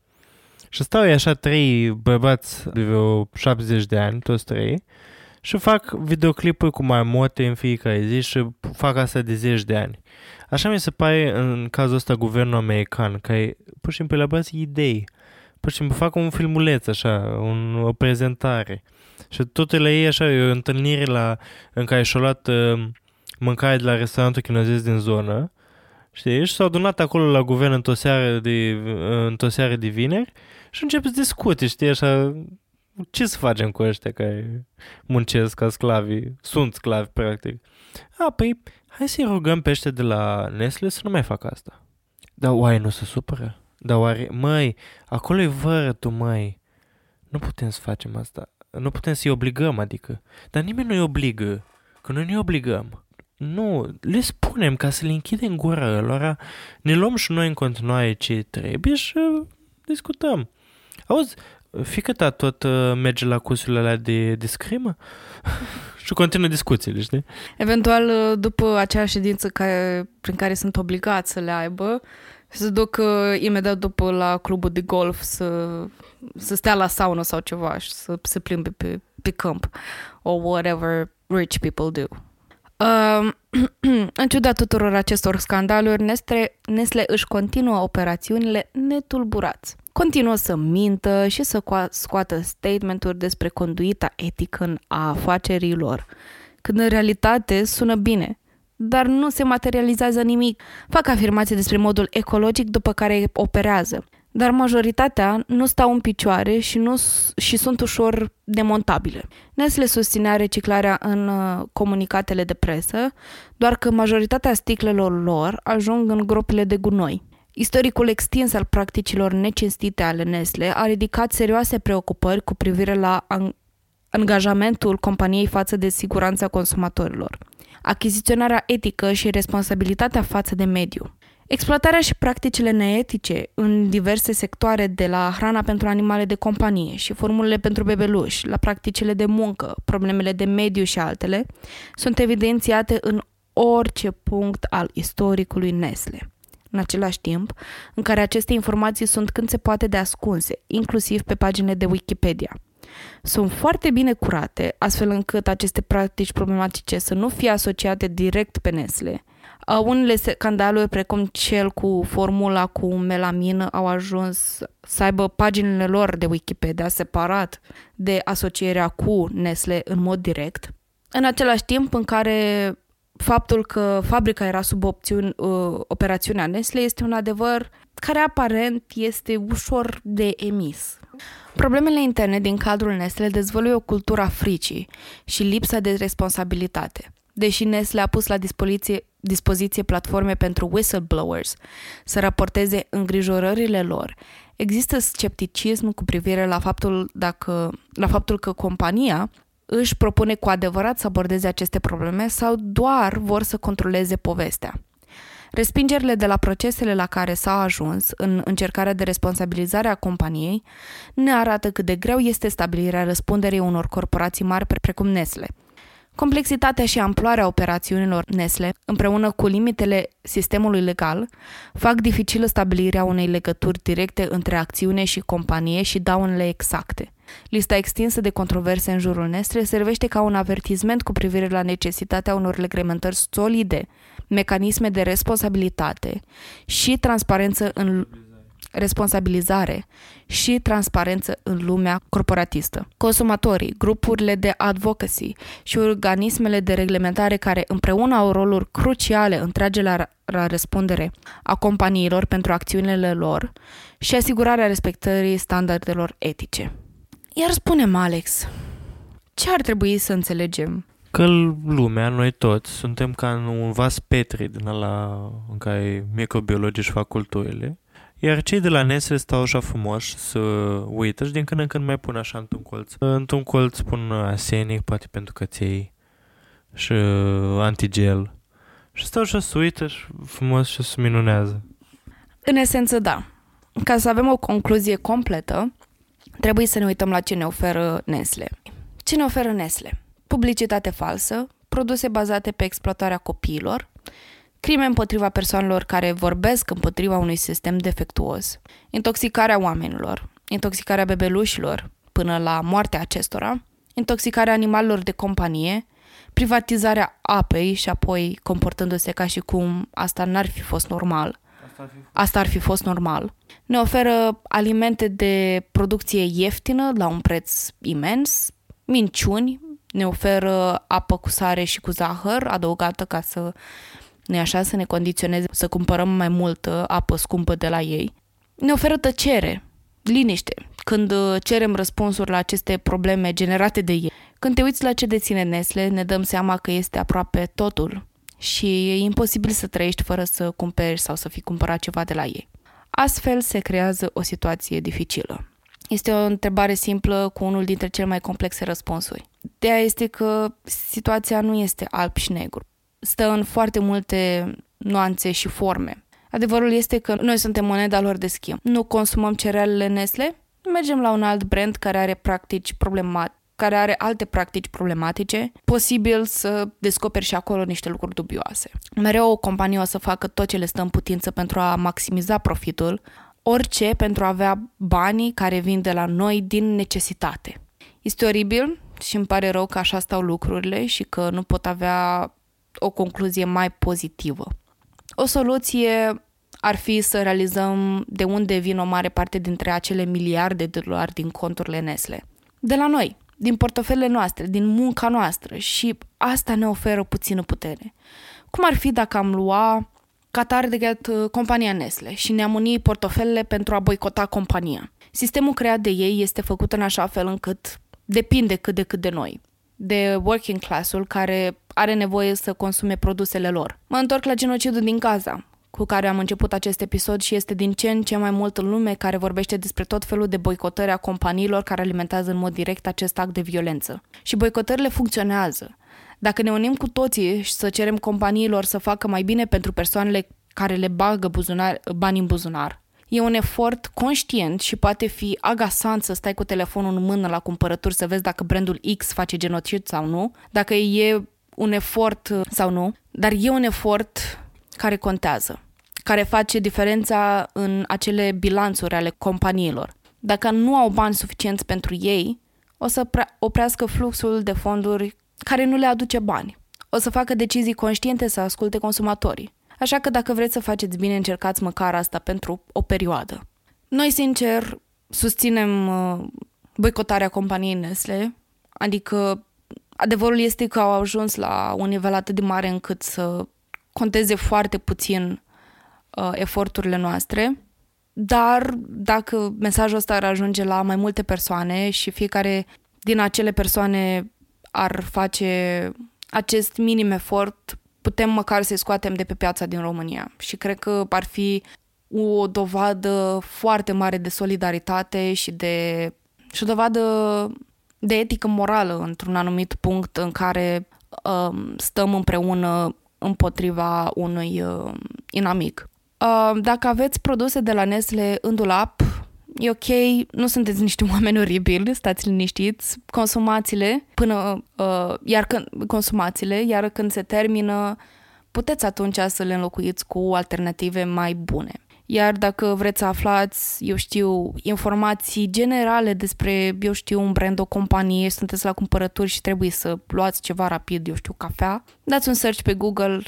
Și stau așa trei bărbați de vreo 70 de ani, toți trei, și fac videoclipuri cu mai mote în fiecare zi și fac asta de zeci de ani. Așa mi se pare în cazul ăsta guvernul american, care pur și simplu elaborează idei. Pur și simplu fac un filmuleț așa, un, o prezentare. Și totul la ei așa, e o întâlnire la, în care și-au luat uh, mâncare de la restaurantul chinezez din zonă, știi? Și s-au adunat acolo la guvern într-o seară de, într-o seară de vineri și încep să discute, știi, așa, ce să facem cu ăștia care muncesc ca sclavi, sunt sclavi, practic. A, păi, hai să-i rugăm pe ăștia de la Nestle să nu mai facă asta. Dar oare nu se supără? Dar oare, măi, acolo e vără tu, măi. Nu putem să facem asta. Nu putem să-i obligăm, adică. Dar nimeni nu-i obligă. Că noi nu-i obligăm. Nu, le spunem ca să le închidem gura lor, ne luăm și noi în continuare ce trebuie și discutăm. Auzi, fică ta tot uh, merge la cursurile alea de, de scrimă și continuă discuțiile, știi? Eventual, uh, după acea ședință care, prin care sunt obligați să le aibă, să duc uh, imediat după la clubul de golf să, să stea la saună sau ceva și să se plimbe pe, pe câmp or whatever rich people do. Uh, în ciuda tuturor acestor scandaluri, Nestle, Nestle își continuă operațiunile netulburați. Continuă să mintă și să scoată statementuri despre conduita etică a afacerilor, când în realitate sună bine, dar nu se materializează nimic. Fac afirmații despre modul ecologic după care operează, dar majoritatea nu stau în picioare și, nu, și sunt ușor demontabile. Nestle susținea reciclarea în uh, comunicatele de presă, doar că majoritatea sticlelor lor ajung în gropile de gunoi. Istoricul extins al practicilor necinstite ale Nestle a ridicat serioase preocupări cu privire la angajamentul companiei față de siguranța consumatorilor, achiziționarea etică și responsabilitatea față de mediu. Exploatarea și practicile neetice în diverse sectoare, de la hrana pentru animale de companie și formulele pentru bebeluși, la practicile de muncă, problemele de mediu și altele, sunt evidențiate în orice punct al istoricului Nestle. În același timp, în care aceste informații sunt când se poate de ascunse, inclusiv pe paginile de Wikipedia. Sunt foarte bine curate, astfel încât aceste practici problematice să nu fie asociate direct pe Nestle, unele scandaluri, precum cel cu formula cu melamină, au ajuns să aibă paginile lor de Wikipedia separat de asocierea cu Nestle în mod direct. În același timp în care faptul că fabrica era sub opțiuni, uh, operațiunea Nestle este un adevăr care aparent este ușor de emis. Problemele interne din cadrul Nestle dezvăluie o cultură a fricii și lipsa de responsabilitate. Deși Nestle a pus la dispoziție, dispoziție platforme pentru whistleblowers să raporteze îngrijorările lor, există scepticism cu privire la faptul, dacă, la faptul că compania își propune cu adevărat să abordeze aceste probleme sau doar vor să controleze povestea. Respingerile de la procesele la care s-a ajuns în încercarea de responsabilizare a companiei ne arată cât de greu este stabilirea răspunderii unor corporații mari precum Nestle. Complexitatea și amploarea operațiunilor Nestle, împreună cu limitele sistemului legal, fac dificilă stabilirea unei legături directe între acțiune și companie și daunele exacte. Lista extinsă de controverse în jurul Nestle servește ca un avertisment cu privire la necesitatea unor reglementări solide mecanisme de responsabilitate și transparență în responsabilizare și transparență în lumea corporatistă. Consumatorii, grupurile de advocacy și organismele de reglementare care împreună au roluri cruciale în tragerea la răspundere a companiilor pentru acțiunile lor și asigurarea respectării standardelor etice. Iar spunem, Alex, ce ar trebui să înțelegem că lumea, noi toți, suntem ca în un vas petri din ăla în care microbiologii își fac culturile, iar cei de la Nestle stau așa frumos să uită și din când în când mai pun așa într-un colț. Într-un colț pun asenic, poate pentru căței și antigel. Și stau și să uită și frumos și să minunează. În esență, da. Ca să avem o concluzie completă, trebuie să ne uităm la ce ne oferă Nestle. Ce ne oferă Nestle? publicitate falsă, produse bazate pe exploatarea copiilor, crime împotriva persoanelor care vorbesc împotriva unui sistem defectuos, intoxicarea oamenilor, intoxicarea bebelușilor până la moartea acestora, intoxicarea animalelor de companie, privatizarea apei și apoi comportându-se ca și cum asta n-ar fi fost normal. Asta ar fi fost normal. Ne oferă alimente de producție ieftină la un preț imens, minciuni, ne oferă apă cu sare și cu zahăr adăugată ca să ne așa să ne condiționeze să cumpărăm mai multă apă scumpă de la ei. Ne oferă tăcere, liniște, când uh, cerem răspunsuri la aceste probleme generate de ei. Când te uiți la ce deține Nestle, ne dăm seama că este aproape totul și e imposibil să trăiești fără să cumperi sau să fi cumpărat ceva de la ei. Astfel se creează o situație dificilă. Este o întrebare simplă cu unul dintre cele mai complexe răspunsuri. Ideea este că situația nu este alb și negru. Stă în foarte multe nuanțe și forme. Adevărul este că noi suntem moneda lor de schimb. Nu consumăm cerealele Nestle, mergem la un alt brand care are practici problematice care are alte practici problematice, posibil să descoperi și acolo niște lucruri dubioase. Mereu o companie o să facă tot ce le stă în putință pentru a maximiza profitul, orice pentru a avea banii care vin de la noi din necesitate. Este oribil și îmi pare rău că așa stau lucrurile și că nu pot avea o concluzie mai pozitivă. O soluție ar fi să realizăm de unde vin o mare parte dintre acele miliarde de dolari din conturile Nestle. De la noi, din portofelele noastre, din munca noastră și asta ne oferă puțină putere. Cum ar fi dacă am lua ca target uh, compania Nestle și ne-am unit portofelele pentru a boicota compania. Sistemul creat de ei este făcut în așa fel încât depinde cât de cât de noi, de working class-ul care are nevoie să consume produsele lor. Mă întorc la genocidul din Gaza, cu care am început acest episod și este din ce în ce mai mult în lume care vorbește despre tot felul de boicotări a companiilor care alimentează în mod direct acest act de violență. Și boicotările funcționează. Dacă ne unim cu toții și să cerem companiilor să facă mai bine pentru persoanele care le bagă buzunar, bani în buzunar, e un efort conștient și poate fi agasant să stai cu telefonul în mână la cumpărături să vezi dacă brandul X face genocid sau nu, dacă e un efort sau nu, dar e un efort care contează, care face diferența în acele bilanțuri ale companiilor. Dacă nu au bani suficienți pentru ei, o să oprească fluxul de fonduri care nu le aduce bani. O să facă decizii conștiente să asculte consumatorii. Așa că dacă vreți să faceți bine, încercați măcar asta pentru o perioadă. Noi, sincer, susținem uh, boicotarea companiei Nestle, adică adevărul este că au ajuns la un nivel atât de mare încât să conteze foarte puțin uh, eforturile noastre, dar dacă mesajul ăsta ar ajunge la mai multe persoane și fiecare din acele persoane ar face acest minim efort, putem măcar să-i scoatem de pe piața din România. Și cred că ar fi o dovadă foarte mare de solidaritate și de și o dovadă de etică morală într-un anumit punct în care uh, stăm împreună împotriva unui uh, inamic. Uh, dacă aveți produse de la Nestle în dulap, e ok, nu sunteți niște oameni oribili, stați liniștiți, consumați-le până, uh, iar când, consumați-le, iar când se termină, puteți atunci să le înlocuiți cu alternative mai bune. Iar dacă vreți să aflați, eu știu, informații generale despre, eu știu, un brand, o companie, sunteți la cumpărături și trebuie să luați ceva rapid, eu știu, cafea, dați un search pe Google,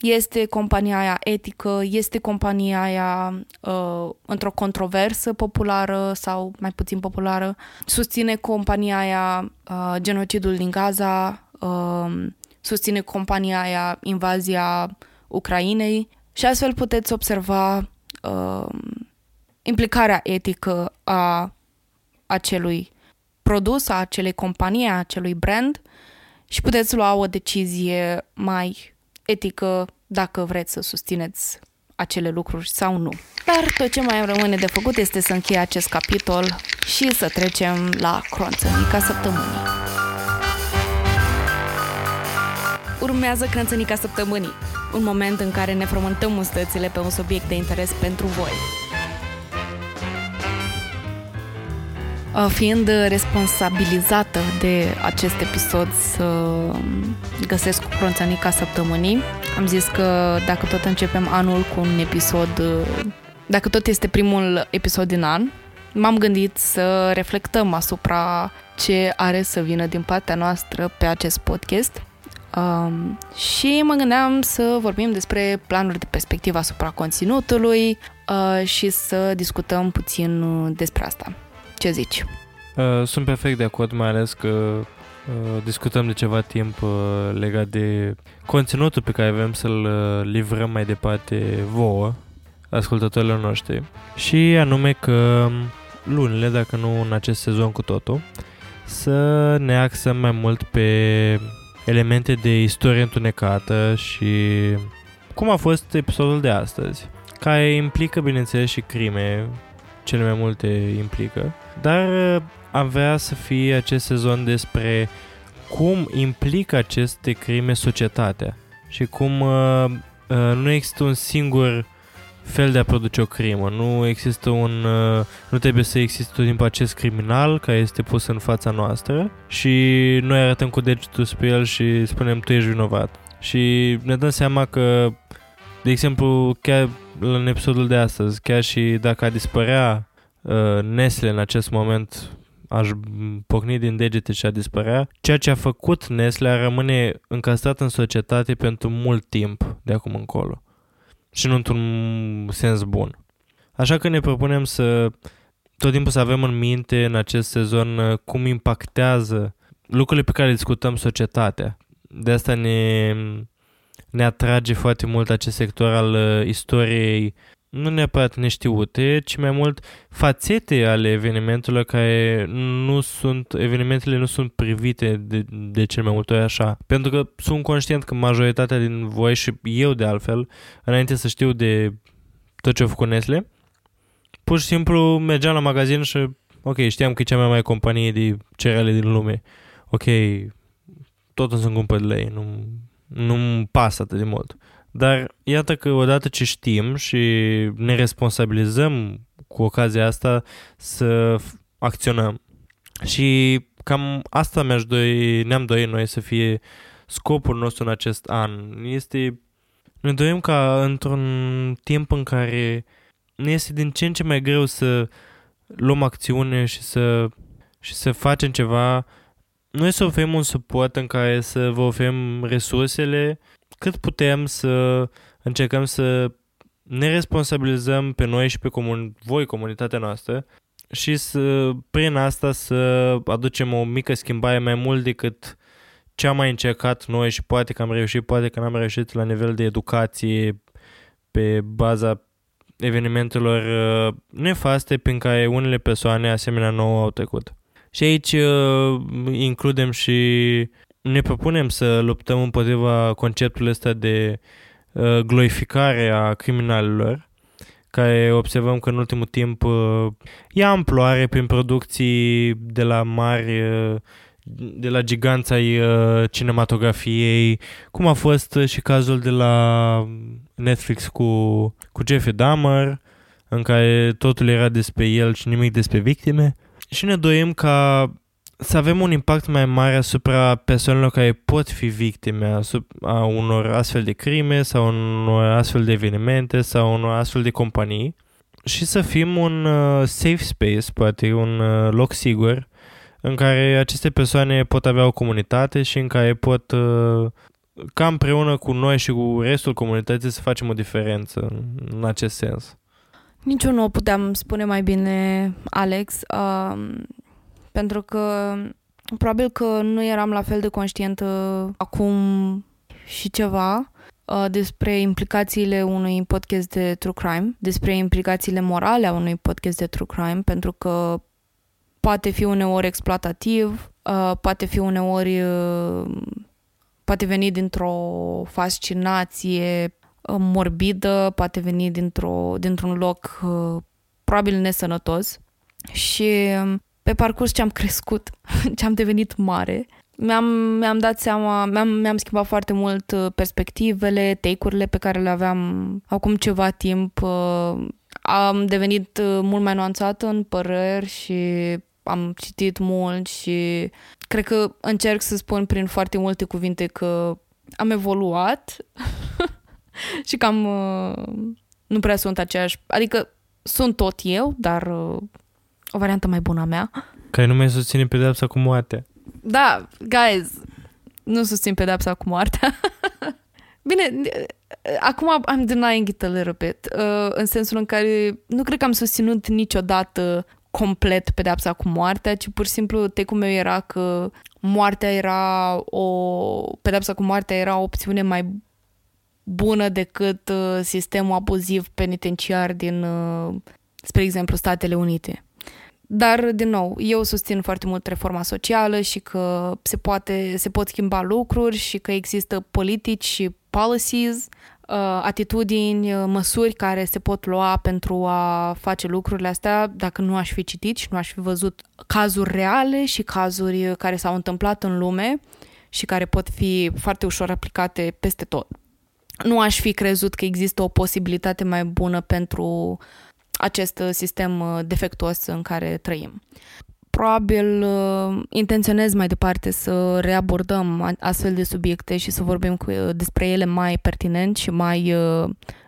este compania aia etică, este compania aia uh, într-o controversă populară sau mai puțin populară, susține compania aia uh, genocidul din Gaza, uh, susține compania aia invazia Ucrainei. Și astfel puteți observa uh, implicarea etică a acelui produs, a acelei companii, a acelui brand și puteți lua o decizie mai etică dacă vreți să susțineți acele lucruri sau nu. Dar tot ce mai rămâne de făcut este să încheie acest capitol și să trecem la cronțănica săptămânii. Urmează crânțănica săptămânii, un moment în care ne frământăm mustățile pe un subiect de interes pentru voi. Fiind responsabilizată de acest episod să găsesc cronțănica săptămânii, am zis că dacă tot începem anul cu un episod, dacă tot este primul episod din an, m-am gândit să reflectăm asupra ce are să vină din partea noastră pe acest podcast Um, și mă gândeam să vorbim despre planuri de perspectivă asupra conținutului uh, și să discutăm puțin uh, despre asta. Ce zici? Uh, sunt perfect de acord, mai ales că uh, discutăm de ceva timp uh, legat de conținutul pe care avem să-l uh, livrăm mai departe vouă, ascultătorilor noștri. Și anume că lunile, dacă nu în acest sezon cu totul, să ne axăm mai mult pe elemente de istorie întunecată și cum a fost episodul de astăzi, care implică, bineînțeles, și crime, cele mai multe implică, dar uh, am vrea să fie acest sezon despre cum implică aceste crime societatea și cum uh, uh, nu există un singur fel de a produce o crimă. Nu există un... Uh, nu trebuie să existe tot timpul acest criminal care este pus în fața noastră și noi arătăm cu degetul spre el și spunem tu ești vinovat. Și ne dăm seama că, de exemplu, chiar în episodul de astăzi, chiar și dacă a dispărea uh, Nestle în acest moment, aș pocni din degete și a dispărea, ceea ce a făcut Nestle a rămâne încastrat în societate pentru mult timp de acum încolo și nu într-un sens bun. Așa că ne propunem să tot timpul să avem în minte în acest sezon uh, cum impactează lucrurile pe care le discutăm societatea. De asta ne, ne atrage foarte mult acest sector al uh, istoriei nu neapărat neștiute, ci mai mult fațete ale evenimentelor care nu sunt, evenimentele nu sunt privite de, de cel mai multe ori așa. Pentru că sunt conștient că majoritatea din voi și eu de altfel, înainte să știu de tot ce a făcut Nestle, pur și simplu mergeam la magazin și ok, știam că e cea mai mare companie de cereale din lume. Ok, tot sunt cumpăr de lei, nu, nu-mi pasă atât de mult. Dar iată că odată ce știm și ne responsabilizăm cu ocazia asta să acționăm. Și cam asta mi-aș doi, ne-am dorit noi să fie scopul nostru în acest an. Este, ne dorim ca într-un timp în care ne este din ce în ce mai greu să luăm acțiune și să, și să facem ceva, noi să oferim un suport în care să vă oferim resursele cât putem să încercăm să ne responsabilizăm pe noi și pe comun- voi, comunitatea noastră, și să, prin asta să aducem o mică schimbare mai mult decât ce am mai încercat noi și poate că am reușit, poate că n-am reușit la nivel de educație pe baza evenimentelor uh, nefaste prin care unele persoane asemenea nouă au trecut. Și aici uh, includem și ne propunem să luptăm împotriva conceptului ăsta de uh, glorificare a criminalilor, care observăm că în ultimul timp uh, ia amploare prin producții de la mari, uh, de la giganța uh, cinematografiei, cum a fost și cazul de la Netflix cu, cu Jeffrey Dahmer, în care totul era despre el și nimic despre victime. Și ne dorim ca să avem un impact mai mare asupra persoanelor care pot fi victime a unor astfel de crime sau unor astfel de evenimente sau unor astfel de companii și să fim un uh, safe space, poate un uh, loc sigur în care aceste persoane pot avea o comunitate și în care pot uh, ca împreună cu noi și cu restul comunității să facem o diferență în acest sens. Nici eu nu o puteam spune mai bine, Alex. Uh, pentru că probabil că nu eram la fel de conștientă acum și ceva uh, despre implicațiile unui podcast de true crime, despre implicațiile morale a unui podcast de true crime, pentru că poate fi uneori exploatativ, uh, poate fi uneori uh, poate veni dintr-o fascinație morbidă, poate veni dintr-o, dintr-un loc probabil nesănătos. Și um, pe parcurs ce am crescut, ce am devenit mare, mi-am, mi-am dat seama, mi-am, mi-am schimbat foarte mult uh, perspectivele, take-urile pe care le aveam acum ceva timp. Uh, am devenit uh, mult mai nuanțată în păreri și am citit mult și cred că încerc să spun prin foarte multe cuvinte că am evoluat și că am nu prea sunt aceeași, adică sunt tot eu, dar o variantă mai bună a mea. Care nu mai susține pedepsa cu moartea. Da, guys, nu susțin pedepsa cu moartea. Bine, acum am denying it a little bit, uh, în sensul în care nu cred că am susținut niciodată complet pedepsa cu moartea, ci pur și simplu tecul meu era că moartea era o... pedepsa cu moartea era o opțiune mai bună decât uh, sistemul abuziv penitenciar din, uh, spre exemplu, Statele Unite. Dar, din nou, eu susțin foarte mult reforma socială și că se, poate, se pot schimba lucruri și că există politici și policies, uh, atitudini, uh, măsuri care se pot lua pentru a face lucrurile astea dacă nu aș fi citit și nu aș fi văzut cazuri reale și cazuri care s-au întâmplat în lume și care pot fi foarte ușor aplicate peste tot. Nu aș fi crezut că există o posibilitate mai bună pentru acest uh, sistem uh, defectuos în care trăim. Probabil uh, intenționez mai departe să reabordăm astfel de subiecte și să vorbim cu, despre ele mai pertinent și mai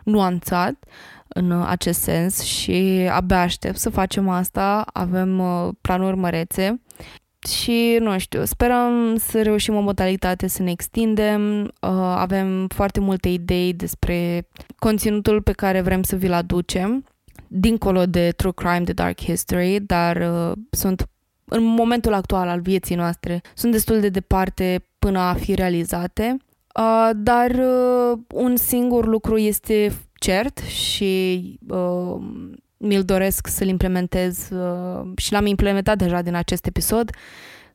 nuanțat în acest sens și abia aștept să facem asta. Avem planuri mărețe și, nu știu, sperăm să reușim o modalitate să ne extindem. Avem foarte multe idei despre conținutul pe care vrem să vi-l aducem dincolo de True Crime, de Dark History, dar uh, sunt în momentul actual al vieții noastre, sunt destul de departe până a fi realizate, uh, dar uh, un singur lucru este cert și uh, mi-l doresc să-l implementez uh, și l-am implementat deja din acest episod,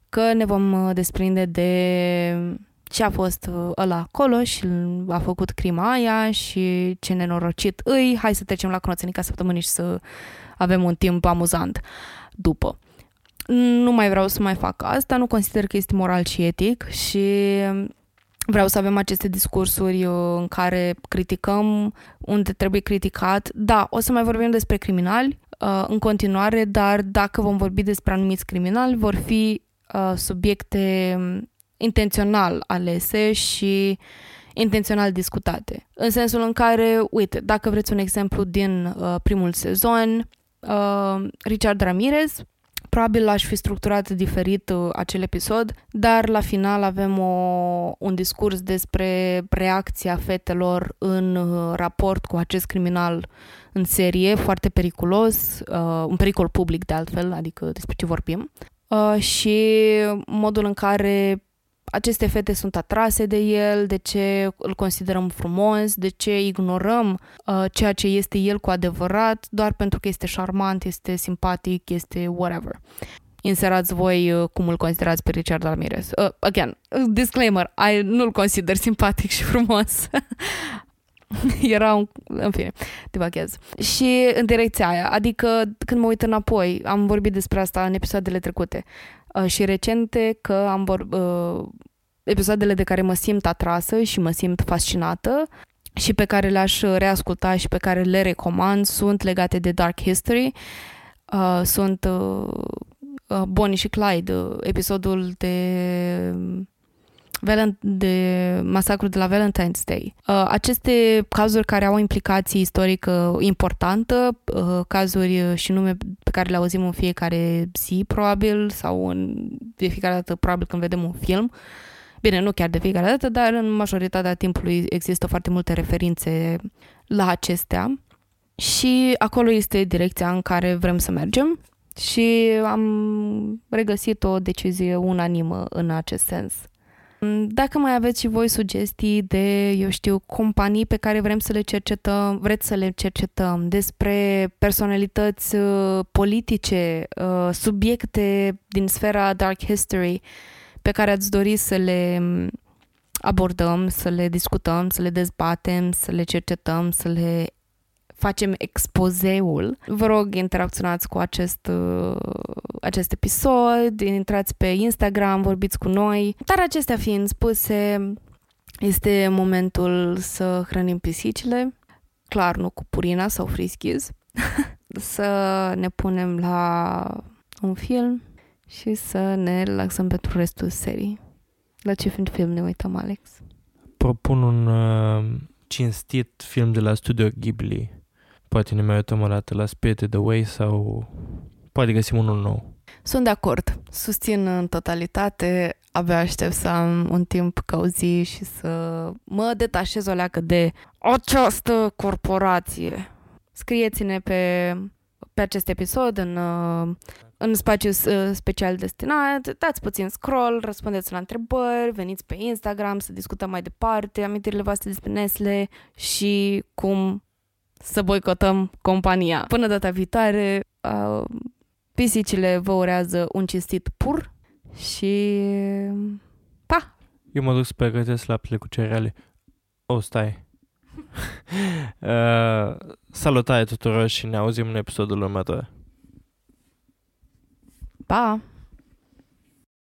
că ne vom uh, desprinde de ce a fost uh, ăla acolo și a făcut crima aia și ce nenorocit îi, hai să trecem la cronoțenica săptămânii și să avem un timp amuzant după. Nu mai vreau să mai fac asta, nu consider că este moral și etic și vreau să avem aceste discursuri uh, în care criticăm unde trebuie criticat. Da, o să mai vorbim despre criminali uh, în continuare, dar dacă vom vorbi despre anumiți criminali, vor fi subiecte intențional alese și intențional discutate. În sensul în care, uite, dacă vreți un exemplu din uh, primul sezon, uh, Richard Ramirez, probabil aș fi structurat diferit uh, acel episod, dar la final avem o, un discurs despre reacția fetelor în uh, raport cu acest criminal în serie, foarte periculos, uh, un pericol public de altfel, adică despre ce vorbim, uh, și modul în care aceste fete sunt atrase de el, de ce îl considerăm frumos, de ce ignorăm uh, ceea ce este el cu adevărat, doar pentru că este șarmant, este simpatic, este whatever. Inserați voi uh, cum îl considerați pe Richard Ramirez. Uh, again, disclaimer, I nu-l consider simpatic și frumos. Era un... În fine, te baghez. Și în direcția aia, adică când mă uit înapoi, am vorbit despre asta în episoadele trecute uh, și recente că am vor, uh, episoadele de care mă simt atrasă și mă simt fascinată și pe care le-aș reasculta și pe care le recomand sunt legate de Dark History. Uh, sunt uh, uh, Bonnie și Clyde, uh, episodul de de masacru de la Valentine's Day. Uh, aceste cazuri care au implicații istorică importantă, uh, cazuri și nume pe care le auzim în fiecare zi, probabil, sau în, de fiecare dată, probabil, când vedem un film. Bine, nu chiar de fiecare dată, dar în majoritatea timpului există foarte multe referințe la acestea. Și acolo este direcția în care vrem să mergem și am regăsit o decizie unanimă în acest sens. Dacă mai aveți și voi sugestii de, eu știu, companii pe care vrem să le cercetăm, vreți să le cercetăm, despre personalități uh, politice, uh, subiecte din sfera dark history pe care ați dori să le abordăm, să le discutăm, să le dezbatem, să le cercetăm, să le facem expozeul. Vă rog, interacționați cu acest, uh, acest episod, intrați pe Instagram, vorbiți cu noi. Dar acestea fiind spuse, este momentul să hrănim pisicile, clar nu cu purina sau friskies, să ne punem la un film și să ne relaxăm pentru restul serii. La ce film ne uităm, Alex? Propun un uh, cinstit film de la Studio Ghibli Poate ne mai uităm o dată la Spirited Away sau poate găsim unul nou. Sunt de acord. Susțin în totalitate. Abia aștept să am un timp căuzi și să mă detașez o leacă de această corporație. Scrieți-ne pe, pe acest episod în, în spațiu special destinat, dați puțin scroll, răspundeți la întrebări, veniți pe Instagram să discutăm mai departe amintirile voastre despre Nestle și cum să boicotăm compania. Până data viitoare, uh, pisicile vă urează un cinstit pur și pa! Eu mă duc să pregătesc laptele cu cereale. O, oh, stai. uh, salutare tuturor și ne auzim în episodul următor. Pa!